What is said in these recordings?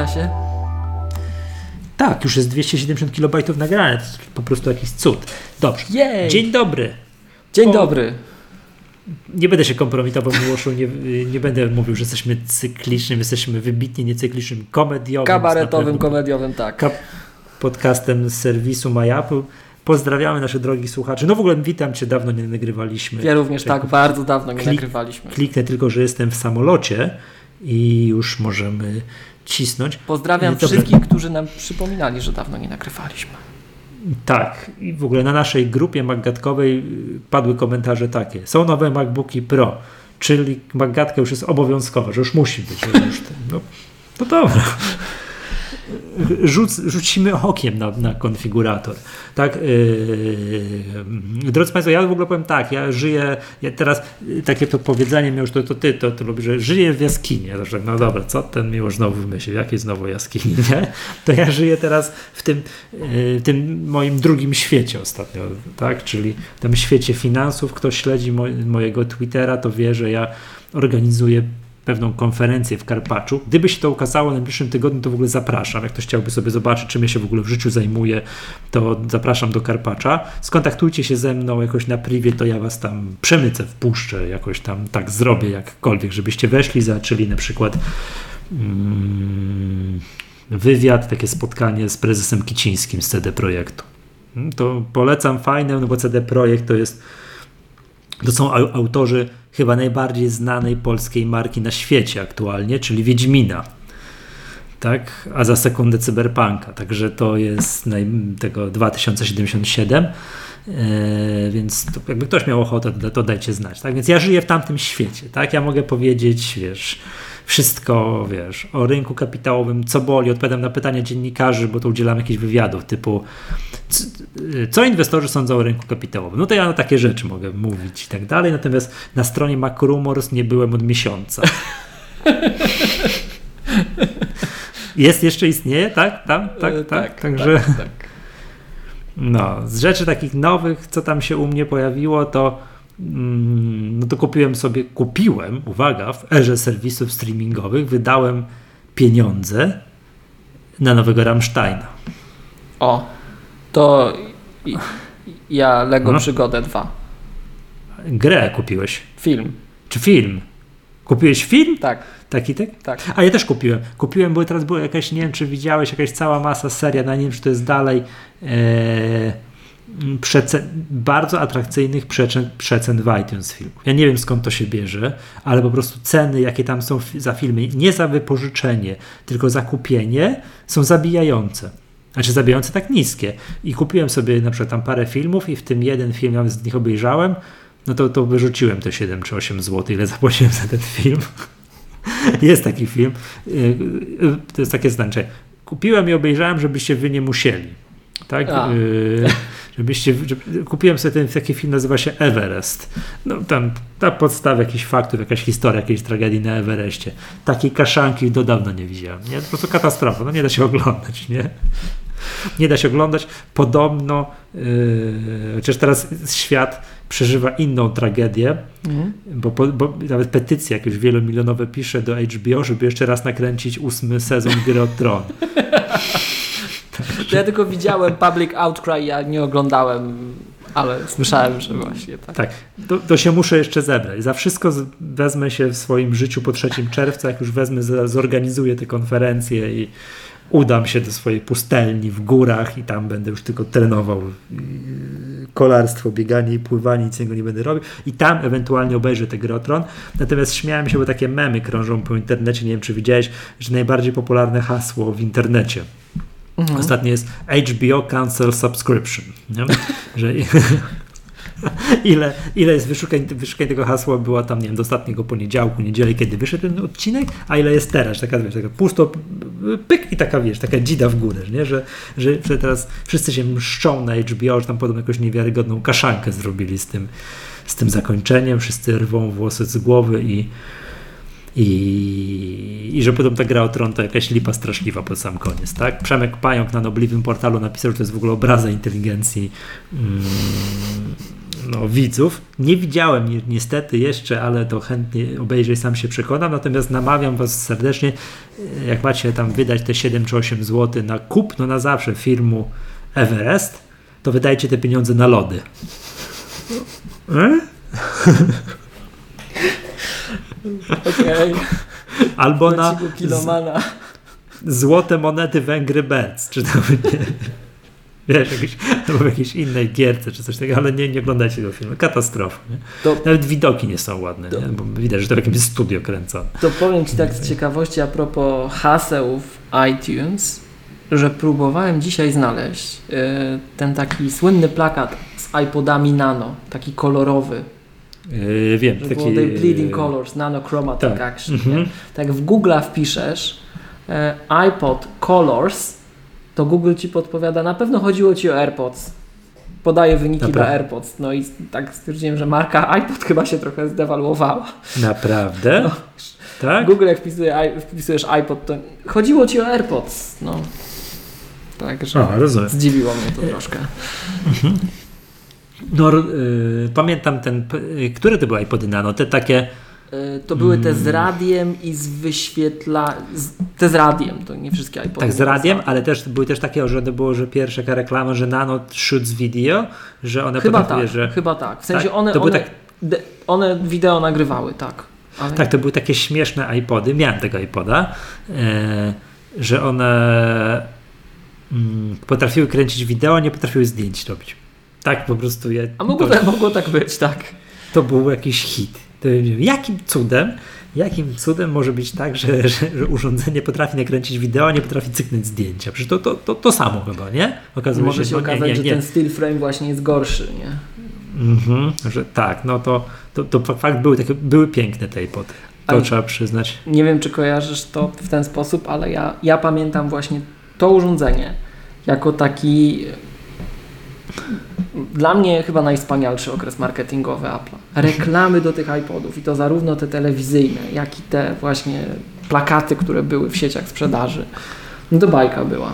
Odlicza się? Tak, już jest 270 KB nagrane. To jest po prostu jakiś cud. Dobrze. Jej. Dzień dobry. Dzień O, dobry. Nie będę się kompromitował, Miłoszu, nie, nie będę mówił, że jesteśmy cyklicznym, jesteśmy wybitnie niecyklicznym, komediowym. Kabaretowym, komediowym, tak. Podcastem z serwisu MyApple. Pozdrawiamy naszych drogich słuchaczy. No w ogóle witam Cię, dawno nie nagrywaliśmy. Ja również tak, bardzo dawno nie Klik- nagrywaliśmy. Kliknę tylko, że jestem w samolocie i już możemy cisnąć. Pozdrawiam Dobrze. wszystkich, którzy nam przypominali, że dawno nie nagrywaliśmy. Tak, i w ogóle na naszej grupie MacGatkowej y, padły komentarze takie. Są nowe MacBooki Pro, czyli MacGatka już jest obowiązkowa, że już musi być. Już no, to dobra. Rzuc, rzucimy okiem na, na konfigurator. Tak, yy, drodzy Państwo, ja w ogóle powiem tak, ja żyję, ja teraz yy, takie to powiedzenie miał, to, to ty, to, to lubisz, że żyję w jaskini. Tak, no dobra, co ten miłość znowu wymyślił, jakie znowu jaskini, nie? To ja żyję teraz w tym, yy, tym moim drugim świecie ostatnio, tak, czyli w tym świecie finansów. Kto śledzi moj, mojego Twittera, to wie, że ja organizuję pewną konferencję w Karpaczu. Gdyby się to ukazało w najbliższym tygodniu, to w ogóle zapraszam. Jak ktoś chciałby sobie zobaczyć, czym ja się w ogóle w życiu zajmuję, to zapraszam do Karpacza. Skontaktujcie się ze mną jakoś na privie, to ja was tam przemycę, wpuszczę, jakoś tam tak zrobię jakkolwiek, żebyście weszli, zaczęli na przykład mm, wywiad, takie spotkanie z prezesem Kicińskim z CD Projektu. Mm, To polecam, fajne, no bo CD Projekt to jest to są au- autorzy chyba najbardziej znanej polskiej marki na świecie aktualnie, czyli Wiedźmina. Tak, a za sekundę Cyberpunka. Także to jest naj, tego 2077. E, więc to, jakby ktoś miał ochotę, to, to dajcie znać. Tak? Więc ja żyję w tamtym świecie. Tak? Ja mogę powiedzieć, wiesz, wszystko, wiesz, o rynku kapitałowym, co boli, odpowiadam na pytania dziennikarzy, bo to udzielam jakichś wywiadów typu c- co inwestorzy sądzą o rynku kapitałowym. No to ja na takie rzeczy mogę mówić i tak dalej, natomiast na stronie MacRumors nie byłem od miesiąca. Jest jeszcze istnieje, tak? Tam, tak, E, tak. Także tak, tak. no, z rzeczy takich nowych, co tam się u mnie pojawiło, to no to kupiłem sobie, kupiłem, uwaga, w erze serwisów streamingowych, wydałem pieniądze na nowego Rammsteina. O, to ja Lego No. Przygodę 2. Grę kupiłeś, Film. czy film? Kupiłeś film? Tak, Taki tak? tak. A ja też kupiłem. Kupiłem, bo teraz była jakaś, nie wiem czy widziałeś, jakaś cała masa seria, no nie wiem czy to jest dalej e, przece- bardzo atrakcyjnych przecen, przecen w iTunes. Ja nie wiem skąd to się bierze, ale po prostu ceny, jakie tam są za filmy, nie za wypożyczenie, tylko za kupienie, są zabijające. Znaczy zabijające tak niskie. I kupiłem sobie na przykład tam parę filmów i w tym jeden film, ja z nich obejrzałem, no to, to wyrzuciłem te 7 czy 8 zł, ile zapłaciłem za ten film. Jest taki film. y, y, To jest takie znaczenie. Kupiłem i obejrzałem, żebyście wy nie musieli. Tak? Y, Żebyście, żeby, kupiłem sobie ten taki film, nazywa się Everest. No tam na podstawie jakichś faktów, jakaś historia, jakiejś tragedii na Everestie. Takiej kaszanki do dawna nie widziałem. Nie? Po prostu katastrofa. No nie da się oglądać, nie? Nie da się oglądać. Podobno, yy, chociaż teraz świat przeżywa inną tragedię, Mhm. bo, bo nawet petycje jakieś wielomilionowe pisze do HBO, żeby jeszcze raz nakręcić ósmy sezon Gry o Tron. Ja tylko widziałem Public Outcry, ja nie oglądałem, ale słyszałem, że właśnie tak. Tak, to, to się muszę jeszcze zebrać. Za wszystko wezmę się w swoim życiu po 3 czerwca, jak już wezmę, zorganizuję te konferencje i udam się do swojej pustelni w górach i tam będę już tylko trenował yy, kolarstwo, bieganie i pływanie, nic innego nie będę robił i tam ewentualnie obejrzę tę grę o Tron. Natomiast śmiałem się, bo takie memy krążą po internecie, nie wiem czy widziałeś, że najbardziej popularne hasło w internecie Mhm. Jest HBO Cancel Subscription. Nie? Że ile, ile jest wyszukań, wyszukań tego hasła było tam, nie wiem, do ostatniego poniedziałku, niedzieli, kiedy wyszedł ten odcinek, a ile jest teraz. Taka, wiesz, taka pusto, pyk i taka, wiesz, taka dzida w górę, nie? Że, że, że teraz wszyscy się mszczą na HBO, że tam podobno jakąś niewiarygodną kaszankę zrobili z tym, z tym zakończeniem, wszyscy rwą włosy z głowy i i, I że potem ta gra o tron to jakaś lipa straszliwa pod sam koniec, tak? Przemek Pająk na nobliwym portalu napisał, że to jest w ogóle obraza inteligencji mm, no, widzów. Nie widziałem ni- niestety jeszcze, ale to chętnie obejrzę i sam się przekonam. Natomiast namawiam Was serdecznie, jak macie tam wydać te 7 czy 8 zł na kupno na zawsze filmu Everest, to wydajcie te pieniądze na lody. E? Okej, Albo na okay. kilomana. złote monety Węgry Birds, czy tam nie, wiesz, jakieś, albo w jakiejś innej gierce, czy coś takiego, ale nie, nie oglądajcie tego filmu. Katastrofa. Nie? To, Nawet widoki nie są ładne, To- nie? bo widać, że to w jakimś studio kręcone. to powiem Ci tak z ciekawości a propos haseł w iTunes, że próbowałem dzisiaj znaleźć y, ten taki słynny plakat z iPodami Nano, taki kolorowy, Yy, wiem, że taki... było The Bleeding Colors, Nano Chromatic tak. Action. Mhm. nie? Tak w Google'a wpiszesz e, iPod Colors, to Google Ci podpowiada, na pewno chodziło Ci o AirPods. Podaje wyniki Dobra. dla AirPods. No i tak stwierdziłem, że marka iPod chyba się trochę zdewaluowała. Naprawdę? No. Tak? Google jak wpisuje, wpisujesz iPod, to chodziło Ci o AirPods. No. Także O, rozumiem. zdziwiło mnie to troszkę. No, yy, pamiętam ten, yy, które to były iPody Nano? Te takie, E, To były te z Mm. radiem i z wyświetla... Z, te z radiem, to nie wszystkie iPody. tak z radiem, ale też były też takie, że to było, że pierwsza taka reklama, że Nano shoots video, że one Chyba tak, że... chyba tak. W sensie Tak? one, one, tak- de, one wideo nagrywały, tak. Ale Tak, to były takie śmieszne iPody, miałem tego iPoda, e, że one mm, potrafiły kręcić wideo, nie potrafiły zdjęć robić. Tak po prostu. Ja, A mogło, to, tak, mogło tak być, tak. to był jakiś hit. Jakim cudem, jakim cudem może być tak, że, że, że urządzenie potrafi nakręcić wideo, a nie potrafi cyknąć zdjęcia? Przecież to, to, to, to samo chyba, nie? Okazuje Może się no, nie, okazać, nie, że nie. ten still frame właśnie jest gorszy, nie? Mhm, że tak, no to, to, to fakt były, takie, były piękne te iPody. To Ale- trzeba przyznać. Nie wiem, czy kojarzysz to w ten sposób, ale ja, ja pamiętam właśnie to urządzenie jako taki dla mnie chyba najwspanialszy okres marketingowy Apple'a. Reklamy do tych iPodów i to zarówno te telewizyjne, jak i te właśnie plakaty, które były w sieciach sprzedaży. No to bajka była.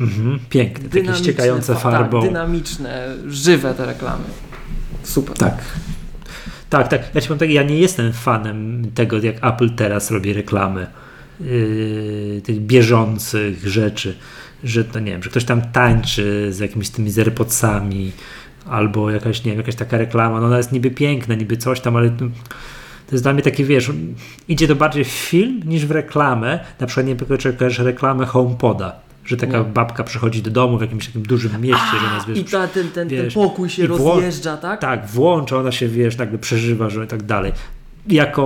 Mhm, piękne, takie ściekające fa- farbą. Tak, dynamiczne, żywe te reklamy. Super. Tak. Tak, tak. Ja ci powiem tak, ja nie jestem fanem tego, jak Apple teraz robi reklamy yy, tych bieżących rzeczy, że to nie wiem, że ktoś tam tańczy z jakimiś tymi z AirPodsami albo jakaś, nie wiem, jakaś taka reklama, no ona jest niby piękna, niby coś tam, ale to, jest dla mnie takie, wiesz, idzie to bardziej w film niż w reklamę. Na przykład nie wiem, czy kojarzysz reklamę HomePoda, że taka babka przychodzi do domu w jakimś takim dużym mieście, że ona jest, wiesz, I ta, ten, ten, ten wiesz, pokój się rozjeżdża, tak? tak, włącza, ona się, wiesz, nagle przeżywa, że i tak dalej. Jako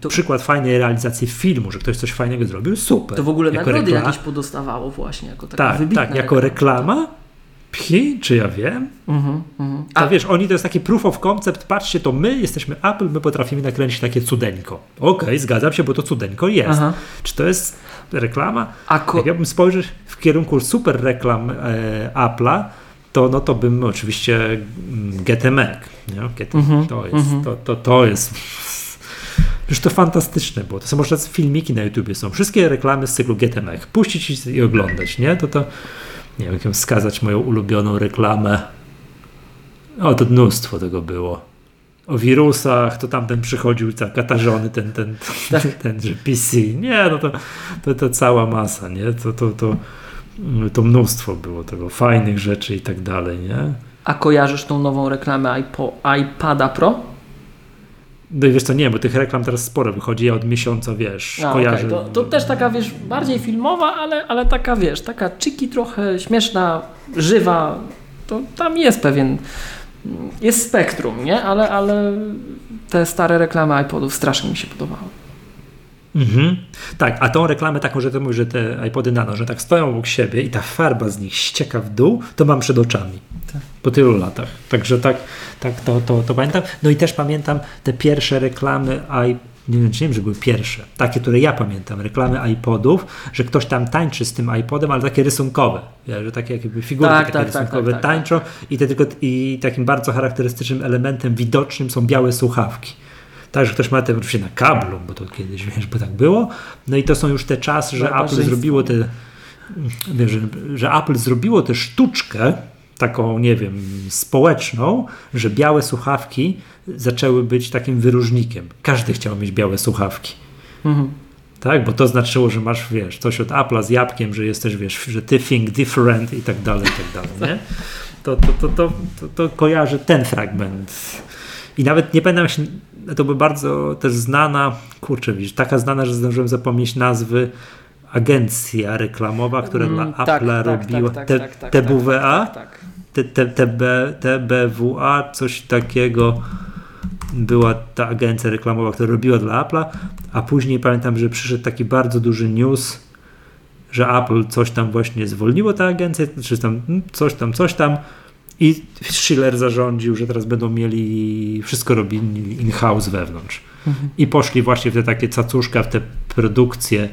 To- przykład fajnej realizacji filmu, że ktoś coś fajnego zrobił, super. To w ogóle jako nagrody jakieś podostawało właśnie, jako taka Tak, tak, jako reklama? Pchi, czy ja wiem? Mhm, mhm. A A wiesz, oni to jest taki proof of concept, patrzcie, to my jesteśmy Apple, my potrafimy nakręcić takie cudeńko. Okej, zgadzam się, bo to cudeńko jest. Aha. Czy to jest reklama? A ko- Jak ja bym spojrzeć w kierunku super reklam e, Apple'a, to no to bym oczywiście mm, Get a Mac. Nie? Get, Mhm, to, jest, mhm. to, to, to jest. Już to fantastyczne było. To są może filmiki na YouTubie są. Wszystkie reklamy z cyklu Mac. Puścić i oglądać, nie? To to nie wiem, jak ją wskazać moją ulubioną reklamę. O, to mnóstwo tego było. O wirusach, to tamten przychodził tak katarzony, ten, ten, Tak. ten, ten, że PC. Nie, no to, to, to cała masa, nie? To, to, to, to mnóstwo było tego, fajnych rzeczy i tak dalej, nie? A kojarzysz tą nową reklamę iPo, iPada Pro? No i wiesz co, nie, bo tych reklam teraz sporo wychodzi, ja od miesiąca, wiesz, A, kojarzę. okej. to, to też taka, wiesz, bardziej filmowa, ale, ale taka, wiesz, taka czyki trochę śmieszna, żywa. To tam jest pewien, jest spektrum, nie? Ale, ale te stare reklamy iPodów strasznie mi się podobały. Mhm. Tak, a tą reklamę taką, że to mówisz, że te iPody Nano, że tak stoją obok siebie i ta farba z nich ścieka w dół, to mam przed oczami. Tak. Po tylu latach. Także tak, tak to, to, to pamiętam. No i też pamiętam te pierwsze reklamy i nie wiem, czy nie wiem, że były pierwsze, takie, które ja pamiętam, reklamy iPodów, że ktoś tam tańczy z tym iPodem, ale takie rysunkowe, że takie jakby figurki Tak, takie tak, tak, rysunkowe tak, tak, tańczą i, te tylko, i takim bardzo charakterystycznym elementem widocznym są białe słuchawki. Tak, że ktoś ma te oczywiście na kablu, bo to kiedyś, wiesz, bo tak było. No i to są już te czasy, że Apple zrobiło te, wiesz, że, że Apple zrobiło tę sztuczkę taką, nie wiem, społeczną, że białe słuchawki zaczęły być takim wyróżnikiem. Każdy chciał mieć białe słuchawki. Mhm. Tak, bo to znaczyło, że masz, wiesz, coś od Apple'a z jabłkiem, że jesteś, wiesz, że ty think different i tak dalej, i tak dalej, nie? To, to, to, to, to, to kojarzy ten fragment. I nawet nie pamiętam się, to by bardzo też znana, kurczę, widzisz, taka znana, że zdążyłem zapomnieć nazwy, agencja reklamowa, która Mm, dla tak, Apple'a tak, robiła tak, te- tak, tak, TBWA, Tak, tak. T- T- TB, TBWA, coś takiego była ta agencja reklamowa, która robiła dla Apple'a, a później pamiętam, że przyszedł taki bardzo duży news, że Apple coś tam właśnie zwolniło tę agencję, czy tam mm, coś tam, coś tam i Schiller zarządził, że teraz będą mieli wszystko robili in-house wewnątrz. Mhm. I poszli właśnie w te takie cacuszka, w te produkcje,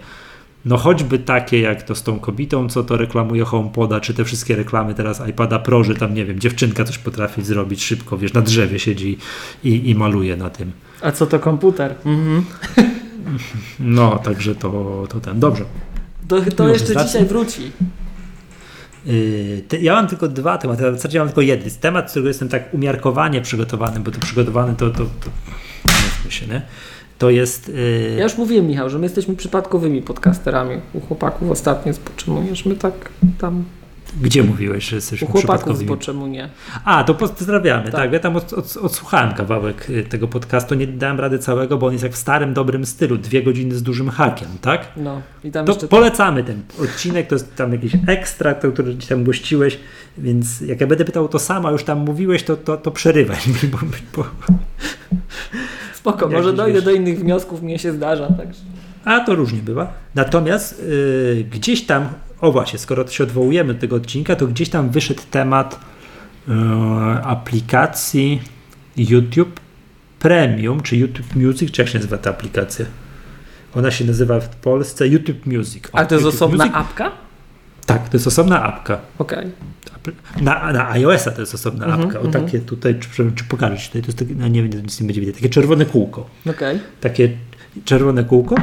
no choćby takie jak to z tą kobietą, co to reklamuje HomePoda, czy te wszystkie reklamy teraz iPada Pro, że tam, nie wiem, dziewczynka coś potrafi zrobić szybko, wiesz, na drzewie siedzi i, i maluje na tym. A co to komputer? Mhm. No, także to, to ten. Dobrze. To, to Już jeszcze zacznę? dzisiaj wróci. Yy, ja mam tylko dwa tematy, w zasadzie mam tylko jeden. Temat, którego jestem tak umiarkowanie przygotowany, bo to przygotowany to, to, to się, nie? To jest... Yy, Ja już mówiłem, Michał, że my jesteśmy przypadkowymi podcasterami. U chłopaków ostatnio z Poczemujesz. My tak tam. Gdzie mówiłeś, że U jesteśmy chłopaków przypadkowymi? Poczemu nie. A, to pozdrawiamy. Tak, Tak. ja tam od, od, odsłuchałem kawałek y, tego podcastu, nie dałem rady całego, bo on jest jak w starym, dobrym stylu. Dwie godziny z dużym hakiem, tak? No i tam To jeszcze. polecamy ten odcinek, to jest tam jakiś ekstrakt, który gdzieś tam gościłeś, więc jak ja będę pytał to samo, a już tam mówiłeś, to, to, to przerywaj mi, bo, bo, Spoko, jakiś, może dojdę wiesz- do innych wniosków, mnie się zdarza. Także. A to różnie bywa. Natomiast y, gdzieś tam, o właśnie, skoro się odwołujemy do tego odcinka, to gdzieś tam wyszedł temat y, aplikacji YouTube Premium, czy YouTube Music, czy jak się nazywa ta aplikacja? Ona się nazywa w Polsce YouTube Music. O, Ale to jest YouTube osobna Music? apka? Tak, to jest osobna apka. Okej. Na, na iOS-a to jest osobna Mhm, apka. O mhm. takie tutaj, czy, czy pokażę ci tutaj, to jest takie, no nie wiem, nic nie będzie widać, takie czerwone kółko. Okej. takie czerwone kółko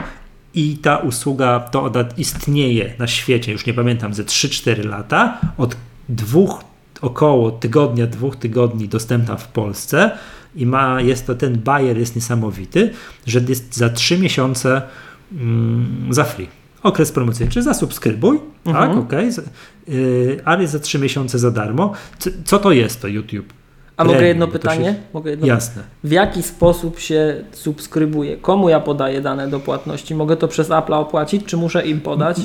i ta usługa to istnieje na świecie, już nie pamiętam, ze 3-4 lata, od dwóch, około tygodnia, dwóch tygodni dostępna w Polsce i ma, jest to, ten bajer jest niesamowity, że jest za 3 miesiące mm, za free. Okres promocyjny, czy zasubskrybuj, tak, Mhm. okej, z- yy, ale jest za 3 miesiące za darmo. Co, co to jest to YouTube? A mogę Premium, jedno bo to pytanie? się- Mogę jedno Jasne. W jaki sposób się subskrybuje? Komu ja podaję dane do płatności? Mogę to przez Apple'a opłacić, czy muszę im podać?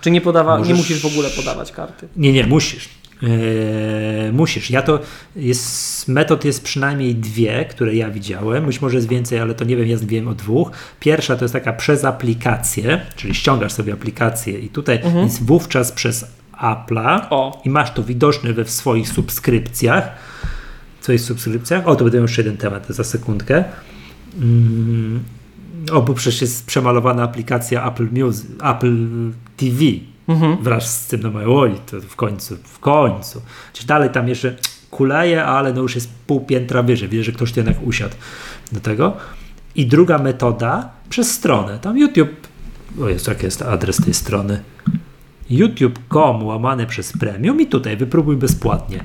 Czy nie, podawa- nie Możesz- musisz w ogóle podawać karty? Nie, nie, musisz. Eee, musisz. Ja to jest, metod jest przynajmniej dwie, które ja widziałem. Być może jest więcej, ale to nie wiem, ja wiem o dwóch. Pierwsza to jest taka przez aplikację, czyli ściągasz sobie aplikację i tutaj Mhm. wówczas przez Apple'a O, i masz to widoczne we swoich subskrypcjach. Co jest w subskrypcjach? O, to będę jeszcze jeden temat za sekundkę. Mm, o, bo przecież jest przemalowana aplikacja Apple Music, Apple TV mhm. wraz z tym, no mają, oj, to w końcu, w końcu. Czy dalej tam jeszcze kuleje, ale no już jest pół piętra wyżej. Widzę, że ktoś tu jednak usiadł do tego. I druga metoda przez stronę. Tam YouTube, o jest, jaki jest adres tej strony? youtube.com łamane przez premium i tutaj wypróbuj bezpłatnie.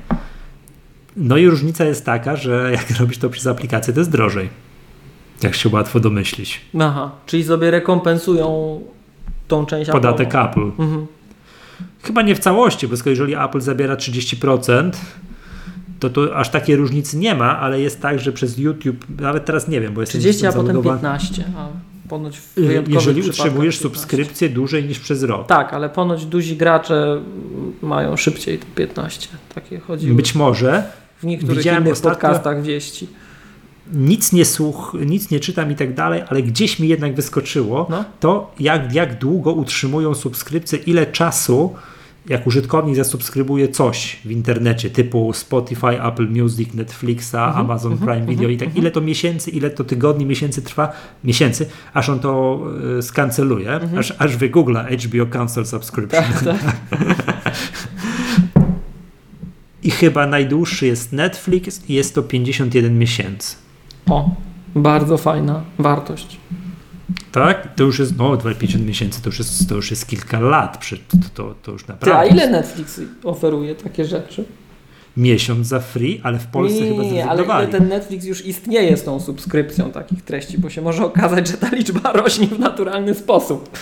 No i różnica jest taka, że jak robisz to przez aplikację, to jest drożej. Jak się łatwo domyślić. Aha, czyli sobie rekompensują tą część Podatek Apple'ową. Apple. Mhm. Chyba nie w całości, bo skoro jeżeli Apple zabiera 30%, to tu aż takiej różnicy nie ma, ale jest tak, że przez YouTube, nawet teraz nie wiem, bo jestem 30, a potem zalogowany. 15. A ponoć w wyjątkowych Jeżeli utrzymujesz 15. subskrypcję dłużej niż przez rok. Tak, ale ponoć duzi gracze mają szybciej te 15. Takie chodziły Być może w niektórych widziałem innych ostatnio- podcastach wieści. nic nie słuch, nic nie czytam i tak dalej, ale gdzieś mi jednak wyskoczyło No. to, jak, jak długo utrzymują subskrypcję, ile czasu, jak użytkownik zasubskrybuje coś w internecie, typu Spotify, Apple Music, Netflixa, Mhm, Amazon Prime Video i tak, ile to miesięcy, ile to tygodni, miesięcy trwa, miesięcy, aż on to y, skanceluje, aż, aż wygoogla HBO Cancel Subscription. Mhm. Tak, tak. I chyba najdłuższy jest Netflix i jest to 51 miesięcy. O, bardzo fajna wartość. Tak? To już jest, no 50 miesięcy to już jest, to już jest kilka lat. Przed, to, to, już naprawdę. a ile Netflix oferuje takie rzeczy? Miesiąc za free, ale w Polsce nie, chyba nie, nie, ale ile ten Netflix już istnieje z tą subskrypcją takich treści, bo się może okazać, że ta liczba rośnie w naturalny sposób.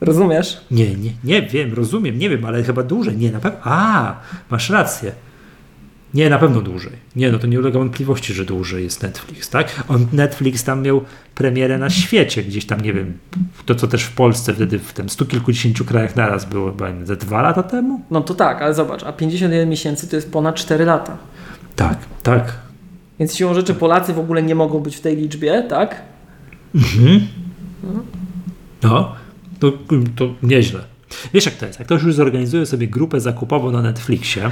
Rozumiesz? Nie, nie, nie wiem, rozumiem, nie wiem, ale chyba dłużej. Nie, na pewno. A, masz rację. Nie, na pewno dłużej. Nie, no to nie ulega wątpliwości, że dłużej jest Netflix, tak? On, Netflix tam miał premierę na świecie, gdzieś tam, nie wiem, to co też w Polsce wtedy w tym stu kilkudziesięciu krajach naraz było chyba ze dwa lata temu? No to tak, ale zobacz, a 51 miesięcy to jest ponad 4 lata. Tak, tak. Więc siłą rzeczy Polacy w ogóle nie mogą być w tej liczbie, tak? No, to, to nieźle. Wiesz jak to jest? Jak ktoś już zorganizuje sobie grupę zakupową na Netflixie,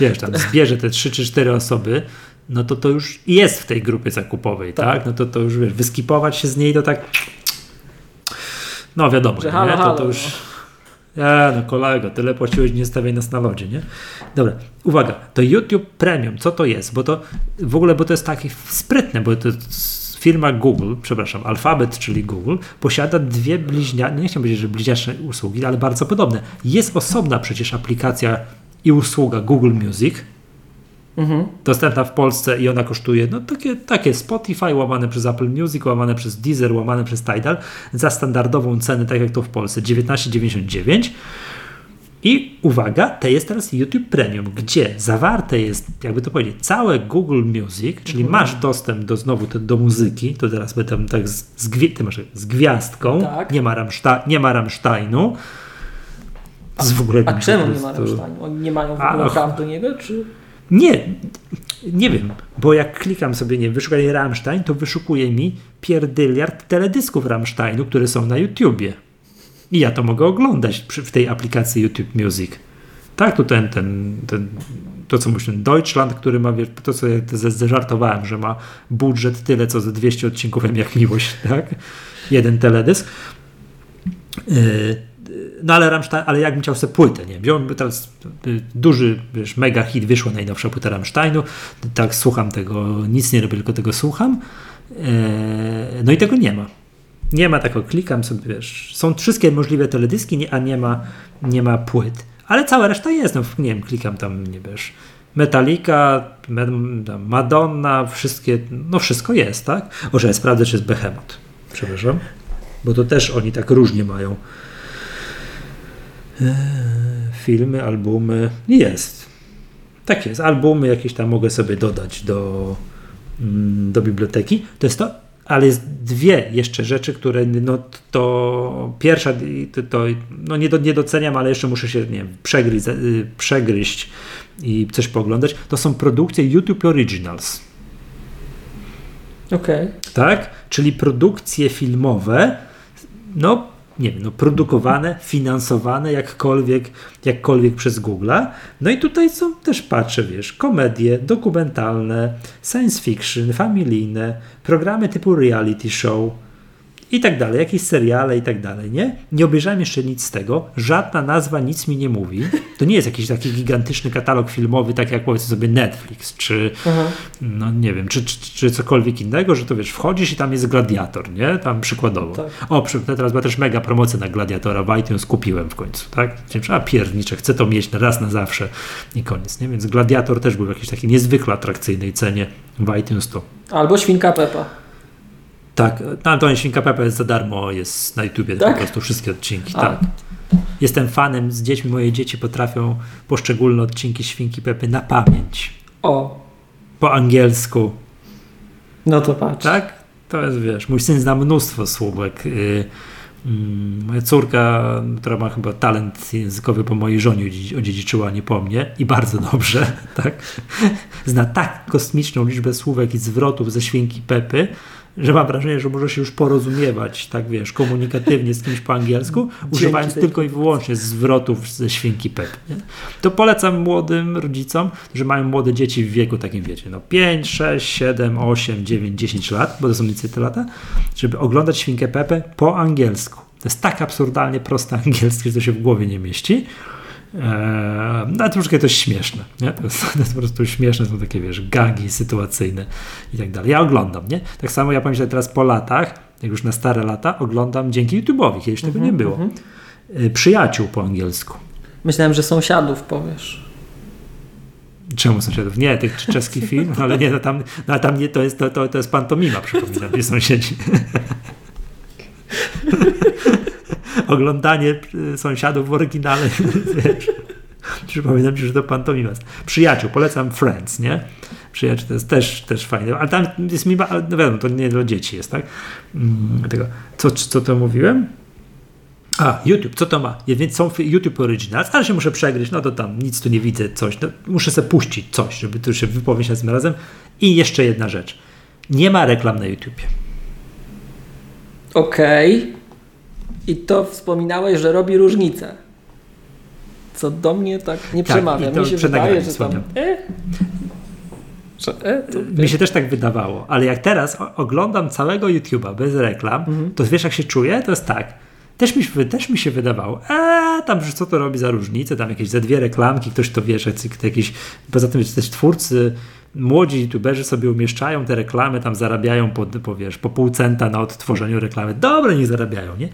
wiesz, tam zbierze te 3 czy 4 osoby, no to to już jest w tej grupie zakupowej, tak? Tak. No to to już, wiesz, wyskipować się z niej to tak... No wiadomo, Że nie? halo, to, halo, to już... Ja, no kolego, tyle płaciłeś, nie stawiaj nas na lodzie, nie? Dobra, uwaga, to YouTube Premium, co to jest? Bo to w ogóle, bo to jest takie sprytne, bo to firma Google, przepraszam, Alphabet, czyli Google, posiada dwie bliźniacze, nie chciałbym powiedzieć, że bliźniacze usługi, ale bardzo podobne. Jest osobna przecież aplikacja i usługa Google Music, Mhm. dostępna w Polsce i ona kosztuje no takie, takie Spotify łamane przez Apple Music, łamane przez Deezer, łamane przez Tidal za standardową cenę, tak jak to w Polsce, 19,99 i uwaga, to jest teraz YouTube Premium, gdzie zawarte jest, jakby to powiedzieć, całe Google Music, czyli Mhm. masz dostęp do znowu te, do muzyki, to teraz by tam tak z, z, ty masz, z gwiazdką, Tak. nie, ma Rammsta- nie ma Rammsteinu. Z w ogóle A czemu nie ma Rammsteinu? Oni nie mają w A, ogóle praw do niego, czy... Nie, nie wiem, bo jak klikam sobie, nie wyszukaj Rammstein, to wyszukuje mi pierdyliard teledysków Rammsteinu, które są na YouTubie. I ja to mogę oglądać przy, w tej aplikacji YouTube Music. Tak, tu ten, ten, ten to co myślę, Deutschland, który ma, wiesz, to co ja zażartowałem, że ma budżet tyle, co ze 200 odcinków M jak miłość, tak? Jeden teledysk. Yy, no ale Rammstein, ale jakbym chciał sobie płytę, nie? Wziąłem teraz y, duży, wiesz, mega hit, wyszła najnowsza płyta Rammsteinu, tak słucham tego, nic nie robię, tylko tego słucham. Yy, no i tego nie ma. Nie ma tego, klikam sobie, wiesz, są wszystkie możliwe teledyski, a nie ma, nie ma płyt. Ale cała reszta jest, no nie wiem, klikam tam, nie wiesz, Metallica, Madonna, wszystkie, no wszystko jest, tak? O, że ja sprawdzę, czy jest Behemoth. Przepraszam. Bo to też oni tak różnie mają. Eee, filmy, albumy. Jest. Tak jest. Albumy jakieś tam mogę sobie dodać do, mm, do biblioteki. To jest to. Ale jest dwie jeszcze rzeczy, które no to pierwsza to, to no nie, do, nie doceniam, ale jeszcze muszę się nie wiem, przegryźć, y, przegryźć i coś pooglądać. To są produkcje YouTube Originals Okej. tak? Czyli produkcje filmowe, no nie wiem, no produkowane, finansowane jakkolwiek, jakkolwiek przez Google'a. No i tutaj są też patrzę, wiesz, komedie, dokumentalne, science fiction, familijne, programy typu reality show i tak dalej, jakieś seriale i tak dalej, nie? Nie obejrzałem jeszcze nic z tego, żadna nazwa nic mi nie mówi. To nie jest jakiś taki gigantyczny katalog filmowy, tak jak powiedzmy sobie Netflix, czy Aha. no nie wiem, czy, czy, czy cokolwiek innego, że to wiesz, wchodzisz i tam jest gladiator, nie? Tam przykładowo. Tak. O, przy, teraz była też mega promocja na gladiatora w iTunes, kupiłem w końcu, tak? A pierniczę, chcę to mieć raz na zawsze i koniec, nie? Więc gladiator też był w jakiejś takiej niezwykle atrakcyjnej cenie w iTunes to. Albo Świnka Pepa. Tak, no, ale to nie Świnka Pepa jest za darmo, jest na YouTubie Tak? po prostu wszystkie odcinki, A. tak. Jestem fanem z dziećmi, moje dzieci potrafią poszczególne odcinki Świnki Pepy na pamięć. O, Po angielsku, no to patrz. Tak? To jest, wiesz, mój syn zna mnóstwo słówek. Y, mm, moja córka, która ma chyba talent językowy po mojej żonie odziedzi- odziedziczyła, nie po mnie i bardzo dobrze, tak? Zna tak kosmiczną liczbę słówek i zwrotów ze świnki Pepy, że mam wrażenie, że może się już porozumiewać, tak wiesz, komunikatywnie z kimś po angielsku, używając tylko i wyłącznie zwrotów ze świnki Pepy. Nie? To polecam młodym rodzicom, że mają młode dzieci w wieku takim, wiecie, no 5, 6, 7, 8, 9, 10 lat, bo to są więcej te lata, żeby oglądać świnkę Pepę po angielsku. To jest tak absurdalnie proste angielskie, że to się w głowie nie mieści. Eee, no troszkę to jest śmieszne. Nie? To, jest, to jest po prostu śmieszne, są takie wiesz, gagi sytuacyjne i tak dalej. Ja oglądam, nie? Tak samo ja pomyślę teraz po latach, jak już na stare lata, oglądam dzięki YouTube'owi, kiedyś tego nie było. Eee, Przyjaciół po angielsku. Myślałem, że sąsiadów powiesz. Czemu sąsiadów? Nie, tych czeski film, ale nie, no tam, no, tam nie, to jest, to, to, to jest pantomima, przypominam, nie sąsiedzi. Oglądanie y, sąsiadów w oryginale, przypominam ci, że to pantomima. Przyjaciół, polecam Friends, nie? Przyjaciół to jest też, też fajne, ale tam jest mima, no wiadomo, to nie dla dzieci jest, tak? Mm, tego. Co, co to mówiłem? A, YouTube, co to ma? Więc są YouTube Originals, ale się muszę przegryźć, no to tam nic tu nie widzę, coś. No, muszę sobie puścić coś, żeby tu się wypowiedzieć tym razem. I jeszcze jedna rzecz. Nie ma reklam na YouTubie. Okej. Okay. I to wspominałeś, że robi różnicę. Co do mnie tak nie tak, przemawia. Mi się wydaje, że tam... E? Że, e, to... Mi się też tak wydawało, ale jak teraz oglądam całego YouTube'a bez reklam, mhm. to wiesz jak się czuję? To jest tak też mi, też mi się wydawało, a tam, że co to robi za różnicę, tam jakieś ze dwie reklamki, ktoś to wiesz, jakieś, poza tym też twórcy, młodzi youtuberzy sobie umieszczają te reklamy, tam zarabiają po, po, wiesz, po pół centa na odtworzeniu reklamy. Dobre nie zarabiają, nie?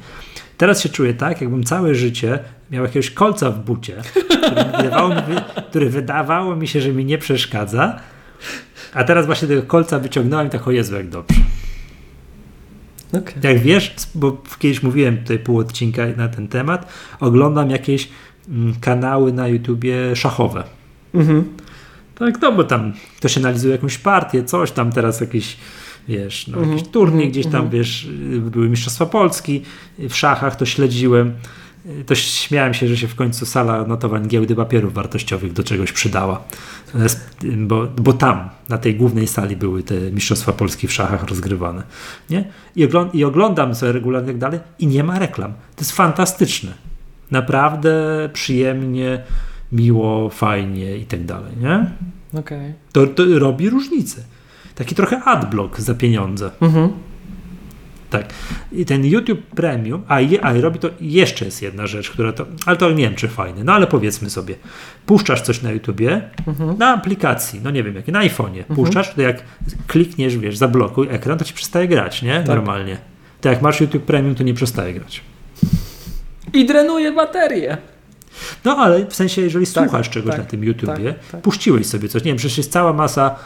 Teraz się czuję tak, jakbym całe życie miał jakiegoś kolca w bucie, który wydawało mi, który wydawało mi się, że mi nie przeszkadza, a teraz właśnie tego kolca wyciągnąłem i tak o Jezu, jak dobrze. Okay. Jak wiesz, bo kiedyś mówiłem tutaj pół odcinka na ten temat, oglądam jakieś mm, kanały na YouTubie szachowe. Mhm. Tak, no bo tam ktoś analizuje jakąś partię, coś tam teraz jakiś wiesz, no, jakiś mhm. turniej gdzieś tam, mhm. wiesz, były Mistrzostwa Polski w szachach, to śledziłem to śmiałem się, że się w końcu sala notowań giełdy papierów wartościowych do czegoś przydała. Bo, bo tam, na tej głównej sali były te Mistrzostwa Polski w szachach rozgrywane. Nie? I, ogląd i oglądam sobie regularnie tak dalej i nie ma reklam. To jest fantastyczne. Naprawdę przyjemnie, miło, fajnie i tak dalej. Nie? Okay. To, to robi różnicę. Taki trochę adblock za pieniądze. Mhm. Tak. I ten YouTube Premium, a, je, a robi to jeszcze jest jedna rzecz, która to, ale to nie wiem czy fajne, no ale powiedzmy sobie, puszczasz coś na YouTubie, mhm. na aplikacji, no nie wiem jakie, na iPhone'ie, mhm. puszczasz, to jak klikniesz, wiesz, zablokuj ekran, to ci przestaje grać, nie? Tak. Normalnie. To jak masz YouTube Premium, to nie przestaje grać. I drenuje baterię. No ale w sensie, jeżeli tak, słuchasz czegoś tak, na tym YouTubie, tak, tak. puściłeś sobie coś, nie wiem, przecież jest cała masa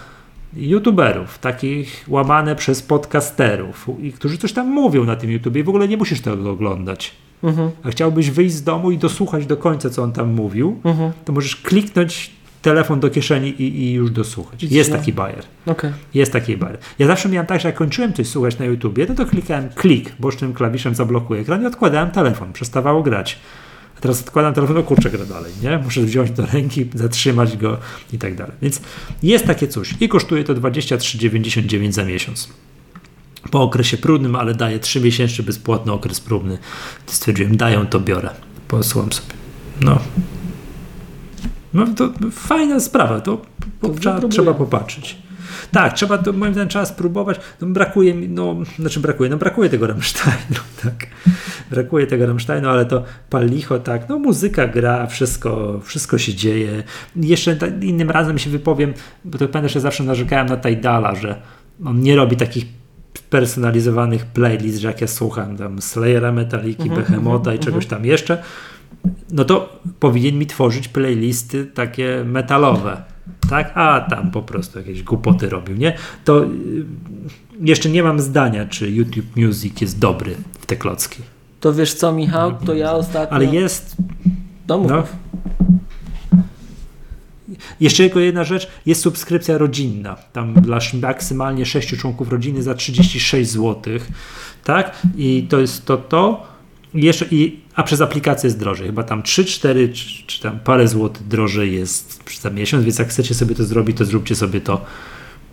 youtuberów, takich łamane przez podcasterów, i którzy coś tam mówią na tym YouTubie i w ogóle nie musisz tego oglądać. Mhm. A chciałbyś wyjść z domu i dosłuchać do końca, co on tam mówił, mhm. to możesz kliknąć telefon do kieszeni i, i już dosłuchać. Jest taki bajer. Okay. Jest taki bajer. Ja zawsze miałem tak, że jak kończyłem coś słuchać na YouTubie, no to klikałem klik, bocznym klawiszem zablokuję ekran i odkładałem telefon. Przestawało grać. Teraz odkładam telefon, no kurczę, gra dalej, nie? Muszę wziąć do ręki, zatrzymać go i tak dalej. Więc jest takie coś i kosztuje to 23,99 za miesiąc. Po okresie próbnym, ale daje 3 miesięczny bezpłatny okres próbny. Stwierdziłem, dają to, biorę. Posłucham sobie. No. No to fajna sprawa, to, to trzeba, trzeba popatrzeć. Tak, trzeba to moim zdaniem trzeba spróbować. No, brakuje mi, no, znaczy brakuje, no brakuje tego Rammsteinu, tak. Brakuje tego Rammsteinu, ale to pal licho, tak. No muzyka gra, wszystko, wszystko się dzieje. Jeszcze innym razem się wypowiem, bo to pamiętam, że zawsze narzekałem na Tajdala, że on nie robi takich personalizowanych playlist, że jak ja słucham tam Slayera, Metaliki, mm -hmm, Behemota mm -hmm, i czegoś tam jeszcze, no to powinien mi tworzyć playlisty takie metalowe tak? A tam po prostu jakieś głupoty robił, nie? To y, jeszcze nie mam zdania, czy YouTube Music jest dobry w te klocki. To wiesz co, Michał, to ja ostatnio... Ale jest... No, no. Jeszcze tylko jedna rzecz, jest subskrypcja rodzinna. Tam dla maksymalnie 6 członków rodziny za 36 zł. Tak? I to jest to to. I jeszcze, i, a przez aplikację jest drożej. Chyba tam 3, 4 czy, czy tam parę złotych drożej jest za miesiąc, więc jak chcecie sobie to zrobić, to zróbcie sobie to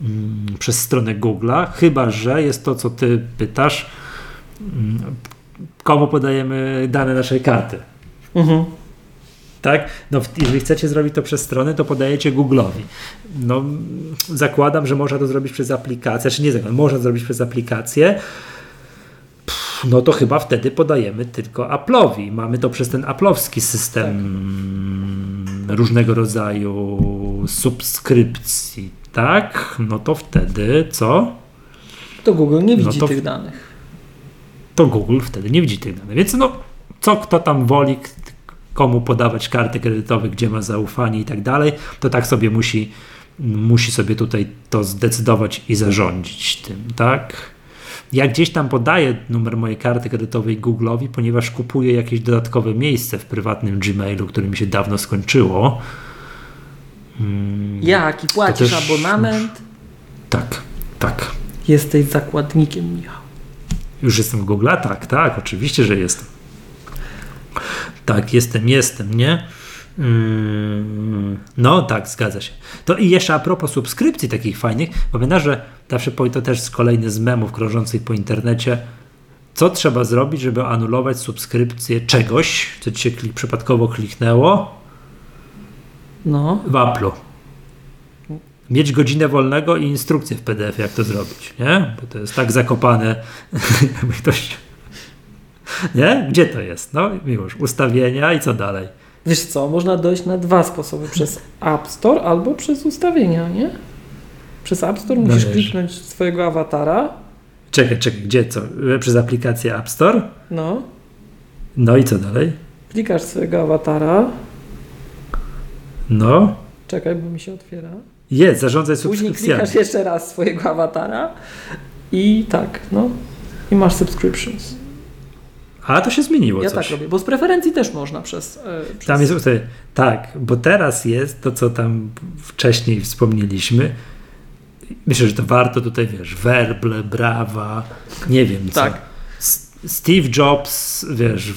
mm, przez stronę Google'a. Chyba, że jest to, co ty pytasz, mm, komu podajemy dane naszej karty. Mhm. Tak? No, jeżeli chcecie zrobić to przez stronę, to podajecie Google'owi. No, zakładam, że można to zrobić przez aplikację, czy nie zakładam, można to zrobić przez aplikację no to chyba wtedy podajemy tylko Apple'owi. Mamy to przez ten Apple'owski system różnego rodzaju subskrypcji, tak? No to wtedy co? To Google nie No widzi to- tych danych. To Google wtedy nie widzi tych danych. Więc no, co kto tam woli, komu podawać karty kredytowe, gdzie ma zaufanie i tak dalej, to tak sobie musi, musi sobie tutaj to zdecydować i zarządzić tym, tak? Ja gdzieś tam podaję numer mojej karty kredytowej Google'owi, ponieważ kupuję jakieś dodatkowe miejsce w prywatnym Gmailu, które mi się dawno skończyło. Mm, Jak i płacisz też- abonament, Tak, tak. jesteś zakładnikiem, Michał. Już jestem w Google? Tak, tak, oczywiście, że jestem. Tak, jestem, jestem, nie? Mm, No tak, zgadza się. To i jeszcze a propos subskrypcji takich fajnych, pamiętam, że zawsze to też z kolejny z memów krążących po internecie. Co trzeba zrobić, żeby anulować subskrypcję czegoś, co ci się klik, przypadkowo kliknęło No, w Apple'u? Mieć godzinę wolnego i instrukcję w PDF, jak to zrobić, nie? Bo to jest tak zakopane, jakby ktoś... Nie? Gdzie to jest? No, miłość, ustawienia i co dalej? Wiesz co, można dojść na dwa sposoby. Przez App Store albo przez ustawienia, nie? Przez App Store musisz Należy. kliknąć swojego awatara. Czekaj, czekaj, gdzie co? Przez aplikację App Store? No, No i co dalej? klikasz swojego awatara. No, Czekaj, bo mi się otwiera. jest, zarządzaj Później subskrypcjami. klikasz jeszcze raz swojego awatara i tak, no. I masz subscriptions. A, to się zmieniło Ja coś. tak robię, bo z preferencji też można przez. e, przez... Tam jest, tak, bo teraz jest to, co tam wcześniej wspomnieliśmy. Myślę, że to warto tutaj, wiesz, werble, brawa, nie wiem co. Tak. Steve Jobs, wiesz,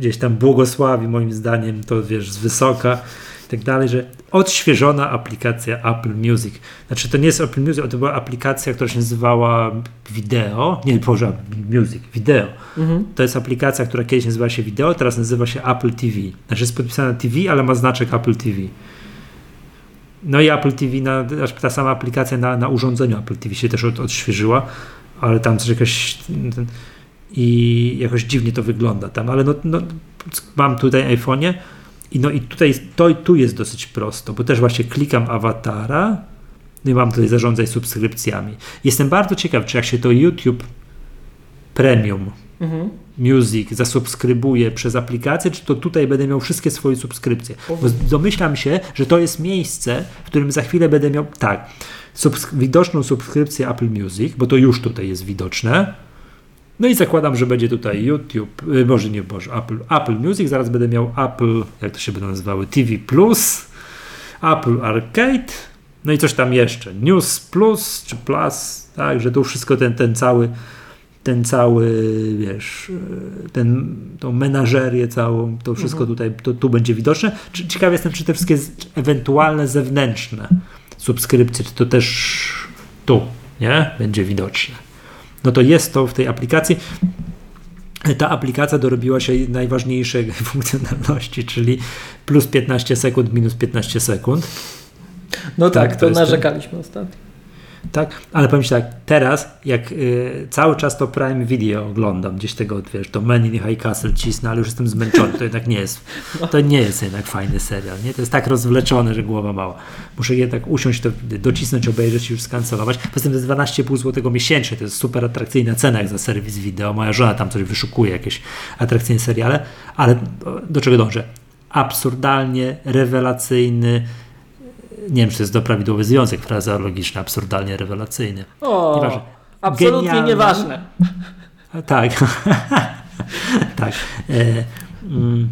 gdzieś tam błogosławi moim zdaniem to, wiesz, z wysoka i tak dalej, że odświeżona aplikacja Apple Music. Znaczy to nie jest Apple Music, to była aplikacja, która się nazywała Video, nie, Boże, Music, Video. Mhm. To jest aplikacja, która kiedyś nazywała się Video, teraz nazywa się Apple TV. Znaczy jest podpisana TV, ale ma znaczek Apple TV. No i Apple TV, na, aż ta sama aplikacja na, na urządzeniu Apple TV się też od, odświeżyła, ale tam coś jakaś ten, i jakoś dziwnie to wygląda tam, ale no, no mam tutaj iPhone'ie i no i tutaj to, tu jest dosyć prosto, bo też właśnie klikam awatara no i mam tutaj zarządzać subskrypcjami. Jestem bardzo ciekaw, czy jak się to YouTube Premium Mhm. Music zasubskrybuję przez aplikację, czy to tutaj będę miał wszystkie swoje subskrypcje. Bo domyślam się, że to jest miejsce, w którym za chwilę będę miał tak, subsk- widoczną subskrypcję Apple Music, bo to już tutaj jest widoczne. No i zakładam, że będzie tutaj YouTube, y, może nie, Boże, Apple, Apple Music, zaraz będę miał Apple, jak to się będą nazywały, TV Plus, Apple Arcade, no i coś tam jeszcze, News Plus czy Plus, tak, że tu wszystko ten, ten cały ten cały, wiesz, e, ten, tą menażerię całą, to wszystko Mhm. tutaj, to, tu będzie widoczne. Ciekaw jestem, czy te wszystkie ewentualne zewnętrzne subskrypcje, czy to też tu, nie? Będzie widoczne. No to jest to w tej aplikacji. Ta aplikacja dorobiła się najważniejszej funkcjonalności, czyli plus 15 sekund, minus 15 sekund. No Tak, tak, to to, jest ten- narzekaliśmy ostatnio. Tak, ale powiem Ci tak, teraz jak y, cały czas to Prime Video oglądam, gdzieś tego, wiesz, to Men in High Castle cisnę, ale już jestem zmęczony, to jednak nie jest, to nie jest jednak fajny serial, nie? To jest tak rozwleczone, że głowa mała. Muszę jednak usiąść, to docisnąć, obejrzeć i już skancelować. Poza tym to jest 12,5 zł miesięcznie, to jest super atrakcyjna cena jak za serwis wideo. Moja żona tam coś wyszukuje, jakieś atrakcyjne seriale, ale do czego dążę? Absurdalnie, rewelacyjny, nie wiem, czy to jest do prawidłowy związek frazeologiczny, absurdalnie rewelacyjny. O, Nieważne. absolutnie Genialne. nieważne. Tak. tak. E, mm,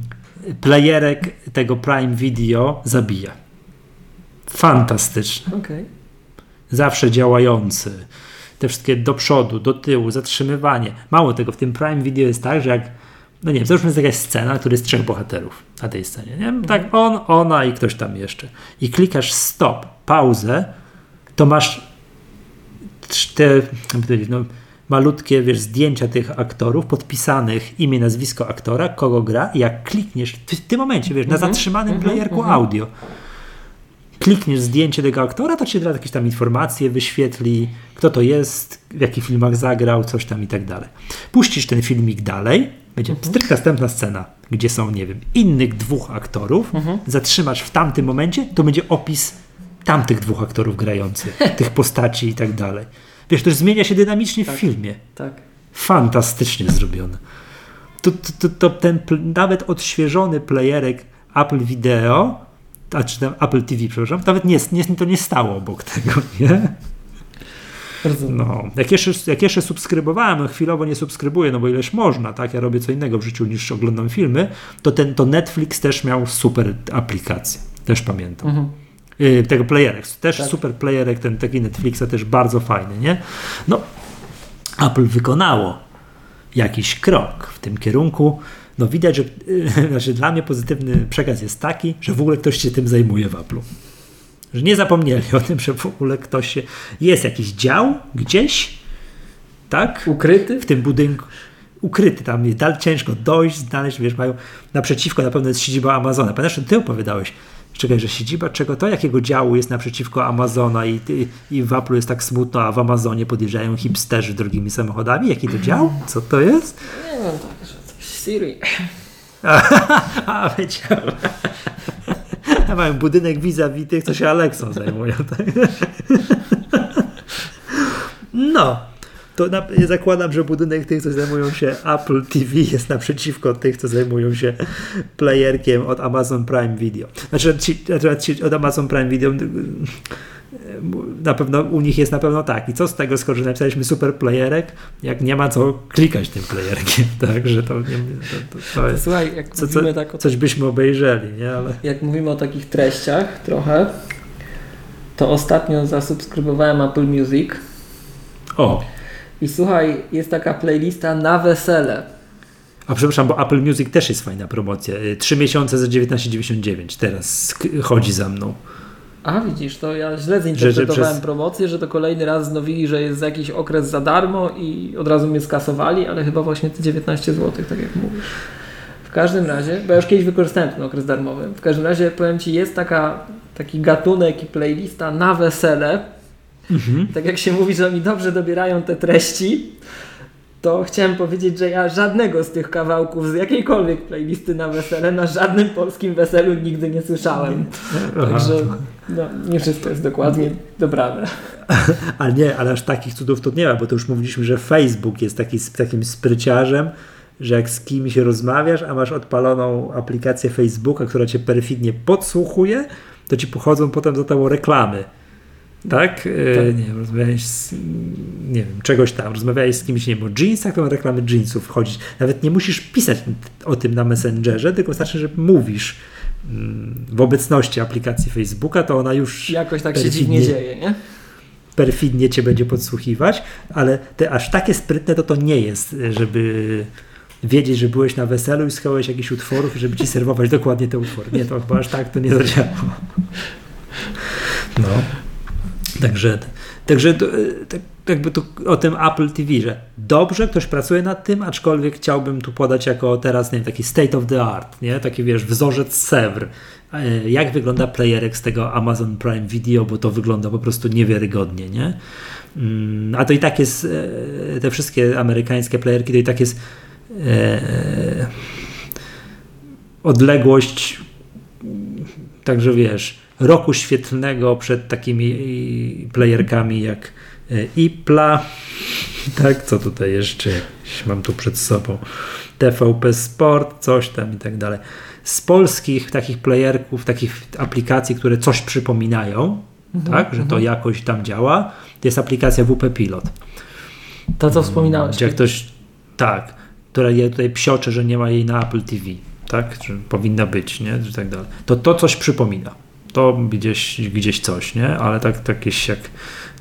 playerek tego Prime Video zabija. Fantastyczny. Okej. Zawsze działający. Te wszystkie do przodu, do tyłu, zatrzymywanie. Mało tego, w tym Prime Video jest tak, że jak no nie wiem, załóżmy jest jakaś scena, który jest trzech bohaterów na tej scenie, nie? Tak, on, ona i ktoś tam jeszcze. I klikasz stop, pauzę, to masz te, no, malutkie, wiesz, zdjęcia tych aktorów, podpisanych imię, nazwisko aktora, kogo gra jak klikniesz w tym momencie, wiesz, na Mhm, zatrzymanym mhm, playerku mhm. audio klikniesz zdjęcie tego aktora, to ci da jakieś tam informacje, wyświetli, kto to jest, w jakich filmach zagrał, coś tam i tak dalej. Puścisz ten filmik dalej, będzie Mhm. stryk następna scena, gdzie są, nie wiem, innych dwóch aktorów, Mhm. zatrzymasz w tamtym momencie, to będzie opis tamtych dwóch aktorów grających, tych postaci i tak dalej. Wiesz, to już zmienia się dynamicznie w Tak. filmie. Tak. Fantastycznie zrobione. To, to, to, to ten nawet odświeżony playerek Apple Video, a czy tam Apple TV, przepraszam, nawet nie, nie, to nie stało obok tego, nie? Rozumiem. No, jak jeszcze, jak jeszcze subskrybowałem, chwilowo nie subskrybuję, no bo ileż można, tak? Ja robię co innego w życiu niż oglądam filmy, to ten, to Netflix też miał super aplikację. Też pamiętam. Mhm. Y, tego playerek. Też Tak. super playerek, ten taki Netflixa też bardzo fajny, nie? No, Apple wykonało jakiś krok w tym kierunku. No widać, że y, znaczy dla mnie pozytywny przekaz jest taki, że w ogóle ktoś się tym zajmuje w Apple'u. Że nie zapomnieli o tym, że w ogóle ktoś się... Jest jakiś dział gdzieś, tak? Ukryty? w tym budynku ukryty tam jest dal ciężko dojść, znaleźć, wiesz, mają naprzeciwko na pewno jest siedziba Amazona. Pamiętasz, ty opowiadałeś, czekaj, że siedziba czego to, jakiego działu jest naprzeciwko Amazona i, i, i w Apple'u jest tak smutno, a w Amazonie podjeżdżają hipsterzy drogimi samochodami. Jaki to dział? Co to jest? Nie wiem, tak, że coś Siri. A, wiedziałem. Mają budynek vis-a-vis tych, co się Alexą zajmują. Tak? No. To na, zakładam, że budynek tych, co zajmują się Apple TV jest naprzeciwko tych, co zajmują się playerkiem od Amazon Prime Video. Znaczy ci, znaczy ci od Amazon Prime Video na pewno u nich jest na pewno tak. I co z tego, skoro napisaliśmy super playerek, jak nie ma co klikać tym playerkiem, tak, że to, nie, to, to, to jest, Słuchaj, jak co, co, tak o coś byśmy obejrzeli, nie, ale jak mówimy o takich treściach trochę, to ostatnio zasubskrybowałem Apple Music o, i słuchaj, jest taka playlista na wesele. A przepraszam, bo Apple Music też jest fajna promocja. Y, Trzy miesiące za 19,99 teraz chodzi za mną. A widzisz, to ja źle zinterpretowałem przez- promocję, że to kolejny raz znowili, że jest jakiś okres za darmo i od razu mnie skasowali, ale chyba właśnie te 19 zł, tak jak mówisz. W każdym razie, bo ja już kiedyś wykorzystałem ten okres darmowy, w każdym razie powiem Ci, jest taka, taki gatunek i playlista na wesele, Mhm. tak jak się mówi, że oni dobrze dobierają te treści, to chciałem powiedzieć, że ja żadnego z tych kawałków z jakiejkolwiek playlisty na wesele, na żadnym polskim weselu nigdy nie słyszałem. Także no, nie wszystko jest dokładnie dobrane. Ale nie, ale aż takich cudów to nie ma, bo to już mówiliśmy, że Facebook jest taki, takim spryciarzem, że jak z kimś rozmawiasz, a masz odpaloną aplikację Facebooka, która cię perfidnie podsłuchuje, to ci pochodzą potem do tobą reklamy. Tak? E, Nie wiem, rozmawiałeś z, nie wiem, czegoś tam, rozmawiałeś z kimś, nie wiem, o jeansach, to ma reklamy jeansów wchodzić. Nawet nie musisz pisać o tym na Messengerze, tylko wystarczy, że mówisz mm, w obecności aplikacji Facebooka, to ona już Jakoś tak się dziwnie dzieje, nie? perfidnie cię będzie podsłuchiwać, ale te aż takie sprytne to to nie jest, żeby wiedzieć, że byłeś na weselu i słuchałeś jakichś utworów, żeby ci serwować dokładnie te utwory. Nie, to chyba aż tak to nie zadziała. No. Także, także to, e, tak, jakby tu o tym Apple TV, że dobrze, ktoś pracuje nad tym, aczkolwiek chciałbym tu podać jako teraz, nie wiem, taki state of the art, nie? Taki, wiesz, wzorzec Sewr. E, Jak wygląda playerek z tego Amazon Prime Video, bo to wygląda po prostu niewiarygodnie, nie? Mm, A to i tak jest, e, te wszystkie amerykańskie playerki, to i tak jest e, odległość, także wiesz, roku świetlnego przed takimi playerkami jak e, Ipla, tak, co tutaj jeszcze mam tu przed sobą, TVP Sport, coś tam i tak dalej. Z polskich takich playerków, takich aplikacji, które coś przypominają, tak, że to jakoś tam działa, jest aplikacja WP Pilot. To, co wspominałeś. Gdzie jak ktoś, tak, która ja tutaj psioczę, że nie ma jej na Apple TV, tak, że powinna być, nie, że tak dalej. To to coś przypomina. To gdzieś, gdzieś coś, nie, ale tak, tak jakieś jak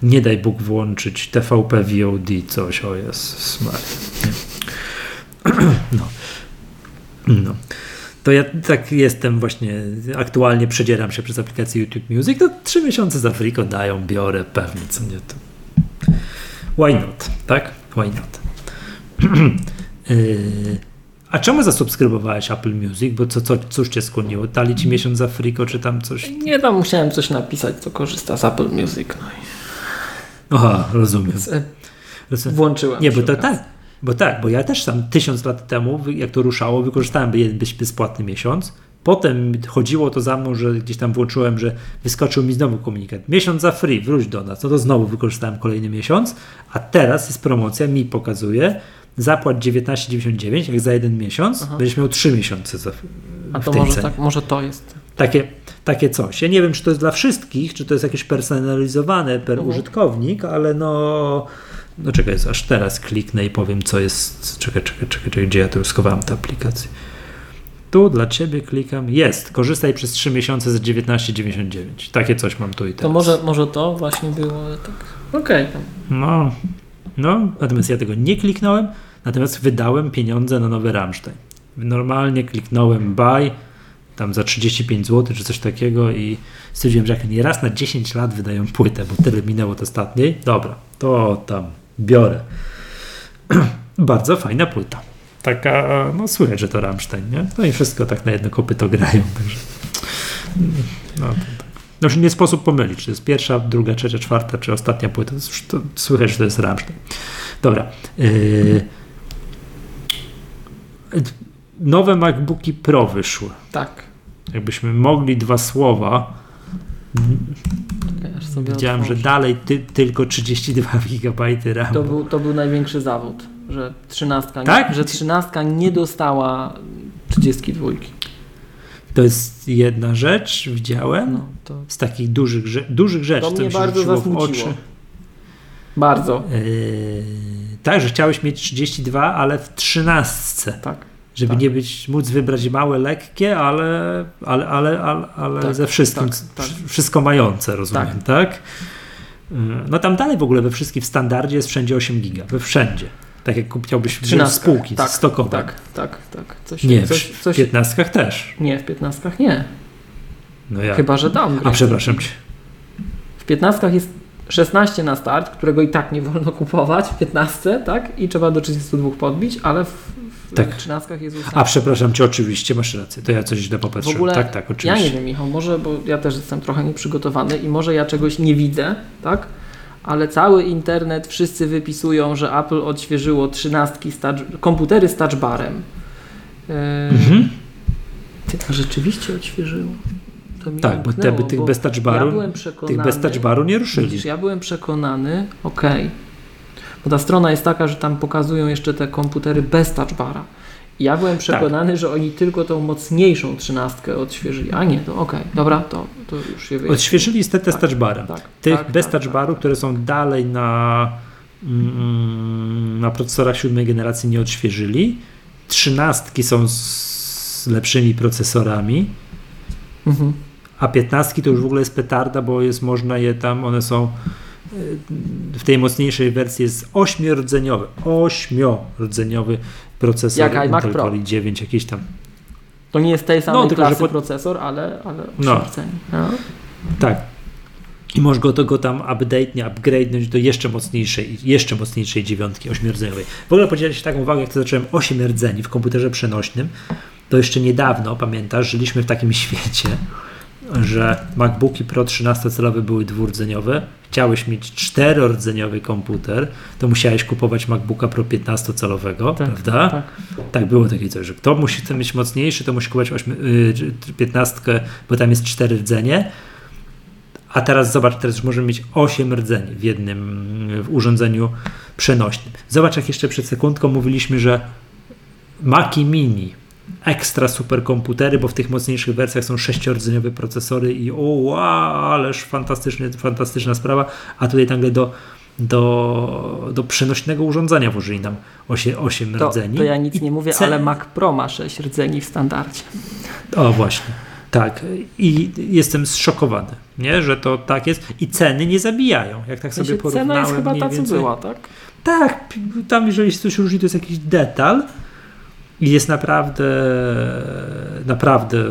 nie daj Bóg włączyć TVP VOD, coś, o jest smart. No. No. To ja tak jestem właśnie, aktualnie przedzieram się przez aplikację YouTube Music, to trzy miesiące za friko dają, biorę, pewnie, co nie to. Why not, tak? Why not? Yy, A czemu zasubskrybowałeś Apple Music? Bo co, co, cóż cię skłoniło? Dali ci miesiąc za friko, czy tam coś? Nie, tam musiałem coś napisać, co korzysta z Apple Music. No i Aha, rozumiem. e, rozumiem. włączyłem. Nie, bo to tak. Bo tak, bo ja też tam tysiąc lat temu, jak to ruszało, wykorzystałem jeden bez- bezpłatny miesiąc. Potem chodziło to za mną, że gdzieś tam włączyłem, że wyskoczył mi znowu komunikat. Miesiąc za free, wróć do nas. No to znowu wykorzystałem kolejny miesiąc. A teraz jest promocja, mi pokazuje. Zapłać 19,99 jak za jeden miesiąc. Aha. Będziesz miał 3 miesiące za, A to może, cenie. tak, może to jest. Takie, takie coś. Ja nie wiem, czy to jest dla wszystkich, czy to jest jakieś personalizowane per Mhm. użytkownik, ale no. No czekaj, aż teraz kliknę i powiem, co jest. Czekaj, czekaj, czekaj, czekaj gdzie ja tu schowałem tę aplikację. Tu dla ciebie klikam. Jest. Korzystaj przez 3 miesiące za 19,99. Takie coś mam tu i teraz. To może, może to właśnie było tak. Okej. tam. No, no, natomiast ja tego nie kliknąłem, natomiast wydałem pieniądze na nowy Rammstein. Normalnie kliknąłem buy, tam za 35 zł czy coś takiego i stwierdziłem, że jak nie raz na 10 lat wydają płytę, bo tyle minęło od ostatniej, dobra, to tam biorę. Bardzo fajna płyta. Taka, no słychać, że to Rammstein, nie? No i wszystko tak na jedno kopyto grają, także no, tak. Znaczy nie sposób pomylić, czy to jest pierwsza, druga, trzecia, czwarta, czy ostatnia płyta. To, jest- to słychać, że to jest Rammstein. Dobra. Yy, nowe MacBooki Pro wyszły. Tak. Jakbyśmy mogli dwa słowa. Widziałem, że dalej ty, tylko 32 GB RAM. To był, to był największy zawód, że trzynastka, Tak? nie, że trzynastka nie dostała 32. To jest jedna rzecz, widziałem. No, to, Z takich dużych, rze- dużych rzeczy, to co mnie mi się bardzo zasmuciło. oczy. Bardzo. Yy, tak, że chciałeś mieć 32, ale w 13. Tak. Żeby Tak. nie być, móc wybrać małe, lekkie, ale, ale, ale, ale, ale Tak, ze wszystkim, tak, tak. wsz- wszystko mające, rozumiem, tak? Yy, No tam dalej w ogóle we wszystkich w standardzie jest wszędzie 8 giga, we wszędzie. Tak jak kupiałbyś wziąć Trzynastka. spółki tak, stokowe. Tak, tak, tak. Coś, Nie, coś, w coś, 15 też. nie, w 15 nie. No ja. Chyba, że downgrade. A przepraszam cię. W 15 jest 16 na start, którego i tak nie wolno kupować w 15, tak? I trzeba do 32 podbić, ale w, w Tak. 13 jest A przepraszam cię, oczywiście, masz rację. To ja coś źle W popatrzyłem. ogóle tak, tak, ja oczywiście. nie wiem, Michał, może, bo ja też jestem trochę nieprzygotowany i może ja czegoś nie widzę, tak? Ale cały internet, wszyscy wypisują, że Apple odświeżyło 13 z touch, komputery z touchbarem. Yy, Mhm. Ty, a rzeczywiście odświeżyło. Tak, bo te, umknęło, tych bo bez ja przekonany, tych bez nie ruszyli. Widzisz, ja byłem przekonany, okej, bo ta strona jest taka, że tam pokazują jeszcze te komputery bez touchbara. I ja byłem przekonany, że oni tylko tą mocniejszą trzynastkę odświeżyli. A nie, to okej, dobra, to, to już się wyjaśni. Odświeżyli z te z Tak, touchbarem. Tak, Tych tak, bez tak, touchbaru, tak. które są dalej na, mm, na procesorach siódmej generacji nie odświeżyli. Trzynastki są z lepszymi procesorami, Mhm. a piętnastki to już w ogóle jest petarda, bo jest można je tam, one są y, w tej mocniejszej wersji jest ośmiordzeniowy, ośmiordzeniowy procesor Jak iMac Intel Pro. Core i9 jakiś tam. To nie jest tej samej No, tylko, klasy pod- procesor, ale, ale No. No. Tak. I możesz go, to go tam update, nie upgrade'nąć do jeszcze mocniejszej, jeszcze mocniejszej dziewiątki ośmiordzeniowej. W ogóle podzielić taką uwagę, jak to zacząłem 8 rdzeni w komputerze przenośnym, to jeszcze niedawno, pamiętasz, żyliśmy w takim świecie, że MacBooki Pro 13-calowe były dwurdzeniowe. Chciałeś mieć czterordzeniowy komputer, to musiałeś kupować MacBooka Pro 15-calowego, Tak, prawda? tak. Tak, było takie coś, że kto musi chce mieć mocniejszy, to musi kupować 8, y, 15, bo tam jest 4 rdzenie. A teraz zobacz, teraz już możemy mieć 8 rdzeni w jednym w urządzeniu przenośnym. Zobacz, jak jeszcze przed sekundką mówiliśmy, że Maci Mini, ekstra superkomputery, bo w tych mocniejszych wersjach są sześciordzeniowe procesory i o wow, ależ fantastyczny, fantastyczna sprawa, a tutaj nagle do, do, do przenośnego urządzenia włożyli nam 8, 8 To, rdzeni. to ja nic I nie mówię, cen- ale Mac Pro ma 6 rdzeni w standardzie. O właśnie. Tak, i jestem zszokowany, nie? że to tak jest. I ceny nie zabijają. Jak tak sobie porównałem cena jest chyba ta, co więcej- była, tak? Tak, tam jeżeli coś różni, to jest jakiś detal i jest naprawdę, naprawdę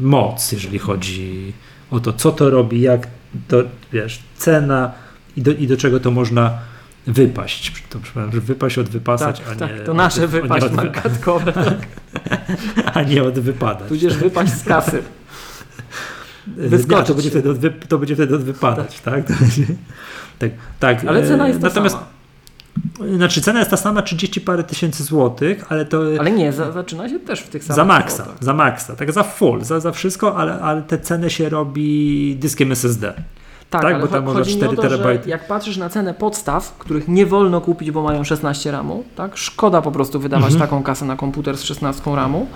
moc, jeżeli chodzi o to, co to robi, jak to, wiesz, cena i do, i do czego to można wypaść. To, przepraszam, wypaść od wypasać, Tak, a nie... tak, to nasze od, wypaść nie od, magatkowe. A nie od wypadać. Tudzież wypaść z kasy. Nie, wyskoczyć to będzie, wtedy od wy, to będzie wtedy od wypadać, tak? Tak, tak. Ale cena e, jest Natomiast, sama. Znaczy cena jest ta sama, 30 parę tysięcy złotych, ale to... Ale nie, za, zaczyna się też w tych samych Za maksa, kwotach. za maksa, tak za full, za, za wszystko, ale, ale te ceny się robi dyskiem SSD. Tak, Tak, bo tam o 4 to, że terabajty. jak patrzysz na cenę podstaw, których nie wolno kupić, bo mają 16 ramu, tak? Szkoda po prostu wydawać Mhm. taką kasę na komputer z 16 ramu,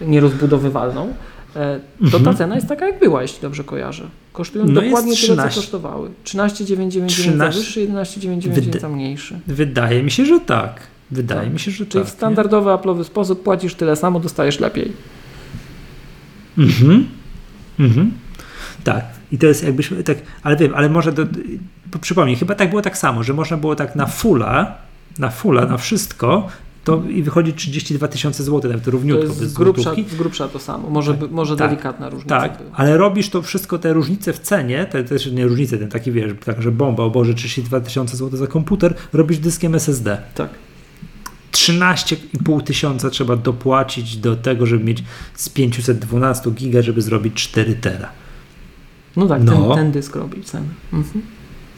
nierozbudowywalną. E, To Mhm. ta cena jest taka jak była, jeśli dobrze kojarzę. Kosztują No dokładnie tyle, 13. co kosztowały. 13,999 za 13. wyższy, 11,999 Wyda- za mniejszy. Wydaje mi się, że tak. Wydaje Tak. mi się, że Czyli tak. w standardowy, Apple'owy sposób płacisz tyle samo, dostajesz lepiej. Mhm. Mhm. Tak. I to jest jakbyśmy tak, ale wiem, ale może do, po- przypomnij, chyba tak było tak samo, że można było tak na fulla, na fulla, na wszystko, to i wychodzi 32 tysiące złotych, nawet To równiutko, jest bez z grubsza, z grubsza to samo. Może, by- może Tak. delikatna różnica Tak, była. ale robisz to wszystko, te różnice w cenie, te też nie różnice, ten taki wiesz, tak, że bomba, o Boże, 32 tysiące złotych za komputer, robisz dyskiem SSD. Tak. 13,5 tysiąca trzeba dopłacić do tego, żeby mieć z 512 giga, żeby zrobić 4 tera. No tak, No. Ten, ten dysk robi cenę. Mhm.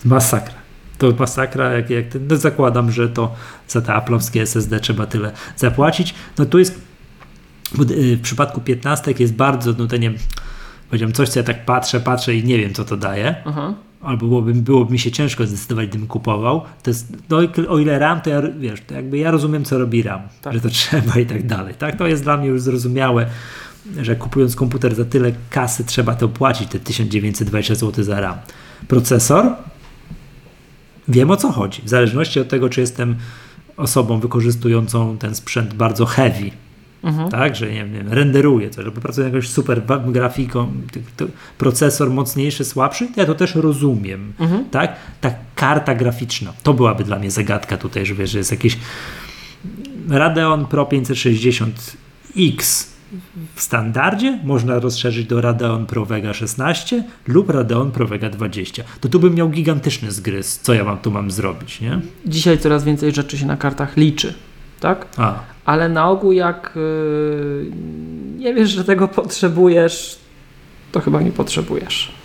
Masakra. To masakra, jak, jak no zakładam, że to za te aplowskie SSD trzeba tyle zapłacić. No tu jest, bo, y, w przypadku 15 jest bardzo, no to nie powiedziałem coś, co ja tak patrzę, patrzę i nie wiem, co to daje. Aha. albo byłoby, byłoby mi się ciężko zdecydować, gdybym kupował, to jest, no, o ile RAM, to ja, wiesz, to jakby ja rozumiem, co robi RAM, Tak. że to trzeba i tak dalej, tak? To jest dla mnie już zrozumiałe, że kupując komputer za tyle kasy trzeba to płacić, te 1920 zł za RAM. Procesor? Wiem o co chodzi, w zależności od tego, czy jestem osobą wykorzystującą ten sprzęt bardzo heavy, Mhm. tak, że nie wiem, renderuje coś, albo pracuje nad jakąś super grafiką, procesor mocniejszy, słabszy, to ja to też rozumiem, Mhm. tak? Ta karta graficzna, to byłaby dla mnie zagadka tutaj, że wiesz, że jest jakiś Radeon Pro 560X w standardzie, można rozszerzyć do Radeon Pro Vega 16 lub Radeon Pro Vega 20. To tu bym miał gigantyczny zgryz, co ja mam tu mam zrobić, nie? Dzisiaj coraz więcej rzeczy się na kartach liczy, tak? A, Ale na ogół jak yy, nie wiesz, że tego potrzebujesz, to chyba nie potrzebujesz.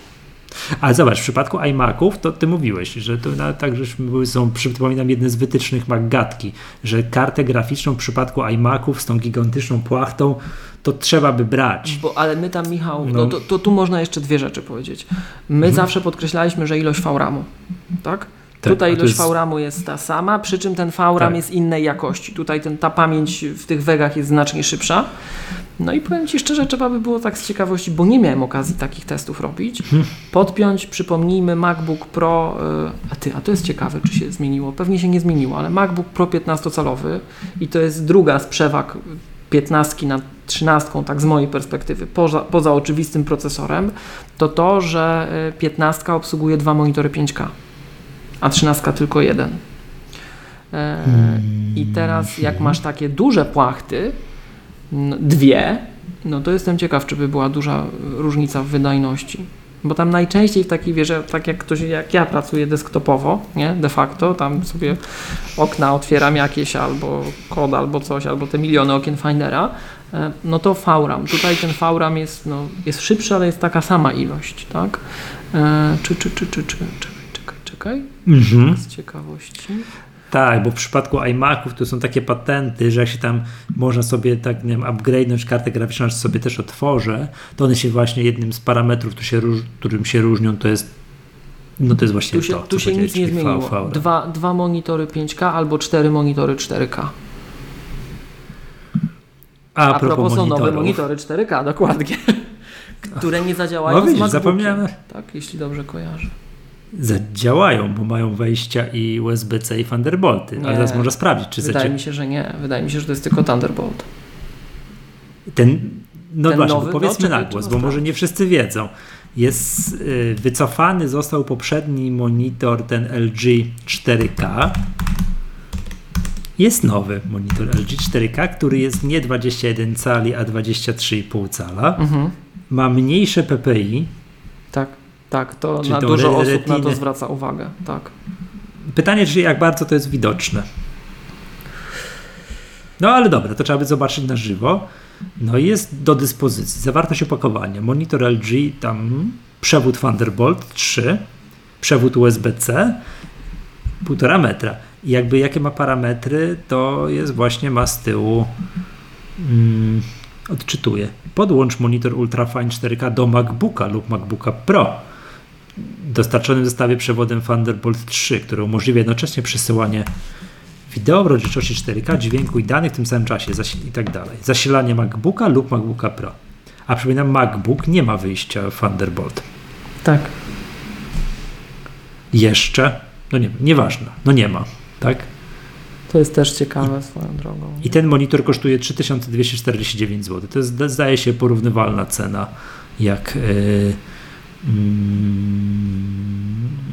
Ale zobacz, w przypadku iMaców, to ty mówiłeś, że to na, tak, że były- są, przypominam, jedne z wytycznych Maggatki, że kartę graficzną w przypadku iMaców z tą gigantyczną płachtą, to trzeba by brać. Bo, ale my tam, Michał, no, No. to, to tu można jeszcze dwie rzeczy powiedzieć. My zawsze podkreślaliśmy, że ilość VRAMu, tak? Tak, Tutaj ilość jest- VRAMu jest ta sama, przy czym ten VRAM Tak. jest innej jakości. Tutaj ten, ta pamięć w tych wegach jest znacznie szybsza. No i powiem Ci szczerze, trzeba by było tak z ciekawości, bo nie miałem okazji takich testów robić, Mhm. podpiąć, przypomnijmy, MacBook Pro, y, a Ty, a to jest ciekawe, czy się zmieniło. Pewnie się nie zmieniło, ale MacBook Pro 15-calowy i to jest druga z przewag 15 nad 13, tak z mojej perspektywy, poza, poza oczywistym procesorem, to to, że y, 15 obsługuje dwa monitory 5K, a 13 tylko jeden. E, I teraz jak masz takie duże płachty, dwie, no to jestem ciekaw, czy by była duża różnica w wydajności. Bo tam najczęściej w takiej wieże, tak jak ktoś, jak ja pracuję desktopowo, nie, de facto, tam sobie okna otwieram jakieś, albo kod, albo coś, albo te miliony okien Findera, e, no to VRAM. Tutaj ten VRAM jest, no, jest szybszy, ale jest taka sama ilość, tak? E, czy, czy, czy, czy, czy, czekaj, Mhm. z ciekawości. Tak, bo w przypadku iMaców to są takie patenty, że jak się tam można sobie tak, nie wiem, upgrade'nąć kartę graficzną, czy sobie też otworzę, to one się właśnie jednym z parametrów, który się róż, którym się różnią, to jest no to jest właśnie Tu się, to, tu co się nic nie zmieniło. Dwa, dwa monitory 5K albo cztery monitory 4K. A, A propos są nowe monitory 4K, dokładnie. Które nie zadziałają No z widzisz, MacBookiem. zapomniałem. Tak, jeśli dobrze kojarzę. Zadziałają, bo mają wejścia i USB-C i Thunderbolty. Ale Nie. teraz można sprawdzić, czy Wydaje zadzie... mi się, że nie. Wydaje mi się, że to jest tylko Thunderbolt. ten. No Ten właśnie, nowy? No, powiedzmy czekaj, na głos, bo może nie wszyscy wiedzą. Jest y, wycofany został poprzedni monitor, ten LG 4K. Jest nowy monitor LG 4K, który jest nie 21 cali, a 23,5 cala. Mhm. Ma mniejsze PPI, Tak, tak. To Czyli na dużo osób na to zwraca uwagę. Tak. pytanie, czy jak bardzo to jest widoczne. No ale dobra, to trzeba by zobaczyć na żywo. No i jest do dyspozycji zawartość opakowania. Monitor LG, tam przewód Thunderbolt 3, przewód USB-C, 1,5 metra. I jakby jakie ma parametry, to jest właśnie ma z tyłu mm, odczytuję. Podłącz monitor Ultrafine 4K do MacBooka lub MacBooka Pro dostarczonym zestawie przewodem Thunderbolt 3, który umożliwia jednocześnie przesyłanie wideo w rozdzielczości 4K, dźwięku i danych w tym samym czasie i tak dalej. Zasilanie MacBooka lub MacBooka Pro. A przypominam, MacBook nie ma wyjścia Thunderbolt. Tak. Jeszcze? No nie, nieważne. No nie ma, tak? To jest też ciekawe I, swoją drogą. I ten monitor kosztuje 3249 zł. To jest, zdaje się, porównywalna cena jak, yy,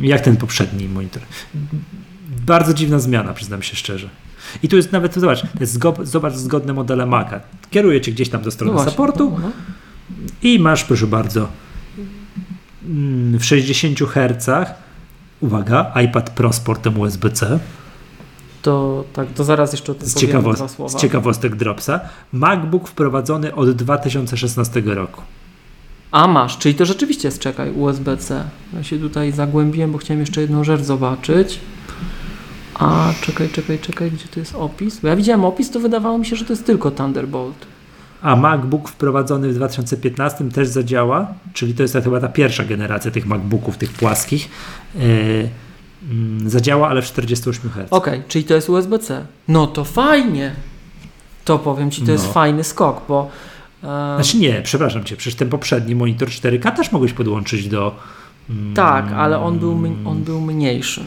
jak ten poprzedni monitor bardzo dziwna zmiana, przyznam się szczerze. I tu jest nawet, zobacz, to jest zobacz zgodne modele Maca. Kieruje cię gdzieś tam do strony no supportu no, no. i masz, proszę bardzo, mm, w 60 Hz, uwaga, iPad Pro z portem USB-C. To, tak, to zaraz jeszcze o tym z, ciekawost, z ciekawostek Dropsa. MacBook wprowadzony od 2016 roku. A masz, czyli to rzeczywiście jest, czekaj, USB-C. Ja się tutaj zagłębiłem, bo chciałem jeszcze jedną rzecz zobaczyć. A, czekaj, czekaj, czekaj, gdzie to jest opis? Bo ja widziałem opis, to wydawało mi się, że to jest tylko Thunderbolt. A MacBook wprowadzony w 2015 też zadziała, czyli to jest chyba ta pierwsza generacja tych MacBooków, tych płaskich. Yy, zadziała, ale w 48 Hz. Okej, okay, czyli to jest USB-C. No to fajnie. To powiem Ci, to no. jest fajny skok, bo... Znaczy nie, przepraszam Cię, przecież ten poprzedni monitor 4K też mogłeś podłączyć do... Mm, tak, ale on był, on był mniejszy.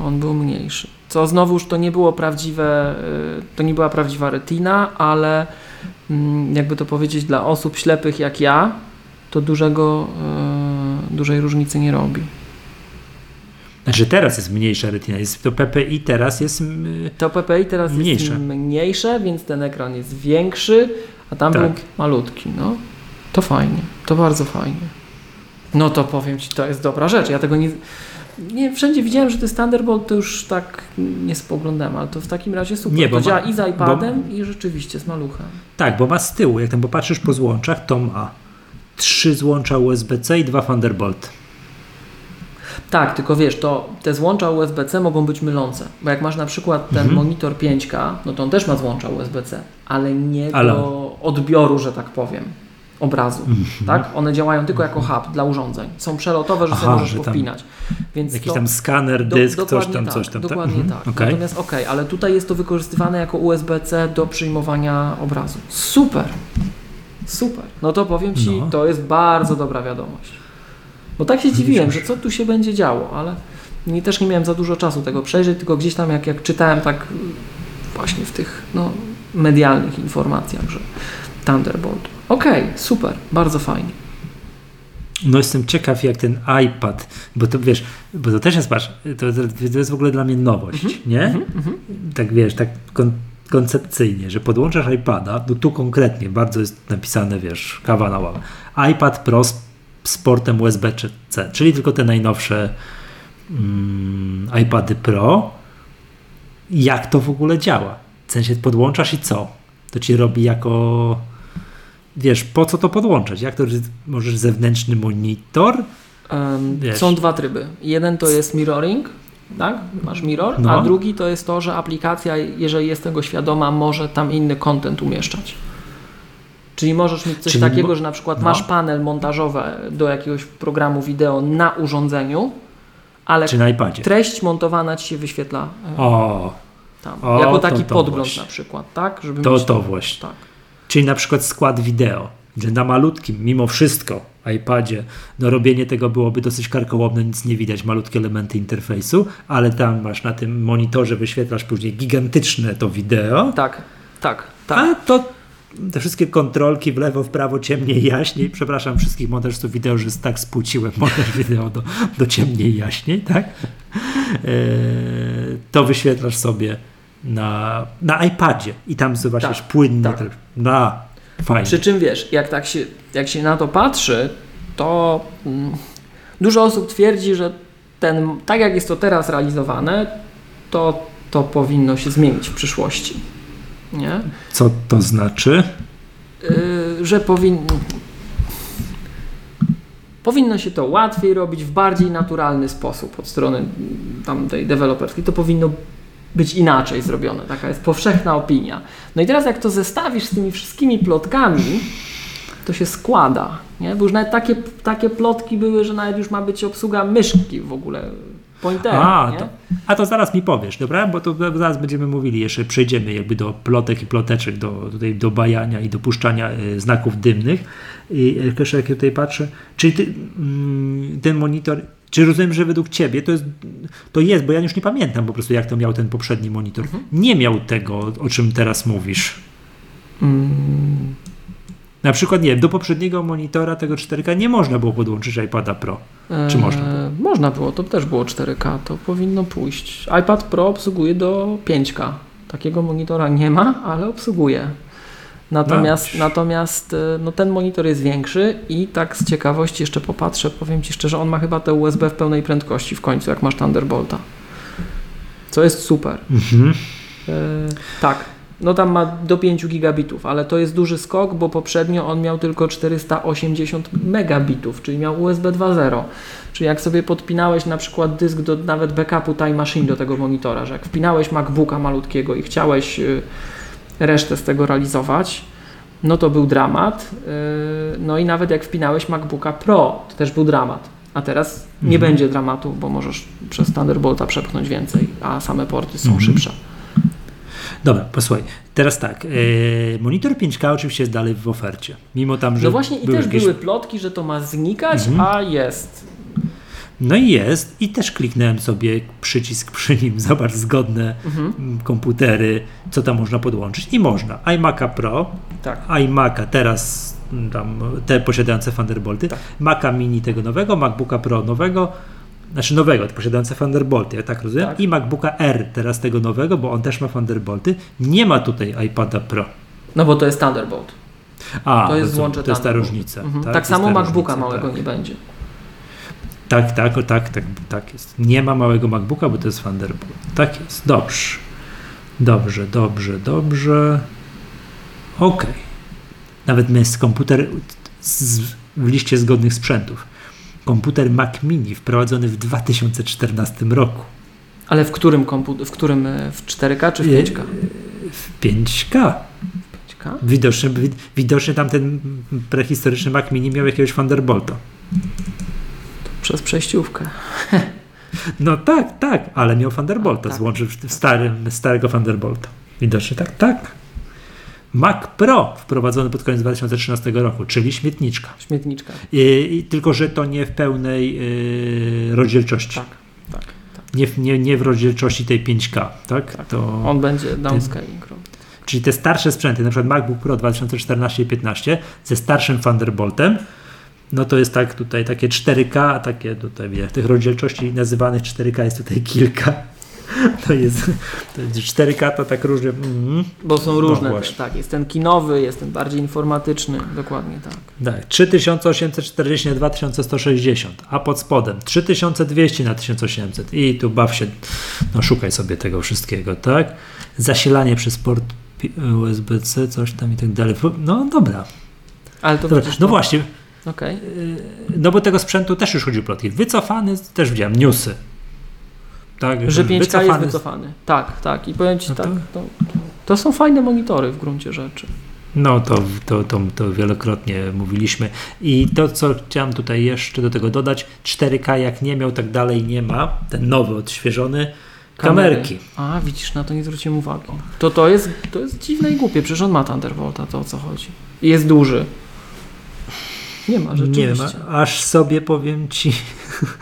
On był mniejszy. Co znowuż to nie było prawdziwe, y, to nie była prawdziwa retina, ale mm, jakby to powiedzieć dla osób ślepych jak ja, to dużego, y, dużej różnicy nie robi. Znaczy teraz jest mniejsza retina, jest, to PPI teraz jest To PPI teraz mniejsze. jest mniejsze, więc ten ekran jest większy, a tam tak. był malutki. No. To fajnie, to bardzo fajnie. No to powiem Ci, to jest dobra rzecz. Ja tego nie nie wszędzie widziałem, że to jest Thunderbolt, to już tak nie spoglądałem, ale to w takim razie super. Nie, bo to ma, działa i z iPadem bo, i rzeczywiście z maluchem. Tak, bo ma z tyłu, jak tam popatrzysz po złączach, to ma trzy złącza USB-C i dwa Thunderbolt. Tak, tylko wiesz, to te złącza USB-C mogą być mylące, bo jak masz na przykład ten mhm. monitor 5K, no to on też ma złącza USB-C, ale nie ale... do odbioru, że tak powiem obrazu, mm -hmm. tak? One działają tylko jako hub dla urządzeń. Są przelotowe, że Aha, sobie możesz powpinać. Więc jakiś to, tam skaner, dysk, do, coś tam, tak, coś tam. Dokładnie tak. Mhm. tak. Natomiast ok, ale tutaj jest to wykorzystywane jako USB-C do przyjmowania obrazu. Super! Super. No to powiem Ci, no. to jest bardzo dobra wiadomość. Bo tak się dziwiłem, że co tu się będzie działo, ale nie, też nie miałem za dużo czasu tego przejrzeć, tylko gdzieś tam jak, jak czytałem tak właśnie w tych no, medialnych informacjach, że Thunderbolt Okej, okay, super, bardzo fajnie. No jestem ciekaw jak ten iPad, bo to wiesz, bo to też jest, patrz, to, to jest w ogóle dla mnie nowość, mm -hmm, nie? Mm -hmm. Tak wiesz, tak kon koncepcyjnie, że podłączasz iPada, no tu konkretnie, bardzo jest napisane, wiesz, kawa na ławę. iPad Pro z, z portem USB-C, czyli tylko te najnowsze mm, iPady Pro. Jak to w ogóle działa? W sensie podłączasz i co? To ci robi jako wiesz, po co to podłączać? Jak to, możesz zewnętrzny monitor? Um, są dwa tryby. Jeden to jest mirroring, tak? Masz mirror, no. a drugi to jest to, że aplikacja, jeżeli jest tego świadoma, może tam inny content umieszczać. Czyli możesz mieć coś Czyli takiego, że na przykład no. masz panel montażowy do jakiegoś programu wideo na urządzeniu, ale treść montowana ci się wyświetla o. tam. O, jako taki to, to podgląd właśnie. na przykład, tak? Żeby to, to właśnie. Tak. Czyli na przykład skład wideo, że na malutkim, mimo wszystko, iPadzie, no robienie tego byłoby dosyć karkołomne, nic nie widać, malutkie elementy interfejsu, ale tam masz na tym monitorze, wyświetlasz później gigantyczne to wideo. Tak, tak, tak. A to te wszystkie kontrolki w lewo, w prawo, ciemniej, jaśniej. Przepraszam wszystkich montażystów wideo, że tak spłuciłem montaż wideo do, do ciemniej, jaśniej, tak? Eee, to wyświetlasz sobie na, na iPadzie i tam zobaczysz tak, płynnie. Tak. Na, fajnie. Przy czym wiesz, jak tak się, jak się na to patrzy, to mm, dużo osób twierdzi, że ten, tak jak jest to teraz realizowane, to to powinno się zmienić w przyszłości. Nie? Co to znaczy? Yy, że powinno. Powinno się to łatwiej robić w bardziej naturalny sposób od strony tamtej deweloperskiej. To powinno być inaczej zrobione. Taka jest powszechna opinia. No i teraz jak to zestawisz z tymi wszystkimi plotkami, to się składa. Nie? Bo już nawet takie, takie plotki były, że nawet już ma być obsługa myszki w ogóle. Pointera, a, to, a to zaraz mi powiesz, dobra? Bo to zaraz będziemy mówili, jeszcze przejdziemy jakby do plotek i ploteczek, do, tutaj do bajania i dopuszczania y, znaków dymnych. I jeszcze jak tutaj patrzę, czyli ty, mm, ten monitor, czy rozumiem, że według Ciebie to jest, to jest, bo ja już nie pamiętam po prostu jak to miał ten poprzedni monitor. Mhm. Nie miał tego, o czym teraz mówisz. Mm, Na przykład, nie wiem, do poprzedniego monitora tego 4K nie można było podłączyć iPada Pro. Czy można było? Można było, to też było 4K, to powinno pójść. iPad Pro obsługuje do 5K. Takiego monitora nie ma, ale obsługuje. Natomiast, No. natomiast e, no, ten monitor jest większy i tak z ciekawości jeszcze popatrzę, powiem Ci szczerze, on ma chyba te USB w pełnej prędkości w końcu, jak masz Thunderbolta. Co jest super. Mhm. E, tak, no tam ma do 5 gigabitów, ale to jest duży skok, bo poprzednio on miał tylko 480 megabitów, czyli miał USB 2.0. Czyli jak sobie podpinałeś na przykład dysk do nawet backupu Time Machine do tego monitora, że jak wpinałeś MacBooka malutkiego i chciałeś y, resztę z tego realizować, no to był dramat. Y, No i nawet jak wpinałeś MacBooka Pro, to też był dramat. A teraz nie Mhm. będzie dramatu, bo możesz przez Thunderbolta przepchnąć więcej, a same porty są Mhm. szybsze. Dobra, posłuchaj. Teraz tak. E, monitor 5K oczywiście jest dalej w ofercie. Mimo tam, że. No właśnie i też jakieś- były plotki, że to ma znikać, Mhm. a jest. No i jest. I też kliknąłem sobie przycisk przy nim. Zobacz, zgodne Mhm. mm, komputery, co tam można podłączyć. I można. iMac'a Pro, Tak. iMac'a teraz mm, tam te posiadające Thunderbolty, Tak. Maca Mini tego nowego, MacBooka Pro nowego, znaczy nowego, posiadające Thunderbolty, ja tak rozumiem, Tak. i MacBooka R teraz tego nowego, bo on też ma Thunderbolty. Nie ma tutaj iPada Pro. No bo to jest Thunderbolt. A, To jest no złącze To jest ta różnica. Mhm. Tak, Tak, To samo MacBooka różnica, małego tak. nie będzie. Tak, tak, o, tak, tak, tak jest. Nie ma małego MacBooka, bo to jest Thunderbolt. Tak jest. Dobrze. Dobrze, dobrze, dobrze. Okej. Nawet jest komputer z, w liście zgodnych sprzętów. Komputer Mac Mini wprowadzony w 2014 roku. Ale w którym komputer, w którym, e, w 4K czy w Nie. 5K? W 5K. 5K? Widocznie, wi- widocznie tamten prehistoryczny Mac Mini miał jakiegoś Thunderbolta. Przez przejściówkę. No tak, tak, ale miał Thunderbolta, Tak. złączył starym, starego Thunderbolta. Widocznie tak, tak. Mac Pro wprowadzony pod koniec 2013 roku, czyli śmietniczka. Śmietniczka. I, i, tylko, że to nie w pełnej y, rozdzielczości. Tak, tak, tak. Nie, w- nie, nie w rozdzielczości tej 5K, tak? Tak. To, On będzie downscaling. Czyli te starsze sprzęty, na przykład MacBook Pro 2014 i 15 ze starszym Thunderboltem, no to jest tak tutaj takie 4K, a takie tutaj wie, tych rozdzielczości nazywanych 4K jest tutaj kilka. To jest, to jest 4K to tak różnie. Mm, Bo są No różne też, tak. Jest ten kinowy, jest ten bardziej informatyczny. Dokładnie tak. tak, 3840 na 2160, a pod spodem 3200 na 1800 i tu baw się, no szukaj sobie tego wszystkiego, tak? Zasilanie przez port USB-C, coś tam i tak dalej. No dobra, Ale to Dobra, no to- właśnie, Okej. Yy, no bo tego sprzętu też już chodził plotki. Wycofany, też widziałem newsy. Tak, Że 5K jest wycofany z- wycofany. Tak, tak. I powiem Ci No to- tak, to, to są fajne monitory w gruncie rzeczy. No to, to, to, to wielokrotnie mówiliśmy. I to, co chciałem tutaj jeszcze do tego dodać, 4K jak nie miał, tak dalej nie ma. Ten nowy, odświeżony. Kamerki. A, widzisz, na to nie zwróciłem uwagi. To to jest, to jest dziwne i głupie, przecież on ma Thunderbolta, to o co chodzi. I jest duży. Nie ma, Nie rzeczywiście. wiem, a- aż sobie powiem ci,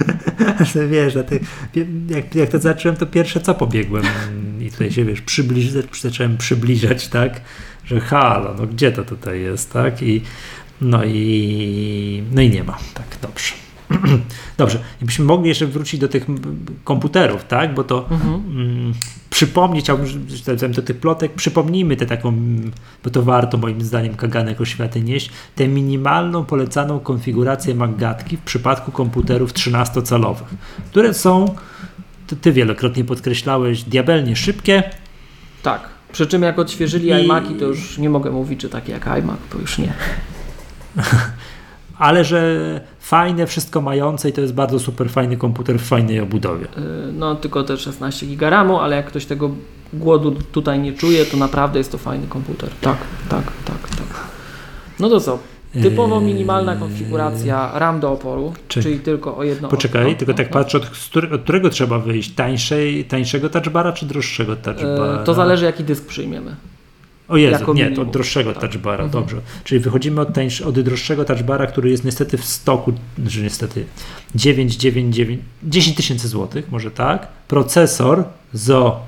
że wiesz, że ty, jak, jak to zacząłem, to pierwsze co pobiegłem i tutaj się wiesz, przybliż, zacząłem przybliżać, tak, że halo, no gdzie to tutaj jest, tak, i no i, no i nie ma, tak, dobrze. Dobrze, byśmy mogli jeszcze wrócić do tych komputerów, tak? Bo to mhm. mm, przypomnieć, chciałbym do tych plotek, przypomnijmy te taką, bo to warto moim zdaniem kaganek oświaty nieść, tę minimalną polecaną konfigurację Maggatki w przypadku komputerów 13-calowych, które są, ty, ty wielokrotnie podkreślałeś, diabelnie szybkie. Tak. Przy czym jak odświeżyli I... iMaki, to już nie mogę mówić, że takie jak iMac, to już nie. ale że fajne, wszystko mające i to jest bardzo super fajny komputer w fajnej obudowie. Y, no tylko te 16 GB RAMu, ale jak ktoś tego głodu tutaj nie czuje, to naprawdę jest to fajny komputer. Tak, tak, tak, tak. No to co? Typowo minimalna konfiguracja RAM do oporu, Czy... czyli tylko o jedno Poczekaj, okno. tylko tak patrzę, od, od, którego trzeba wyjść? Tańszej, tańszego touchbara czy droższego touchbara? To zależy jaki dysk przyjmiemy. O Jezu, nie, to od droższego tak. touchbara, mhm. dobrze. Czyli wychodzimy od, tańsz, od droższego touchbara, który jest niestety w stoku, że niestety 999, 10 tysięcy złotych, może tak. Procesor ZO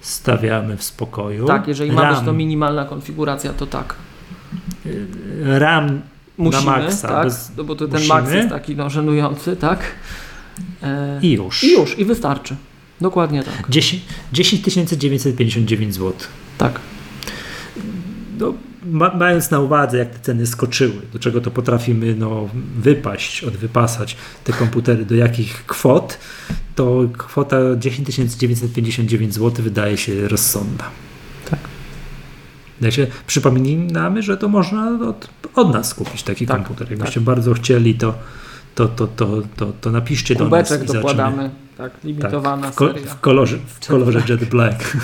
stawiamy w spokoju. Tak, jeżeli RAM, ma być to minimalna konfiguracja, to tak. RAM musimy, na maksa. Tak, bez, no bo to ten max jest taki no, żenujący, tak? E, I już. I już, i wystarczy. Dokładnie tak. 10, 10 959 zł. Tak no, ma, mając na uwadze, jak te ceny skoczyły, do czego to potrafimy no, wypaść, odwypasać te komputery, do jakich kwot, to kwota 10 959 zł wydaje się rozsądna. Tak. Znaczy, przypominamy, że to można od, od nas kupić taki tak, komputer. Jakbyście tak. bardzo chcieli, to, to, to, to, to, to napiszcie Kubeczek do nas. Kubeczek dokładamy, tak, limitowana tak, w, ko- w, kolorze, w kolorze Jet Black.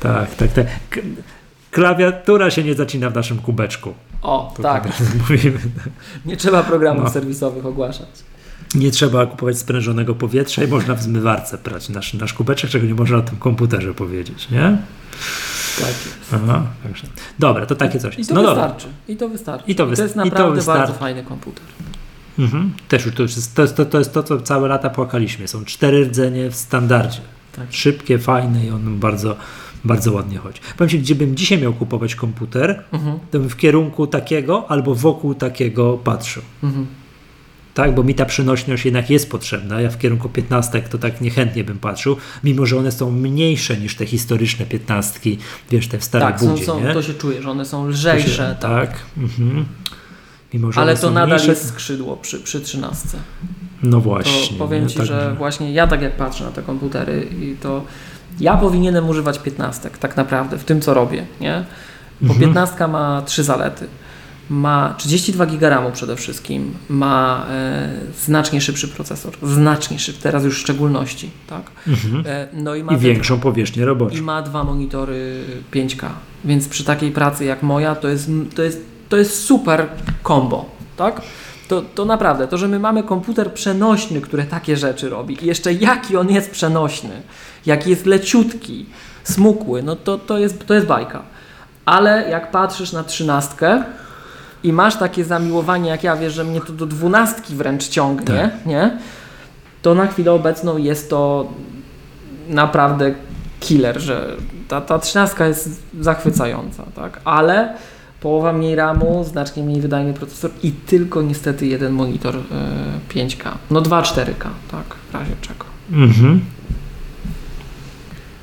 tak, tak, tak klawiatura się nie zacina w naszym kubeczku. O, to tak. Mówimy. Nie trzeba programów no. serwisowych ogłaszać. Nie trzeba kupować sprężonego powietrza i można w zmywarce prać nasz, nasz kubeczek, czego nie można na tym komputerze powiedzieć, nie? Tak jest. Aha, także. Dobra, to takie coś. I to no wystarczy. Dobra. I to wystarczy. I to, I to jest naprawdę to bardzo fajny komputer. Mhm. Też już to, jest, to, jest, to, to jest to, co całe lata płakaliśmy. Są cztery rdzenie w standardzie. Tak. Szybkie, fajne i on bardzo bardzo ładnie chodzi. Powiem Ci, gdzie bym dzisiaj miał kupować komputer, mhm. to bym w kierunku takiego albo wokół takiego patrzył. Mhm. Tak, bo mi ta przenośność jednak jest potrzebna. Ja w kierunku 15 to tak niechętnie bym patrzył, mimo że one są mniejsze niż te historyczne 15, wiesz, te w starej tak, budzie. Są, są, to się czuje, że one są lżejsze. Się, tak. tak. Mhm. Mimo, że Ale to nadal mniejsze... jest skrzydło przy, przy 13. No właśnie. To powiem Ci, tak, że właśnie ja tak jak patrzę na te komputery i to ja powinienem używać piętnastek tak naprawdę w tym, co robię, nie? Bo mhm. 15 ma trzy zalety. Ma 32 GB przede wszystkim, ma e, znacznie szybszy procesor, znacznie szybszy, teraz już w szczególności, tak? Mhm. E, no i, ma I większą powierzchnię roboczą. I ma dwa monitory 5K, więc przy takiej pracy jak moja to jest, to jest, to jest super combo, tak? To, to naprawdę, to, że my mamy komputer przenośny, który takie rzeczy robi i jeszcze jaki on jest przenośny, jaki jest leciutki, smukły, no to, to, jest, to jest bajka. Ale jak patrzysz na trzynastkę i masz takie zamiłowanie, jak ja, wiesz, że mnie to do dwunastki wręcz ciągnie, tak. nie? To na chwilę obecną jest to naprawdę killer, że ta, ta trzynastka jest zachwycająca, tak? Ale połowa mniej RAMu, znacznie mniej wydajny procesor i tylko niestety jeden monitor 5K. E, no 2-4K, tak, w razie czego. Mhm.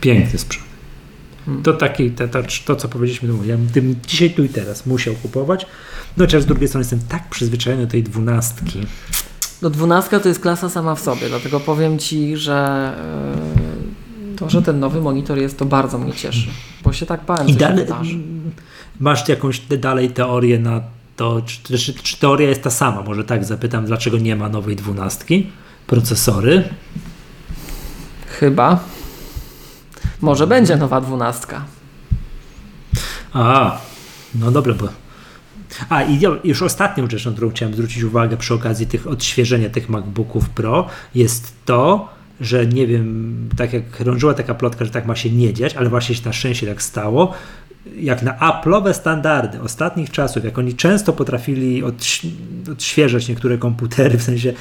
Piękny sprzęt. Hmm. To taki, to, to, to, co powiedzieliśmy, no, ja bym dzisiaj tu i teraz musiał kupować. No chociaż z drugiej strony jestem tak przyzwyczajony do tej dwunastki. No dwunastka to jest klasa sama w sobie, dlatego powiem Ci, że yy, to, że ten nowy monitor jest, to bardzo mnie cieszy, bo się tak bałem, co się wydarzy masz jakąś dalej teorię na to, czy, czy, czy, teoria jest ta sama? Może tak zapytam, dlaczego nie ma nowej dwunastki? Procesory? Chyba. Może będzie nowa dwunastka. A, no dobra, bo. A i już ostatnią rzeczą, na którą chciałem zwrócić uwagę przy okazji tych odświeżenia tych MacBooków Pro, jest to, że nie wiem, tak jak krążyła taka plotka, że tak ma się nie dziać, ale właśnie się na szczęście tak stało, jak na Apple'owe standardy ostatnich czasów, jak oni często potrafili odś odświeżać niektóre komputery, w sensie